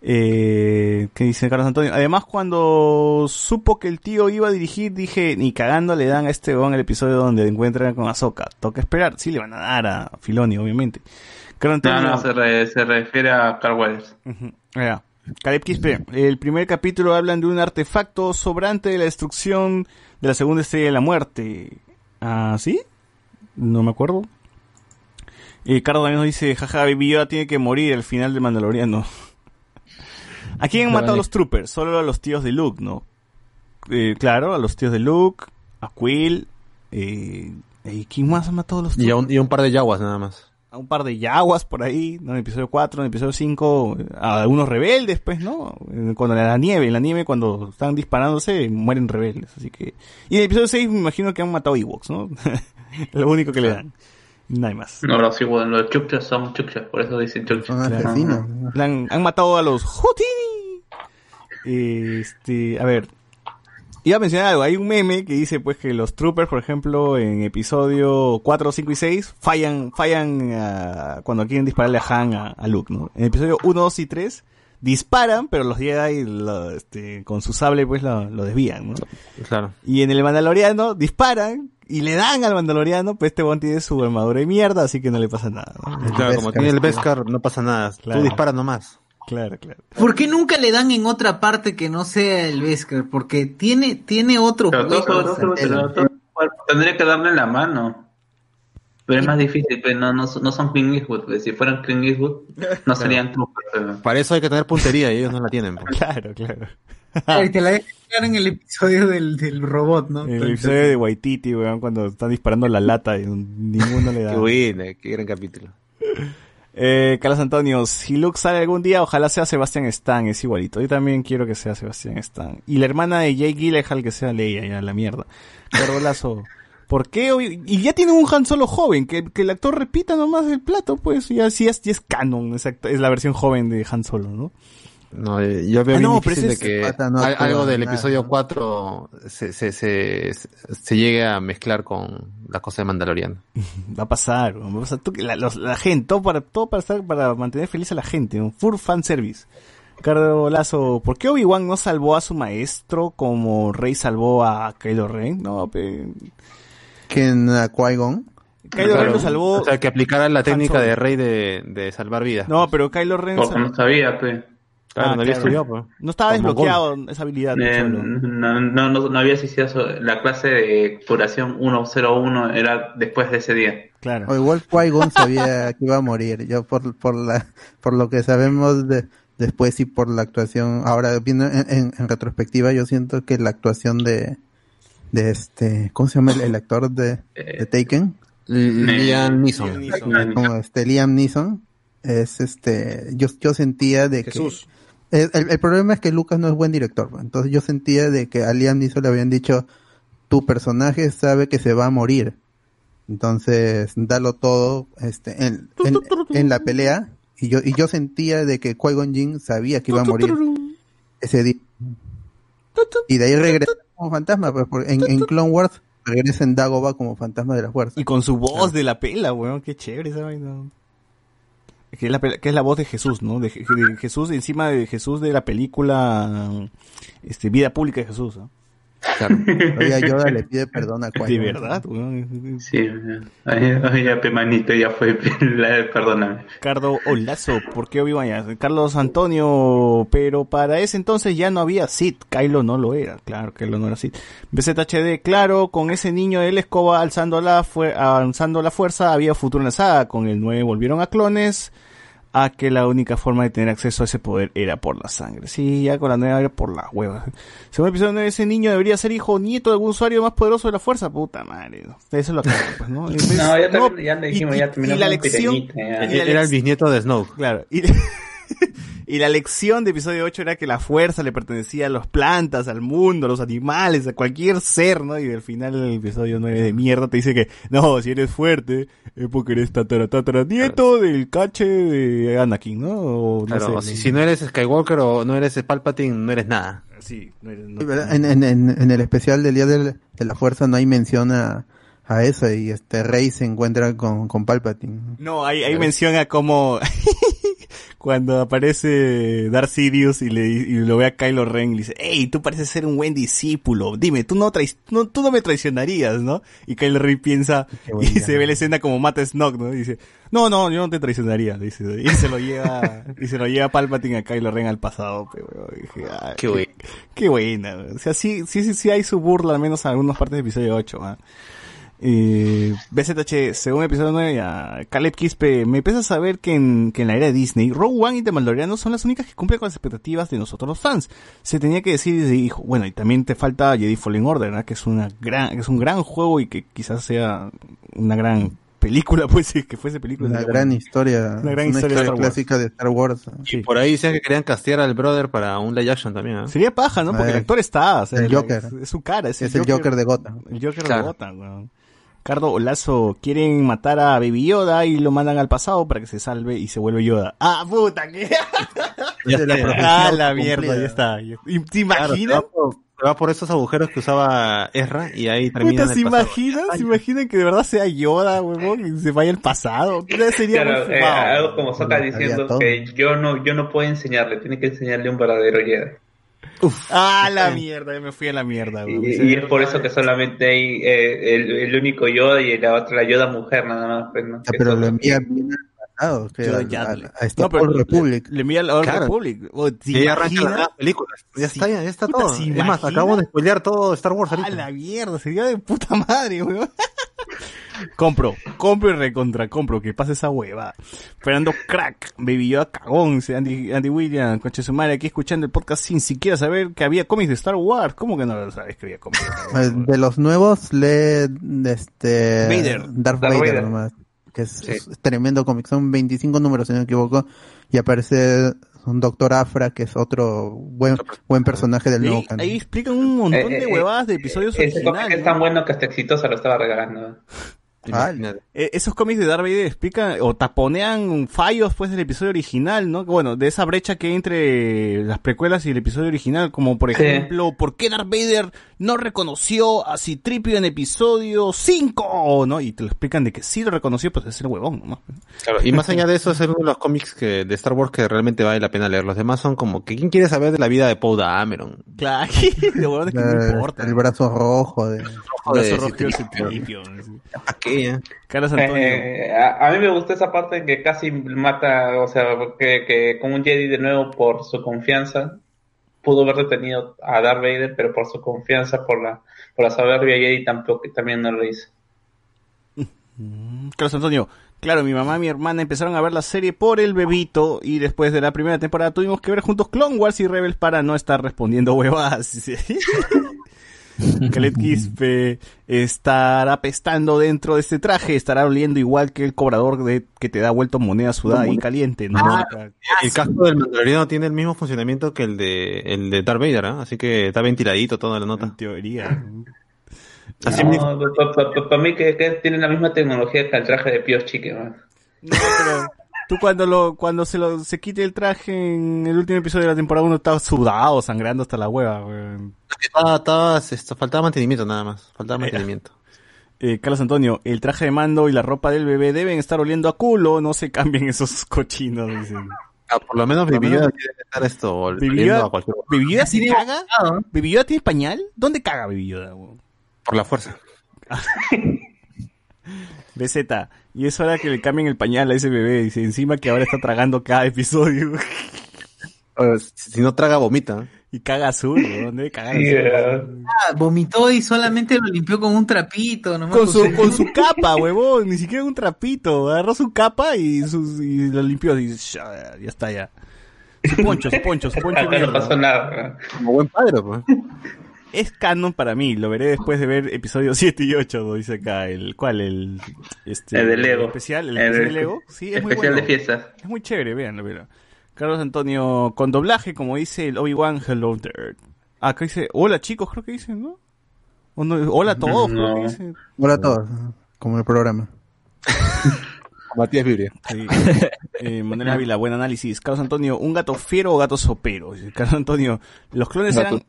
Eh, ¿Qué dice Carlos Antonio? Además, cuando supo que el tío iba a dirigir, dije, ni cagando le dan a este weón el episodio donde encuentran con Azoka. Toca esperar. Sí, le van a dar a Filoni, obviamente. Carlos No, Antonio, no, se, re- se refiere a Carl Weathers. Ya. Caleb Quispe, el primer capítulo hablan de un artefacto sobrante de la destrucción de la segunda estrella de la muerte. ¿Ah, sí? No me acuerdo. Y Carlos también nos dice, jaja, Baby Yoda tiene que morir al final del Mandaloriano. ¿A quién han matado los troopers? Solo a los tíos de Luke, ¿no? Eh, claro, a los tíos de Luke, a Quill, eh, ¿y quién más ha matado a los Y, a un, y a un par de yaguas nada más. a un par de yaguas por ahí, ¿no? En el episodio 4, en el episodio 5, a algunos rebeldes, pues, ¿no? Cuando en la nieve, en la nieve cuando están disparándose, mueren rebeldes, así que... Y en el episodio 6 me imagino que han matado Ewoks, ¿no? Lo único que le dan. Nada más. No, los, igual, los chukchas son chukchas, por eso dicen chukchas. Claro. Le Han, han matado a los Houtini. Este, a ver. Iba a mencionar algo. Hay un meme que dice pues que los troopers, por ejemplo, en episodio 4, 5 y 6, fallan, fallan ah, cuando quieren dispararle a Han a, a Luke, ¿no? En episodio 1, 2 y 3 disparan, pero los Jedi lo, este, con su sable pues lo, lo desvían, ¿no? Claro. Y en el Mandaloriano disparan y le dan al Mandaloriano, pues este one tiene su armadura de mierda, así que no le pasa nada. ¿no? Claro, como tiene el Beskar, no pasa nada. Claro. Tú disparas nomás. Claro, claro. ¿Por qué nunca le dan en otra parte que no sea el Beskar? Porque tiene, tiene otro Pero juego, todo- todo- tendría que darle la mano. Pero es más difícil, pero no, no, son- no son Clint Eastwood. pues, Si fueran Clint Eastwood, no serían troopers. pero- Para eso hay que tener puntería y ellos no la tienen. pues. Claro, claro. Ay, te la dejan en el episodio del, del robot, ¿no? En el episodio de Waititi, weón, cuando están disparando la lata y ninguno le da. Qué buena, qué gran capítulo. Eh, Carlos Antonio, si Luke sale algún día, ojalá sea Sebastián Stan, es igualito. Yo también quiero que sea Sebastián Stan. Y la hermana de Jake Gyllenhaal que sea Leia, ya la mierda. Carbolazo. ¿Por qué? hoy- Y ya tiene un Han Solo joven, que, que el actor repita nomás el plato, pues, ya sí es, ya es canon, es la versión joven de Han Solo, ¿no? No, eh, yo veo Ah, pero difícil de que pata no algo del nada, episodio ¿no? 4 se, se, se, se llegue a mezclar con la cosa de Mandaloriano. Va a pasar, va a pasar. La, los- la gente, todo para, todo para estar, para mantener feliz a la gente, un full fan service. Carlos Lazo, ¿por qué Obi-Wan no salvó a su maestro como Rey salvó a Kylo Ren? No, pe... ¿Quién? a Qui-Gon? Kylo Ren lo salvó. O sea, que aplicara la técnica de Rey de, de salvar vidas. No, pero Kylo Ren... Porque sal- no sabía, pues. Claro, Ah, no había claro. estudiado, pues. No estaba Como desbloqueado esa habilidad. Eh, no, no, no, no había asistido a eso. La clase de curación 101 era después de ese día. Claro. O igual Qui-Gon sabía que iba a morir. Yo por, por la, por lo que sabemos de, después y por la actuación, ahora viendo en, en- en retrospectiva, yo siento que la actuación de, de este, ¿cómo se llama el, el actor de, de Taken? Liam Neeson. Como este Liam Neeson es este, yo, yo sentía de Jesús. que el, el- el problema es que Lucas no es buen director, entonces yo sentía de que a Liam Neeson le habían dicho tu personaje sabe que se va a morir, entonces dalo todo este en, en, en la pelea y yo y yo sentía de que Qui-Gon Jinn sabía que iba a morir ese día. Y de ahí regresó como fantasma pues en, en Clone Wars regresa en Dagoba como fantasma de la fuerza. Y con su voz de la pela, weón, qué chévere esa vaina. Que es la, que es la voz de Jesús, ¿no? De, de Jesús encima de Jesús de la película este Vida Pública de Jesús, ¿no? Todavía Yoda le pide perdón a De Qui-Gon. verdad, weón. Sí, ya, pe manito, ya fue, perdóname. Ricardo Olazo, ¿por qué Obi-Wan? Carlos Antonio, pero para ese entonces ya no había Sith, Kylo no lo era, claro, Kylo no era Sith. BZHD, claro, con ese niño de la escoba alzando la, fue, alzando la fuerza había futuro en la saga, con el 9 volvieron a clones, a que la única forma de tener acceso a ese poder era por la sangre. Sí, ya con la nueva era por la hueva. Según el episodio 9, ese niño debería ser hijo o nieto de algún usuario más poderoso de la fuerza, puta madre. ¿no? Eso es lo que pues, ¿no? Entonces, No, ya, no, ya le dijimos, y- ya terminamos y la lección, ya. Era el bisnieto de Snow. Claro. Y, y la lección de episodio 8 era que la fuerza le pertenecía a las plantas, al mundo, a los animales, a cualquier ser, ¿no? Y al final el episodio 9 de mierda te dice que, no, si eres fuerte, es porque eres tatara, tatara, nieto del cache de Anakin, ¿no? O, no Claro, sé, si, si no eres Skywalker o no eres Palpatine, no eres nada. Sí, no eres- no- Sí, ¿verdad? En, en, en, en el especial del Día del- de la Fuerza no hay mención a, a eso y este Rey se encuentra con, con Palpatine. No, ahí, ahí menciona cómo cuando aparece Darth Sidious y, le, y lo ve a Kylo Ren y le dice, hey, tú pareces ser un buen discípulo, dime, tú no, no, tú no me traicionarías, ¿no? Y Kylo Ren piensa Qué y se ve la escena como mata a Snoke, ¿no? Y dice, no, no, yo no te traicionaría, dice, y se lo lleva, y se lo lleva Palpatine a Kylo Ren al pasado, pero dije, "Ah, Qué bueno. Qué buena, güey. o sea, sí, sí, sí, sí hay su burla, al menos en algunas partes del episodio 8, ¿ah? Eh, BZH, según episodio 9, ya, Caleb Quispe, me empieza a saber que en, que en la era de Disney, Rogue One y The Mandaloriano son las únicas que cumplen con las expectativas de nosotros los fans. Se tenía que decir y dijo, bueno, y también te falta Jedi Fallen Order, ¿verdad? que es una gran, que es un gran juego y que quizás sea una gran película, pues, que fuese película. Una gran bueno. historia, Una gran historia de Star Wars. clásica de Star Wars. Y por ahí decían que querían castear al brother para un live action también. ¿eh? Sería paja, ¿no? Porque Eh, el actor está, o sea, el Joker. Es, es su cara, es, Es el Joker de Gotham. El Joker de. Gotham, weón. Cardo Olazo, quieren matar a Baby Yoda y lo mandan al pasado para que se salve y se vuelve Yoda. ¡Ah, puta! que Ya la ¡Ah, la cumplida. mierda! Ya está. ¿Y ¿Te Claro, se imaginas? va por- se va por esos agujeros que usaba Ezra y ahí termina ¿se imaginan? ¿Se imaginan que de verdad sea Yoda, huevón? Y se vaya al pasado. ¿Qué sería Claro, muy eh, algo como Sokka Había diciendo que yo no, yo no puedo enseñarle, tiene que enseñarle un verdadero Jedi. ¡Ah, la mierda! Ya me fui a la mierda, Y, es por eso que solamente hay eh, el, el único Yoda y la otra la Yoda mujer nada más. pues, ¿no? Ya, pero lo envía bien al al- al- a No, pero Republic. Le, le envía a la Old Claro. Republic. Oh, ¿te Y ahí arranca las películas. Ya está, ya está Puta, todo. ¿se Es más, acabamos de spoilear todo Star Wars ¡Ah, ahorita. la mierda! Sería de puta madre, weón. compro, compro y recontra, compro, que pase esa hueva. Fernando Crack, Baby Yoda cagón, dice Andy, Andy William, conche su madre, aquí escuchando el podcast sin siquiera saber que había cómics de Star Wars. ¿Cómo que no lo sabes que había cómics de Star Wars? Eh, De los nuevos, lee este Vader. Darth Darth Vader, Vader. nomás. Que es, Sí. es tremendo cómic. Son 25 números, si no me equivoco. Y aparece un Doctor Afra, que es otro buen, buen personaje del nuevo Ahí, canon. ahí explican un montón Eh, de eh, huevadas de episodios Ese cómic originales. es tan bueno que hasta exitosa lo estaba regalando. Imagínate. Eh, esos cómics de Darth Vader explican o taponean fallos pues del episodio original, ¿no? Bueno, de esa brecha que hay entre las precuelas y el episodio original, como por Sí. ejemplo, ¿por qué Darth Vader no reconoció a Citripio en episodio 5? ¿No? Y te lo explican de que sí lo reconoció, pues es el huevón, ¿no? Claro, y más allá de eso, es uno de los cómics que, de Star Wars que realmente vale la pena leer. Los demás son como que ¿quién quiere saber de la vida de Poe Dameron? Claro, de huevón es que no importa. el brazo rojo de El brazo rojo de Citripio. Citripio. ¿Para qué? Carlos Antonio. Eh, a, a mí me gustó esa parte en que casi mata, o sea, que, que con un Jedi de nuevo por su confianza pudo haber detenido a Darth Vader, pero por su confianza, por la, por la soberbia Jedi tampoco, también no lo hizo. Mm, Carlos Antonio, claro, mi mamá y mi hermana empezaron a ver la serie por el bebito y después de la primera temporada tuvimos que ver juntos Clone Wars y Rebels para no estar respondiendo huevadas. Khaled Quispe estará pestando dentro de este traje, estará oliendo igual que el cobrador de que te da vuelto moneda sudada y caliente, ¿no? El casco del mandaloriano tiene el mismo funcionamiento que el de el de Darth Vader, ¿ah? así que está ventiladito toda la nota. En teoría. Así No, para mí que, que tiene la misma tecnología que el traje de Pio Chique. ¿no? No, pero tú cuando lo cuando se lo se quite el traje en el último episodio de la temporada 1 estaba sudado, sangrando hasta la hueva, weón. Estaba, esto, faltaba mantenimiento nada más, faltaba mantenimiento. Eh, Carlos Antonio, el traje de mando y la ropa del bebé deben estar oliendo a culo, no se cambien esos cochinos, dicen. Ah, por lo menos menos- tiene que estar esto, Baby oliendo Yoda- a cualquier ¿Baby Yoda sí Tiene caga? bocado. ¿Baby Yoda tiene pañal? ¿Dónde caga weón? por la fuerza. BZ, y es hora que le cambien el pañal a ese bebé, dice, encima que ahora está tragando cada episodio si no traga, vomita. y caga azul, weón, debe cagar azul. Ah, vomitó y solamente lo limpió con un trapito. nomás Con su, con su capa, huevón, ni siquiera un trapito. Agarró su capa y, sus, y lo limpió. Y ya, ya está ya. Su poncho, su poncho, su poncho. acá no pasó nada. Como buen padre, pues. Es canon para mí, lo veré después de ver episodios 7 y 8, ¿no? dice acá. El, ¿Cuál? El, este, El de Lego. especial, el, El especial de- de Lego. Sí, es muy Especial bueno. de fiesta. Es muy chévere, véanlo, véanlo. Carlos Antonio, con doblaje, como dice el Obi-Wan Hello there. Ah, acá dice, hola chicos, creo que dicen, ¿no? O no, hola a todos, creo que No. dicen. Hola a todos, como el programa. Matías Biblia. Sí. Eh, Manuel Ávila, buen análisis. Carlos Antonio, ¿un gato fiero o gato sopero? Carlos Antonio, los clones Gato eran,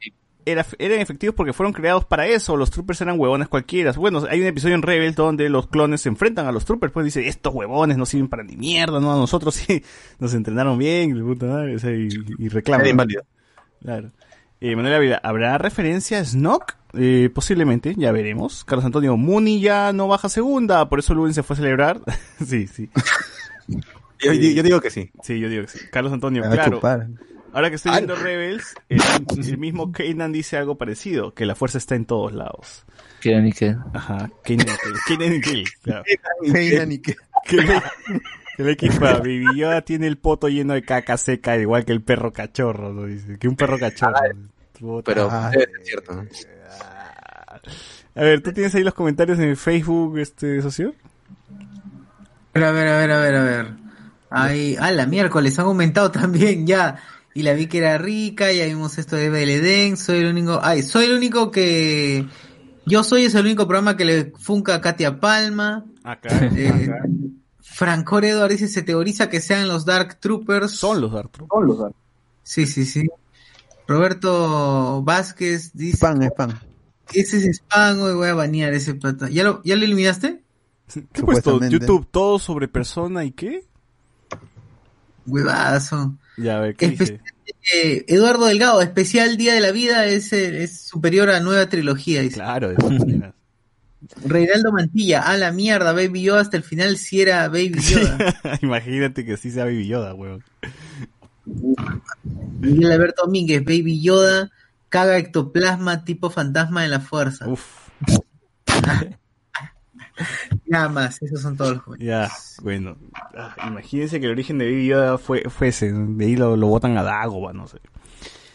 era- eran efectivos porque fueron creados para eso, los troopers eran huevones cualquiera. Bueno, hay un episodio en Rebels donde los clones se enfrentan a los troopers, pues dice, estos huevones no sirven para ni mierda, no, a nosotros sí, nos entrenaron bien, de puta madre, o sea, y, y reclaman. Era inválido. Claro. Eh, Manuel Ávila, ¿habrá referencia a Snoke? Eh, posiblemente, ya veremos. Carlos Antonio, Mooney ya no baja segunda, por eso Luen se fue a celebrar. sí, sí. Yo, yo- yo digo que sí. Sí, yo digo que sí. Carlos Antonio, claro. chupar. Ahora que estoy Ay. viendo Rebels, el, el mismo Kanan dice algo parecido, que la fuerza está en todos lados. Que ni que. Ajá, Kanan Kel- Kanan Kel, claro. Keynan y Que el, el equipo Baby Yoda tiene el poto lleno de caca seca, igual que el perro cachorro, ¿no? Dice, que un perro cachorro. Pero Ah, ser cierto. ¿no? A ver, ¿tú tienes ahí los comentarios en Facebook, este, socio? A ver, a ver, a ver, a ver, a ver. Ay, a la miércoles han aumentado también ya. Y la vi que era rica, ya vimos esto de Beleden, soy el único, ay, soy el único que, yo soy es el único programa que le funca a Katia Palma. Acá. Eh, Francor Edward dice, se teoriza que sean los Dark Troopers. Son los Dark Troopers. Sí, sí, sí. Roberto Vázquez dice, Spam, spam. ese es spam, güey, voy a banear ese pata. ¿Ya lo, ya lo eliminaste? ¿Qué puesto? Supuestamente. YouTube, todo sobre persona y qué? Huevazo. Ya, a ver, ¿qué dice? Eh, Eduardo Delgado, especial Día de la Vida es, eh, es superior a nueva trilogía, dice. Claro, de. Reinaldo Mantilla, a la mierda, Baby Yoda hasta el final si era Baby Yoda. Imagínate que sí sea Baby Yoda, weón. Miguel Alberto Domínguez, Baby Yoda, caga ectoplasma tipo fantasma de la fuerza. Uf, Nada más, esos son todos los comentarios. ya, bueno. Ah, imagínense que el origen de Baby Yoda fue, fue ese. De ahí lo, lo botan a Dagoba, no sé.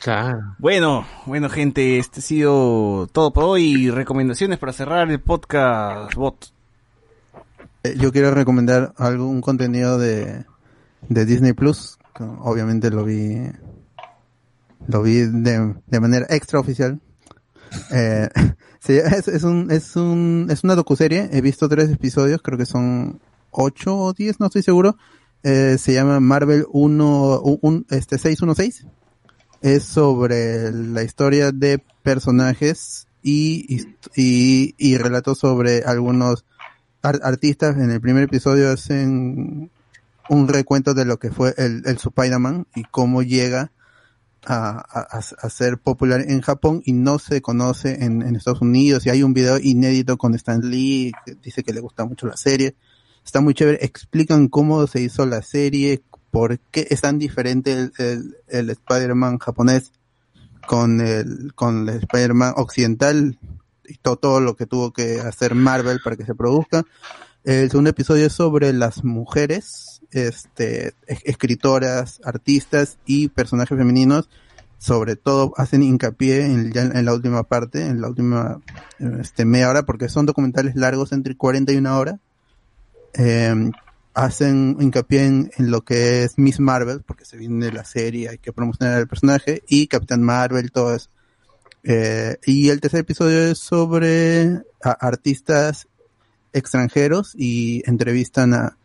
Claro. Bueno, bueno, gente, este ha sido todo por hoy. Recomendaciones para cerrar el podcast, bot. Eh, Yo quiero recomendar algún contenido de, de Disney Plus. Obviamente lo vi, lo vi de, de manera extraoficial. Eh, es, un, es un, es una docuserie. He visto tres episodios, creo que son ocho o diez, no estoy seguro. Eh, se llama Marvel 1, un, este 616. Es sobre la historia de personajes y, y, y relatos sobre algunos ar- artistas en el primer episodio hacen un recuento de lo que fue el, el Spider-Man y cómo llega a, a- ser popular en Japón y no se conoce en, Estados Unidos. Y hay un video inédito con Stan Lee que dice que le gusta mucho la serie. Está muy chévere. Explican cómo se hizo la serie por qué es tan diferente el, el, el Spider-Man japonés con el con el Spider-Man occidental y todo, todo lo que tuvo que hacer Marvel para que se produzca. El segundo episodio es sobre las mujeres, este, es- escritoras, artistas y personajes femeninos. Sobre todo hacen hincapié en, la última parte, en la última este, media hora, porque son documentales largos entre 40 y una hora. Eh, hacen hincapié en, lo que es Miss Marvel, porque se viene la serie, hay que promocionar el personaje, y Capitán Marvel, todo eso. Eh, y el tercer episodio es sobre artistas extranjeros y entrevistan a,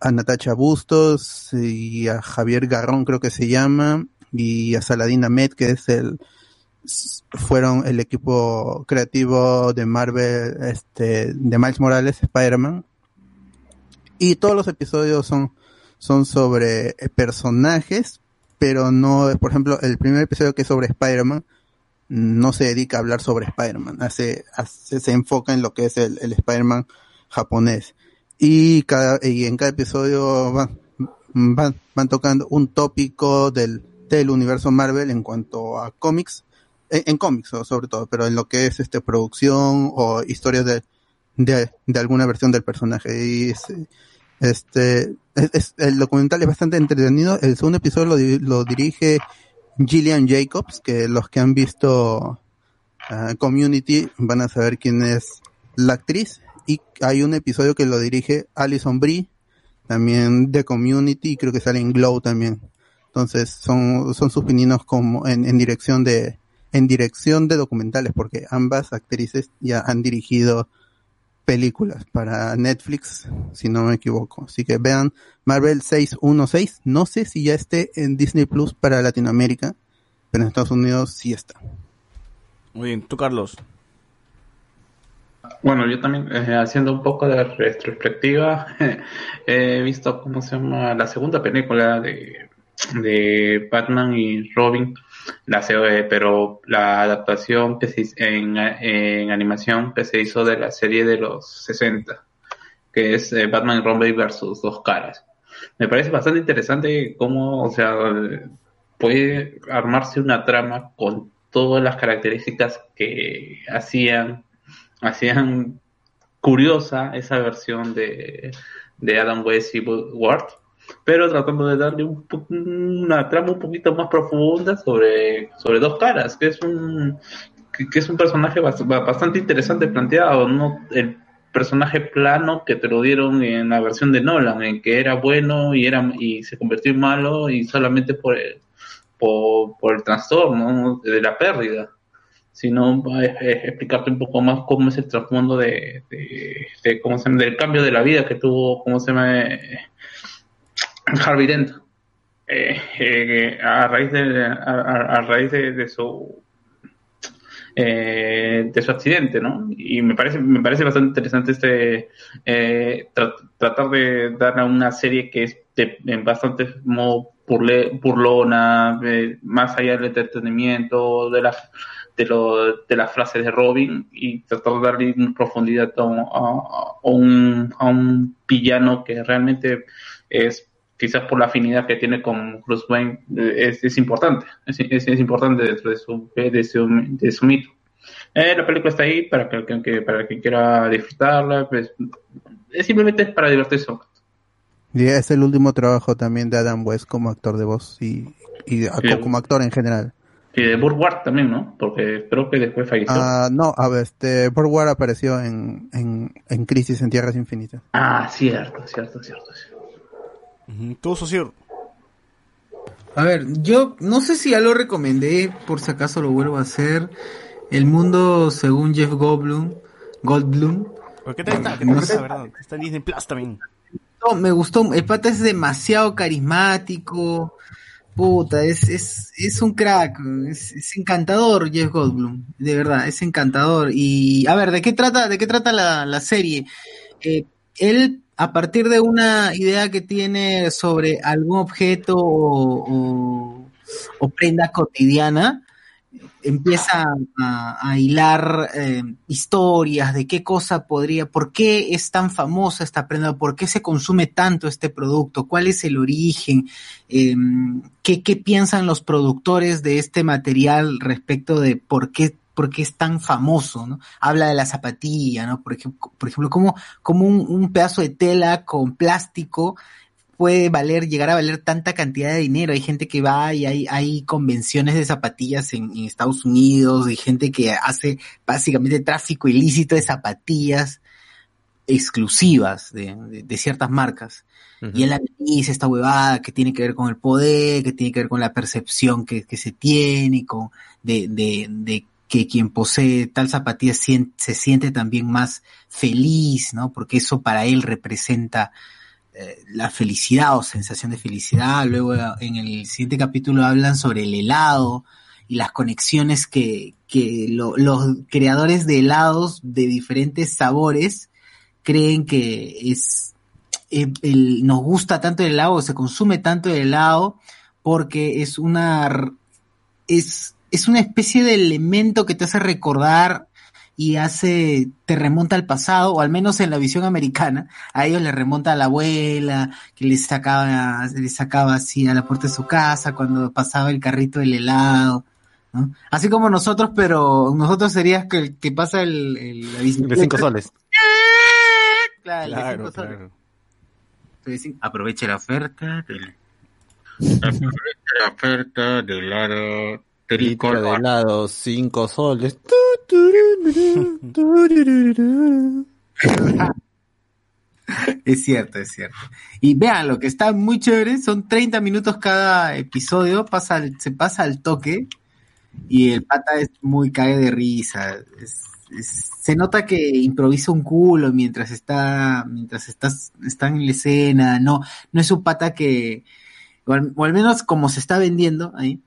a Natacha Bustos y a Javier Garrón, creo que se llama, y a Saladin Ahmed, que es el fueron el equipo creativo de Marvel, este, de Miles Morales, Spider-Man. Y todos los episodios son, son sobre eh, personajes, pero no, por ejemplo, el primer episodio que es sobre Spider-Man, no se dedica a hablar sobre Spider-Man, hace, hace- se enfoca en lo que es el, el Spider-Man japonés. Y cada, y en cada episodio van, van, van tocando un tópico del, del universo Marvel en cuanto a cómics, en, en cómics sobre todo, pero en lo que es este producción o historias de, de, de alguna versión del personaje. Y es, este, es- es- el documental es bastante entretenido. El segundo episodio lo, lo dirige Gillian Jacobs, que los que han visto ah, Community van a saber quién es la actriz. Y hay un episodio que lo dirige Alison Brie, también de Community, y creo que sale en Glow también. Entonces son, son sus pininos como en, en dirección de, en dirección de documentales, porque ambas actrices ya han dirigido películas para Netflix, si no me equivoco. Así que vean Marvel 616. No sé si ya esté en Disney Plus para Latinoamérica, pero en Estados Unidos sí está. Muy bien, tú Carlos. Bueno, yo también, eh, haciendo un poco de retrospectiva, he visto, ¿cómo se llama? La segunda película de, de Batman y Robin, la se- pero la adaptación que se en, en animación que se hizo de la serie de los 60, que es eh, Batman y Robin versus Dos Caras. Me parece bastante interesante cómo, o sea, puede armarse una trama con todas las características que hacían hacían curiosa esa versión de, de Adam West y Ward, pero tratando de darle un, una trama un poquito más profunda sobre, sobre dos caras, que es un que, es un personaje bast- bastante interesante planteado, no el personaje plano que te lo dieron en la versión de Nolan, en que era bueno y era y se convirtió en malo y solamente por el, por el trastorno de la pérdida sino eh, eh, explicarte un poco más cómo es el trasfondo de, de, cómo se del cambio de la vida que tuvo, cómo se llama, Harvey Dent, eh, eh, a raíz de, a, a- a raíz de, su eh, de su accidente, ¿no? Y me parece, me parece bastante interesante este tra- tratar de dar a una serie que es de, en bastante modo burlona, eh, más allá del entretenimiento, de las de, lo, de las frases de Robin y tratar de darle profundidad a, un- a- a un, a un villano que realmente es quizás por la afinidad que tiene con Bruce Wayne es, es importante es, es- es importante dentro de su de su, de su mito Eh, la película está ahí para que, que- para quien quiera disfrutarla pues, es simplemente es para divertirse un. Y es el último trabajo también de Adam West como actor de voz y, y como actor en general. Y de Burt Ward también ¿no? porque creo que después falleció Ah, no, a ver, este, Burt Ward apareció en, en, en Crisis en Tierras Infinitas. ah cierto cierto cierto, cierto. Ujú, Tú, socio. A ver, yo no sé si ya lo recomendé, por si acaso lo vuelvo a hacer. El mundo según Jeff Goldblum. Goldblum. ¿Por qué tal está? ¿Qué No está, verdad? Está en Disney Plus también. No, me gustó. El pata es demasiado carismático. Puta, es, es, es un crack. Es, encantador Jeff Goldblum. De verdad, es encantador. Y a ver, ¿de qué trata, de qué trata la, la serie? Eh, él, a partir de una idea que tiene sobre algún objeto o- o prenda cotidiana, empieza a, hilar eh, historias de qué cosa podría, por qué es tan famosa esta prenda, por qué se consume tanto este producto, cuál es el origen, eh, qué, qué piensan los productores de este material respecto de por qué por qué es tan famoso, ¿no? Habla de la zapatilla, ¿no? Por ejemplo, por ejemplo cómo un, un pedazo de tela con plástico puede valer, llegar a valer tanta cantidad de dinero. Hay gente que va y hay, hay convenciones de zapatillas en, en Estados Unidos, hay gente que hace básicamente tráfico ilícito de zapatillas exclusivas de, de- de ciertas marcas. Y él analiza esta huevada que tiene que ver con el poder, que tiene que ver con la percepción que, que se tiene, con de, de, de que quien posee tal zapatilla se siente también más feliz, ¿no? Porque eso para él representa eh, la felicidad o sensación de felicidad. Luego en el siguiente capítulo hablan sobre el helado y las conexiones que, que lo- los creadores de helados de diferentes sabores creen que es eh, el- nos gusta tanto el helado, se consume tanto el helado porque es una es, es una especie de elemento que te hace recordar y hace, te remonta al pasado, o al menos en la visión americana, a ellos les remonta a la abuela, que les sacaba, les sacaba así a la puerta de su casa cuando pasaba el carrito del helado, ¿no? Así como nosotros, pero nosotros serías que el que pasa el, el- la De cinco soles. Claro, de Claro, cinco soles. claro. Entonces, Aproveche la oferta. del- La oferta de helado tricolor. de helado, cinco soles. Es cierto, es cierto. Y vean, lo que está muy chévere, son 30 minutos cada episodio, pasa al- se pasa al toque y el pata es muy cae de risa. Es- es- se nota que improvisa un culo mientras está, mientras estás, está en la escena, no, no es un pata que, o al, o al menos como se está vendiendo ahí,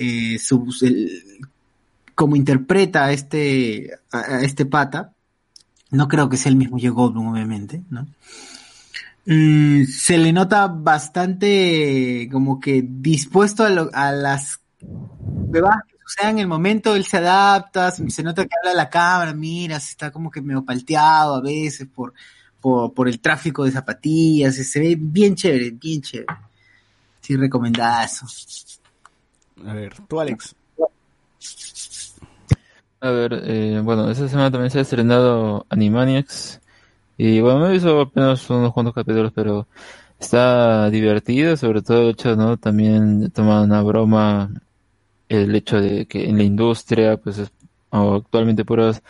eh, su- el- como interpreta a este, este pata, no creo que sea el mismo Joe Goldblum, obviamente, ¿no? Mm, se le nota bastante como que dispuesto a, lo- a las huevadas que sucedan en el momento, él se adapta, se, se nota que habla la cámara, mira, se está como que medio palteado a veces por, por, por el tráfico de zapatillas, se ve bien chévere, bien chévere. Sí, recomendazo. A ver, tú Alex. A ver, eh, bueno, esta semana también se ha estrenado Animaniacs. Y bueno, me he visto apenas unos cuantos capítulos, pero está divertido, sobre todo el hecho, ¿no? También toma una broma el hecho de que en la industria, pues es actualmente puros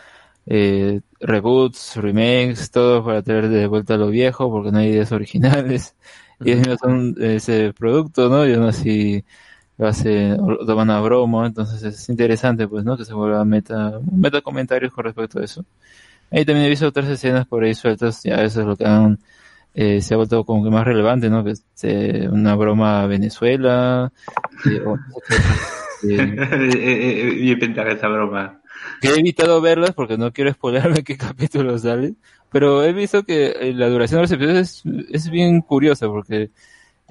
eh, reboots, remakes, todo para traer de vuelta a lo viejo, porque no hay ideas originales. Y mismos son ese producto, ¿no? Y aún así lo hace, toman a broma, entonces es interesante, pues, ¿no? Que se vuelva meta, meta comentarios con respecto a eso. Ahí también he visto otras escenas por ahí sueltas, ya eso es lo que han, eh, se ha vuelto como que más relevante, ¿no? Que es eh, una broma a Venezuela, eh, o- eh, y pensar esa broma. que he evitado verlas porque no quiero spoilerme qué capítulo sale, pero he visto que eh, la duración de los episodios es, es bien curiosa porque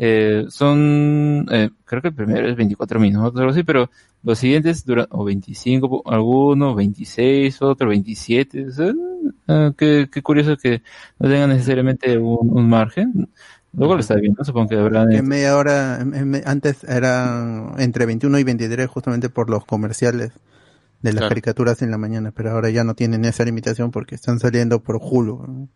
eh, son, eh, creo que el primero es 24 minutos, algo así, pero los siguientes duran o 25, algunos 26, otro 27, o sea, ah, qué, qué curioso que no tengan necesariamente un, un margen. Luego lo está viendo, supongo que habrá... En media hora, en- en- antes eran entre 21 y 23 justamente por los comerciales de las Claro. caricaturas en la mañana, pero ahora ya no tienen esa limitación porque están saliendo por Hulu. ¿no?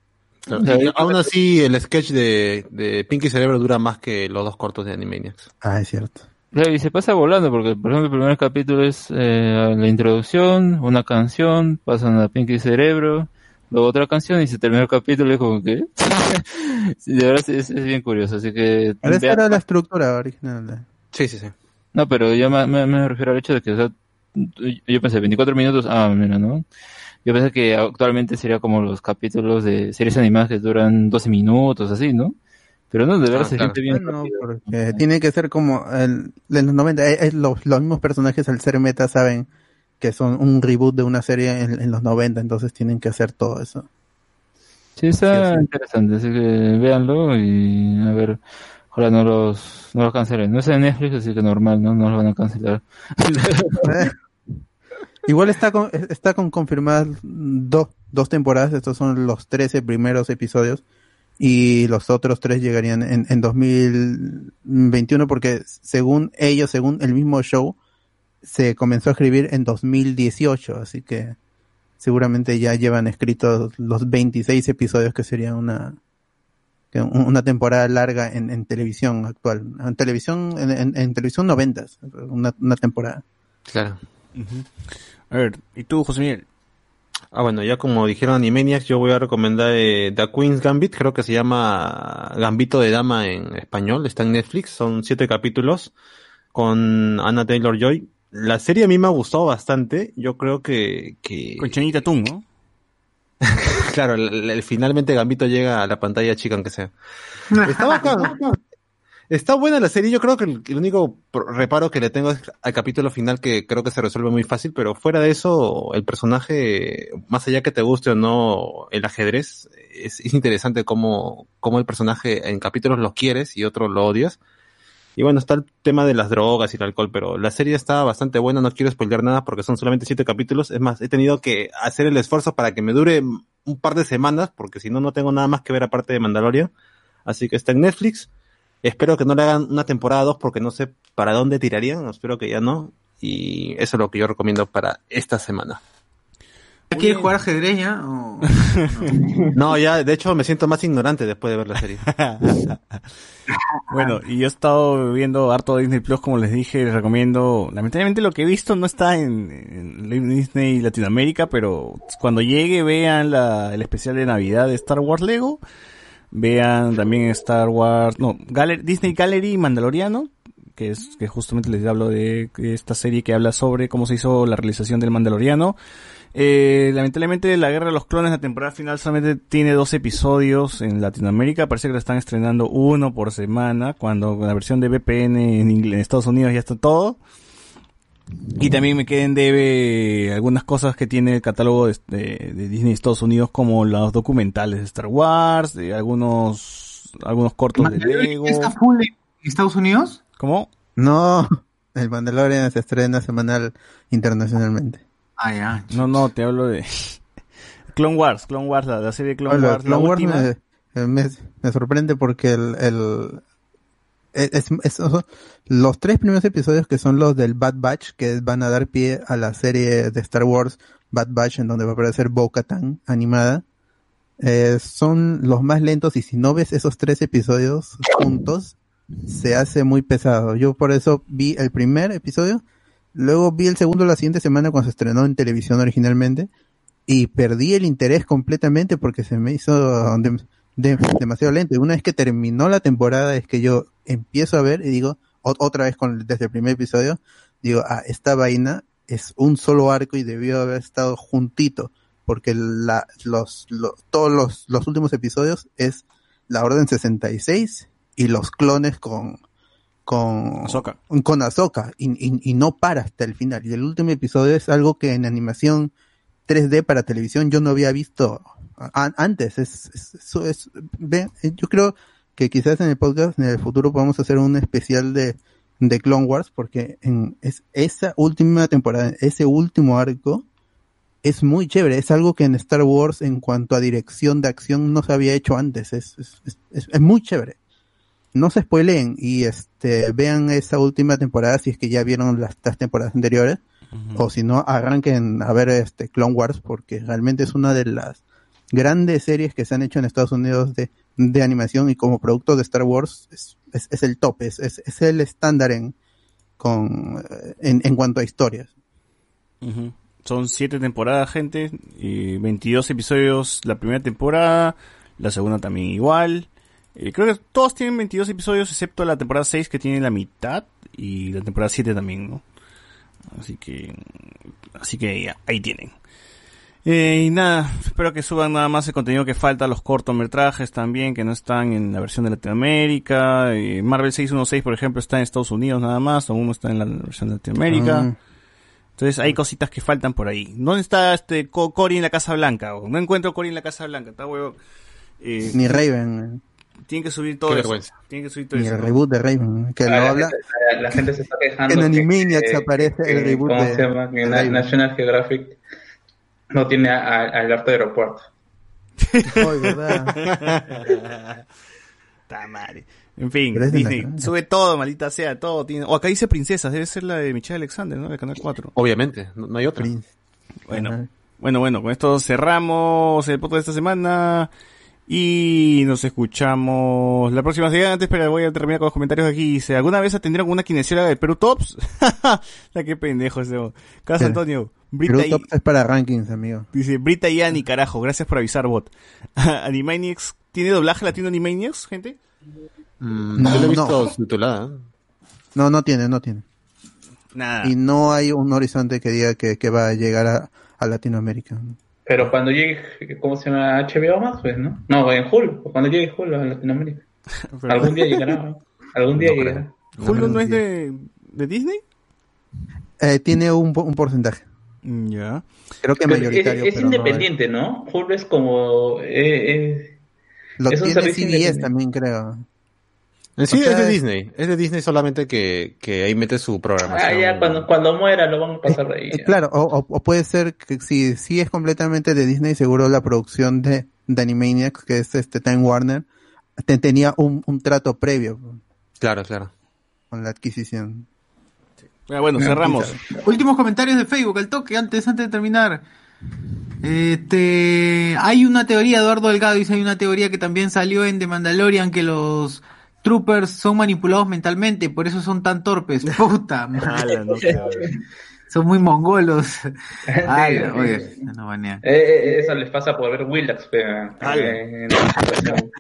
Claro, y aún así, el sketch de, de Pinky Cerebro dura más que los dos cortos de Animaniacs. Ah, es cierto. Y se pasa volando, porque por ejemplo el primer capítulo es eh, la introducción, una canción, pasan a Pinky Cerebro, luego otra canción y se termina el capítulo y es como que... Sí, de verdad es, es bien curioso, así que... Pero esa era la estructura original. de- Sí, sí, sí. No, pero yo me, me- me refiero al hecho de que, o sea, yo pensé 24 minutos, ah, mira, ¿no? Yo pensé que actualmente sería como los capítulos de series animadas que duran 12 minutos, así, ¿no? Pero no, de verdad Ah, se claro. siente bien. No, rápido. porque tiene que ser como el, de los 90. eh, eh, los, los mismos personajes al ser meta saben que son un reboot de una serie en, en los 90, entonces tienen que hacer todo eso. Sí, está Sí, sí. interesante, así que véanlo y a ver, ojalá no los, no los cancelen. No es en Netflix, así que normal, ¿no? No los van a cancelar. Igual está con, está con confirmadas dos, dos temporadas, estos son los 13 primeros episodios. Y los otros tres llegarían en, en 2021 porque según ellos, según el mismo show, se comenzó a escribir en 2018, así que seguramente ya llevan escritos los 26 episodios que sería una una temporada larga en, en televisión actual, en televisión en, en- en televisión noventas, una, una temporada. Claro. A ver, ¿y tú, José Miguel? Ah, bueno, ya como dijeron Animaniacs, yo voy a recomendar eh, The Queen's Gambit, creo que se llama Gambito de Dama en español, está en Netflix, son siete capítulos con Anna Taylor Joy. La serie a mí me ha gustado bastante, yo creo que... que... Con Chanita Tung, ¿no? claro, el- el- finalmente Gambito llega a la pantalla chica aunque sea. Está bacán. Está buena la serie, yo creo que el, único reparo que le tengo es al capítulo final que creo que se resuelve muy fácil, pero fuera de eso, el personaje, más allá que te guste o no el ajedrez, es, es interesante cómo, cómo el personaje en capítulos lo quieres y otros lo odias. Y bueno, está el tema de las drogas y el alcohol, pero la serie está bastante buena, no quiero spoiler nada porque son solamente siete capítulos. Es más, he tenido que hacer el esfuerzo para que me dure un par de semanas, porque si no, no tengo nada más que ver aparte de Mandalorian. Así que está en Netflix. Espero que no le hagan una temporada 2 porque no sé para dónde tirarían, espero que ya no. Y eso es lo que yo recomiendo para esta semana. ¿Quieres jugar ajedrez ya? o- No, ya, de hecho me siento más ignorante después de ver la serie. Bueno, y yo he estado viendo harto Disney Plus, como les dije, les recomiendo. Lamentablemente lo que he visto no está en, en Disney Latinoamérica, pero cuando llegue vean la, el especial de Navidad de Star Wars Lego. Vean también Star Wars, no, Disney Gallery Mandaloriano, que es que justamente les hablo de esta serie que habla sobre cómo se hizo la realización del Mandaloriano. Eh, lamentablemente la guerra de los clones, la temporada final solamente tiene dos episodios en Latinoamérica. Parece que lo están estrenando uno por semana, cuando la versión de VPN en Estados Unidos ya está todo. Y también me queden debe algunas cosas que tiene el catálogo de, de- de Disney Estados Unidos, como los documentales de Star Wars, de algunos, algunos cortos de Lego. ¿Está full en Estados Unidos? ¿Cómo? No, el Mandalorian se estrena semanal internacionalmente. Ah, ya. No, no, te hablo de Clone Wars, Clone Wars, la, la serie de Clone Hola, Wars, la Clone Wars última. me, eh, me- me sorprende porque el, el es, es- son los tres primeros episodios que son los del Bad Batch que van a dar pie a la serie de Star Wars Bad Batch en donde va a aparecer Bo-Katan animada eh, son los más lentos y si no ves esos tres episodios juntos se hace muy pesado. Yo por eso vi el primer episodio, luego vi el segundo la siguiente semana cuando se estrenó en televisión originalmente y perdí el interés completamente porque se me hizo de- de- demasiado lento. Y una vez que terminó la temporada es que yo empiezo a ver y digo, otra vez con, desde el primer episodio, digo, ah, esta vaina es un solo arco y debió haber estado juntito porque la, los, lo- todos los, los últimos episodios es la Orden 66 y los clones con con Ahsoka. con Ahsoka y, y- y no para hasta el final y el último episodio es algo que en animación 3D para televisión yo no había visto a- antes es, es- es ve, yo creo que quizás en el podcast en el futuro podamos hacer un especial de de Clone Wars porque en es, esa última temporada ese último arco es muy chévere, es algo que en Star Wars en cuanto a dirección de acción no se había hecho antes, es, es, es- es- muy chévere. No se spoileen y este vean esa última temporada si es que ya vieron las, las temporadas anteriores o si no arranquen a ver este Clone Wars porque realmente es una de las grandes series que se han hecho en Estados Unidos de, de animación y como producto de Star Wars es, es, el top, es, es, el estándar en, con, eh, en, en cuanto a historias. Son siete temporadas, gente, y 22 episodios la primera temporada, la segunda también igual. Eh, creo que todos tienen 22 episodios, excepto la temporada 6 que tiene la mitad, y la temporada 7 también, ¿no? Así que, así que ahí tienen. Eh, y nada, espero que suban nada más el contenido que falta, los cortometrajes también, que no están en la versión de Latinoamérica. Eh, Marvel 616, por ejemplo, está en Estados Unidos nada más, aún no está en la versión de Latinoamérica. Ah. Entonces hay cositas que faltan por ahí. ¿Dónde está este Co- Cory en la Casa Blanca? No encuentro Cory en la Casa Blanca, está huevo. Eh, Ni Raven, Tienen que subir todo Qué eso. vergüenza. Tienen que subir todo ni eso. el reboot de Raven, que Ah, lo la, habla. gente, la- la gente se está quejando. En Animaniacs que- aparece el reboot ¿cómo de- se llama? De. National Geographic no tiene al arte de aeropuerto. Ay, verdad. En fin, Disney, sube todo, maldita sea, todo. Tiene... O acá dice princesas, debe ser la de Michelle Alexander, ¿no? De Canal 4. Obviamente, no, no hay otra. Prince. Bueno, Ajá. bueno, bueno, con esto cerramos el podcast de esta semana. Y nos escuchamos la próxima semana. Antes, pero voy a terminar con los comentarios aquí. Dice, ¿alguna vez atendieron una kinesióloga del Perú Tops? la que pendejo ese. Carlos Pero- Antonio, Brita Perú y, Top es para rankings, amigo. dice, Brita y Ani, carajo, gracias por avisar, bot. Animaniacs, ¿tiene doblaje latino Animaniacs, gente? Mm, No, yo lo he no. visto subtitulada. No, no tiene, no tiene. Nada. Y no hay un horizonte que diga que, que va a llegar a, a Latinoamérica. Pero cuando llegue, ¿cómo se llama? HBO más, pues, ¿no? No, en Hulu, cuando llegue Hulu a Latinoamérica. Pero- Algún día llegará. ¿no? Algún día No llegará. ¿Hulu no es de, de Disney? Eh, tiene un, un porcentaje. Mm, Ya. Creo que es, mayoritario. es pero no- independiente, ¿no? Hulu es como... eh, eh, Lo es un tiene servicio CBS independiente. también, creo. En sí O sea, es de Disney, es de Disney solamente que, que ahí mete su Ah, programación. ya, cuando, cuando muera lo van a pasar de ahí. Eh, claro, o, puede ser que si, si es completamente de Disney, seguro la producción de, de Animaniacs, que es este Time Warner, te- tenía un, un trato previo Claro, claro. con la adquisición. Ah, bueno, cerramos. Últimos comentarios de Facebook, al toque, antes, antes de terminar. Este, hay una teoría, Eduardo Delgado dice, hay una teoría que también salió en The Mandalorian que los troopers son manipulados mentalmente, por eso son tan torpes. Puta madre. Ala, no se habla. Son muy mongolos. Ay, oye, no banean. Eh, eh, eso les pasa por ver Willax, pero, eh.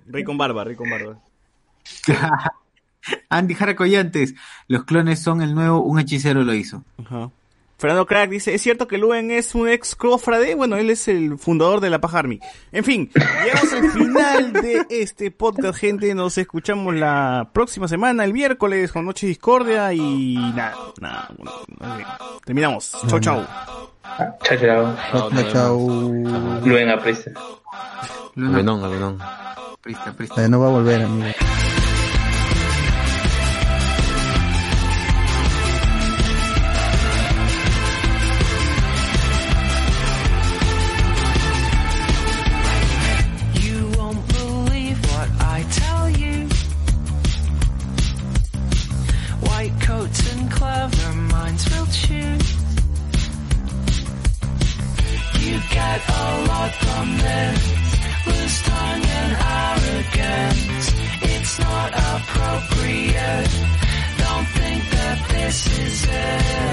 Rey con barba, rey con barba. Andy Jaracoyantes, los clones son el nuevo, un hechicero lo hizo. Ajá. Fernando Crack dice, ¿es cierto que Luen es un ex cofrade? Bueno, él es el fundador de la Paja Army. En fin, llegamos al final de este podcast, gente. Nos escuchamos la próxima semana, el miércoles, con Noche Discordia y nada, nada. bueno. Terminamos. Chau, chau. Chao, chao. Chao, chao. Luen aprista. Avenón. prista, prista. No va a volver, amigo. It's not appropriate. Don't think that this is it.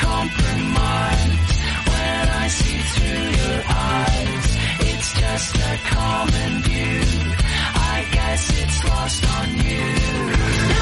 compromise when I see through your eyes. It's just a common view. I guess it's lost on you.